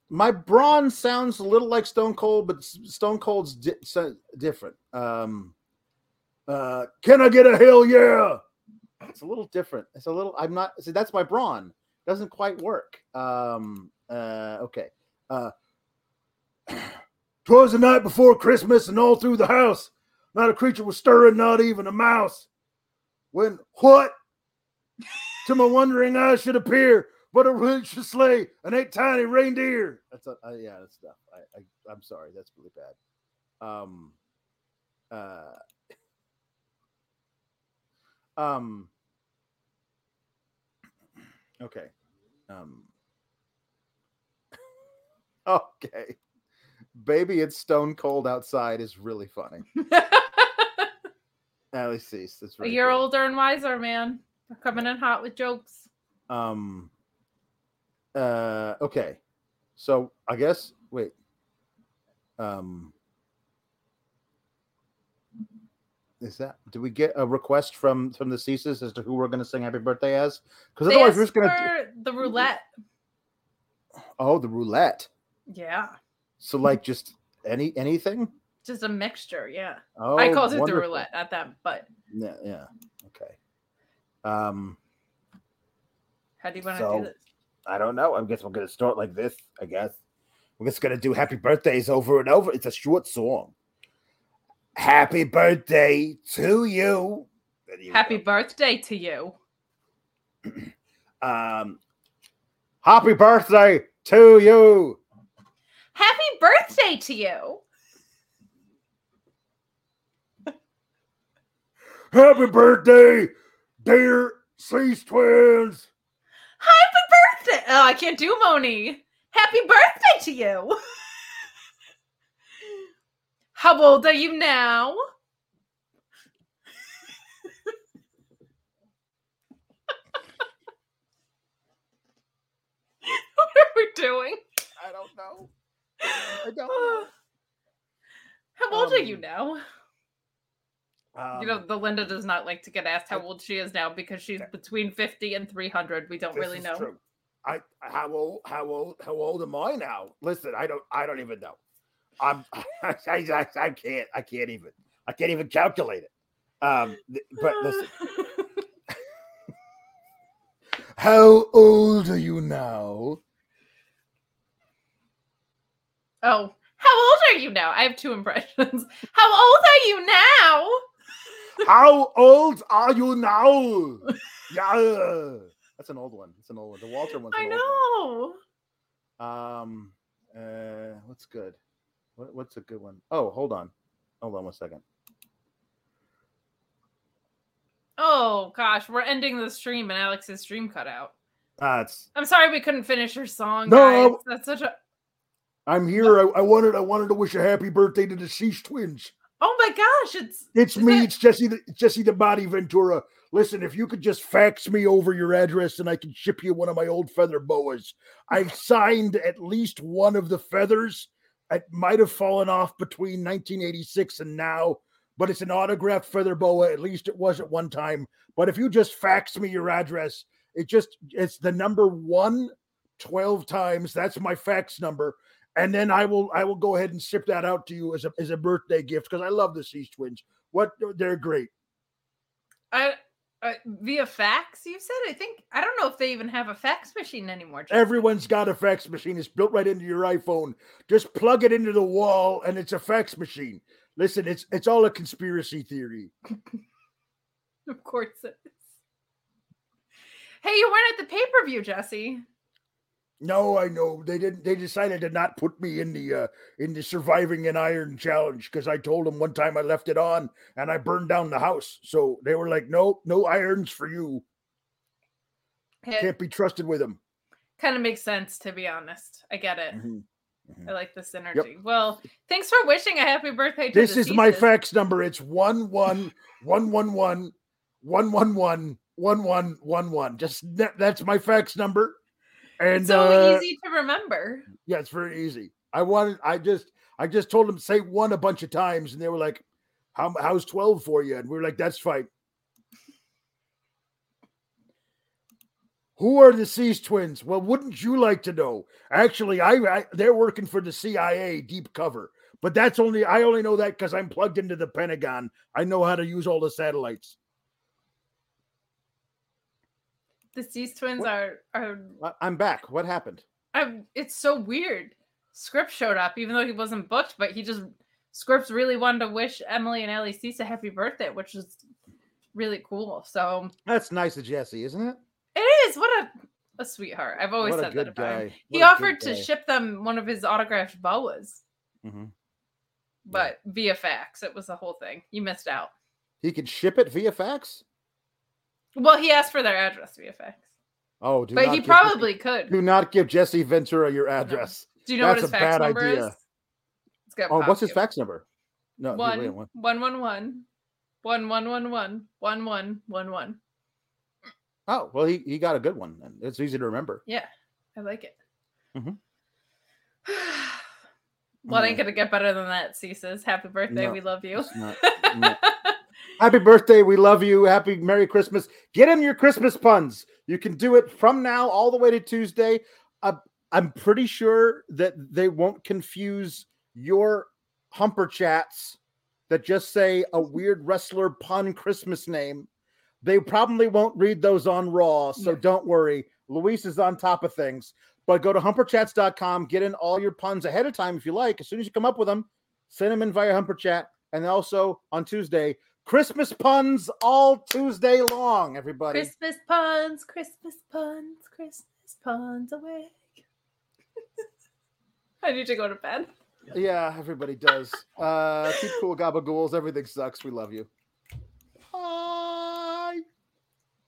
my Bron sounds a little like Stone Cold, but Stone Cold's di- so- different. Um, uh, can I get a hell yeah? It's a little different. It's a little. I'm not. See, that's my Bron. Doesn't quite work. Um, uh, okay. Uh, Twas the night before Christmas, and all through the house, not a creature was stirring, not even a mouse. When what? to my wondering eyes should appear, but a rich sleigh and eight tiny reindeer. That's a, uh, yeah, that's stuff. I, I I'm sorry, that's really bad. Um, uh, um, okay, um, okay, baby, it's stone cold outside is really funny. At cease. That's a really year older and wiser, man. They're coming in hot with jokes. Um. Uh. Okay. So I guess wait. Um. Is that? Did we get a request from from the Ceases as to who we're going to sing "Happy Birthday" as? Because otherwise we're just going to. the roulette. Oh, the roulette. Yeah. So like just any anything. Just a mixture. Yeah. Oh, I called it the roulette, not that. But Yeah. Yeah. Okay. Um. how do you want to So- do this? I don't know. I guess we're gonna start like this. I guess we're just gonna do happy birthdays over and over. It's a short song. Happy birthday to you. You Happy go. birthday to you. Um, happy birthday to you. Happy birthday to you. Happy birthday, dear Cease twins. Happy birthday. Oh, I can't do Moni. Happy birthday to you. How old are you now? what are we doing? I don't know. I don't know. How old are you Um, now? Um, you know, the Linda does not like to get asked how I- old she is now because she's between 50 and 300. We don't really know. true. I how old how old how old am I now? Listen, I don't I don't even know. I'm I, I, I can't I can't even I can't even calculate it. Um, but listen, how old are you now? Oh, how old are you now? I have two impressions. How old are you now? How old are you now? Yeah, that's an old one. It's an old one. The Walter one's. I know. one. Um, uh, what's good? What, what's a good one? Oh, hold on, hold on one second. Oh gosh, we're ending the stream and Alex's stream cut out. It's I'm sorry we couldn't finish your song, No. guys. That's such a I'm here. I, I wanted I wanted to wish a happy birthday to the deceased twins. Oh my gosh, it's It's me. that- It's Jesse. The, Jesse the Body Ventura. Listen, if you could just fax me over your address, and I can ship you one of my old feather boas. I've signed at least one of the feathers. It might have fallen off between 1986 and now, but it's an autographed feather boa. At least it was at one time. But if you just fax me your address, it just it's the number one 12 times. That's my fax number. And then I will I will go ahead and ship that out to you as a as a birthday gift because I love the Seas twins. What they're great. I Uh, via fax, you said? I think I don't know if they even have a fax machine anymore. Everyone's got a fax machine. It's built right into your iPhone. Just plug it into the wall, and it's a fax machine. Listen, it's it's all a conspiracy theory. Of course it is. Hey, you weren't at the pay per view, Jesse. No, I know they didn't. They decided to not put me in the uh, in the surviving an iron challenge because I told them one time I left it on and I burned down the house. So they were like, "No, no irons for you. It Can't be trusted with them." kind of makes sense, to be honest. I get it. Mhm. Mhm. I like this energy. Well, thanks for wishing a happy birthday to This is my fax number. It's one one one one one one one one one one one one. Just that, that's my fax number. And so uh, easy to remember. Yeah, it's very easy. I wanted. I just. I just told them say one a bunch of times, and they were like, "How how's twelve for you?" And we were like, "That's fine." Who are the Seas twins? Well, wouldn't you like to know? Actually, I, I they're working for the CIA deep cover, but that's only I only know that because I'm plugged into the Pentagon. I know how to use all the satellites. The Seas twins What? are are. I'm back. What happened? I'm, it's so weird. Scrypts showed up, even though he wasn't booked, but he just Scrypts really wanted to wish Emily and Ellie Cease a happy birthday, which is really cool. So That's nice of Jesse, isn't it? it is. What a a sweetheart. I've always What said that about him. guy. He What good offered to guy. ship them one of his autographed boas, Mhm. but via fax. It was the whole thing. You missed out. He could ship it via fax. Well, he asked for their address via fax, Oh, do but he probably could. do not give Jesse Ventura your address. Do you know That's what his a fax bad number idea. is? Oh, what's his Popcue. fax number? No, wait, One one one one one one one one one one one one. Oh, well, he, he got a good one. and It's easy to remember. Yeah, I like it. Mhm. well, it ain't gonna get better than that, Ceases. Happy birthday. No, we love you. Not- no. Happy birthday. We love you. Happy Merry Christmas. Get in your Christmas puns. You can do it from now all the way to Tuesday. Uh, I'm pretty sure that they won't confuse your humper chats that just say a weird wrestler pun Christmas name. They probably won't read those on Raw, so Yeah. don't worry. Luis is on top of things. But go to humperchats.com, get in all your puns ahead of time if you like. As soon as you come up with them, send them in via humper chat. And also on Tuesday, Christmas puns all Tuesday long, everybody. Christmas puns, Christmas puns, Christmas puns away. I need to go to bed. Yeah, everybody does. Uh, keep cool, gabagools. Everything sucks. We love you. Ah.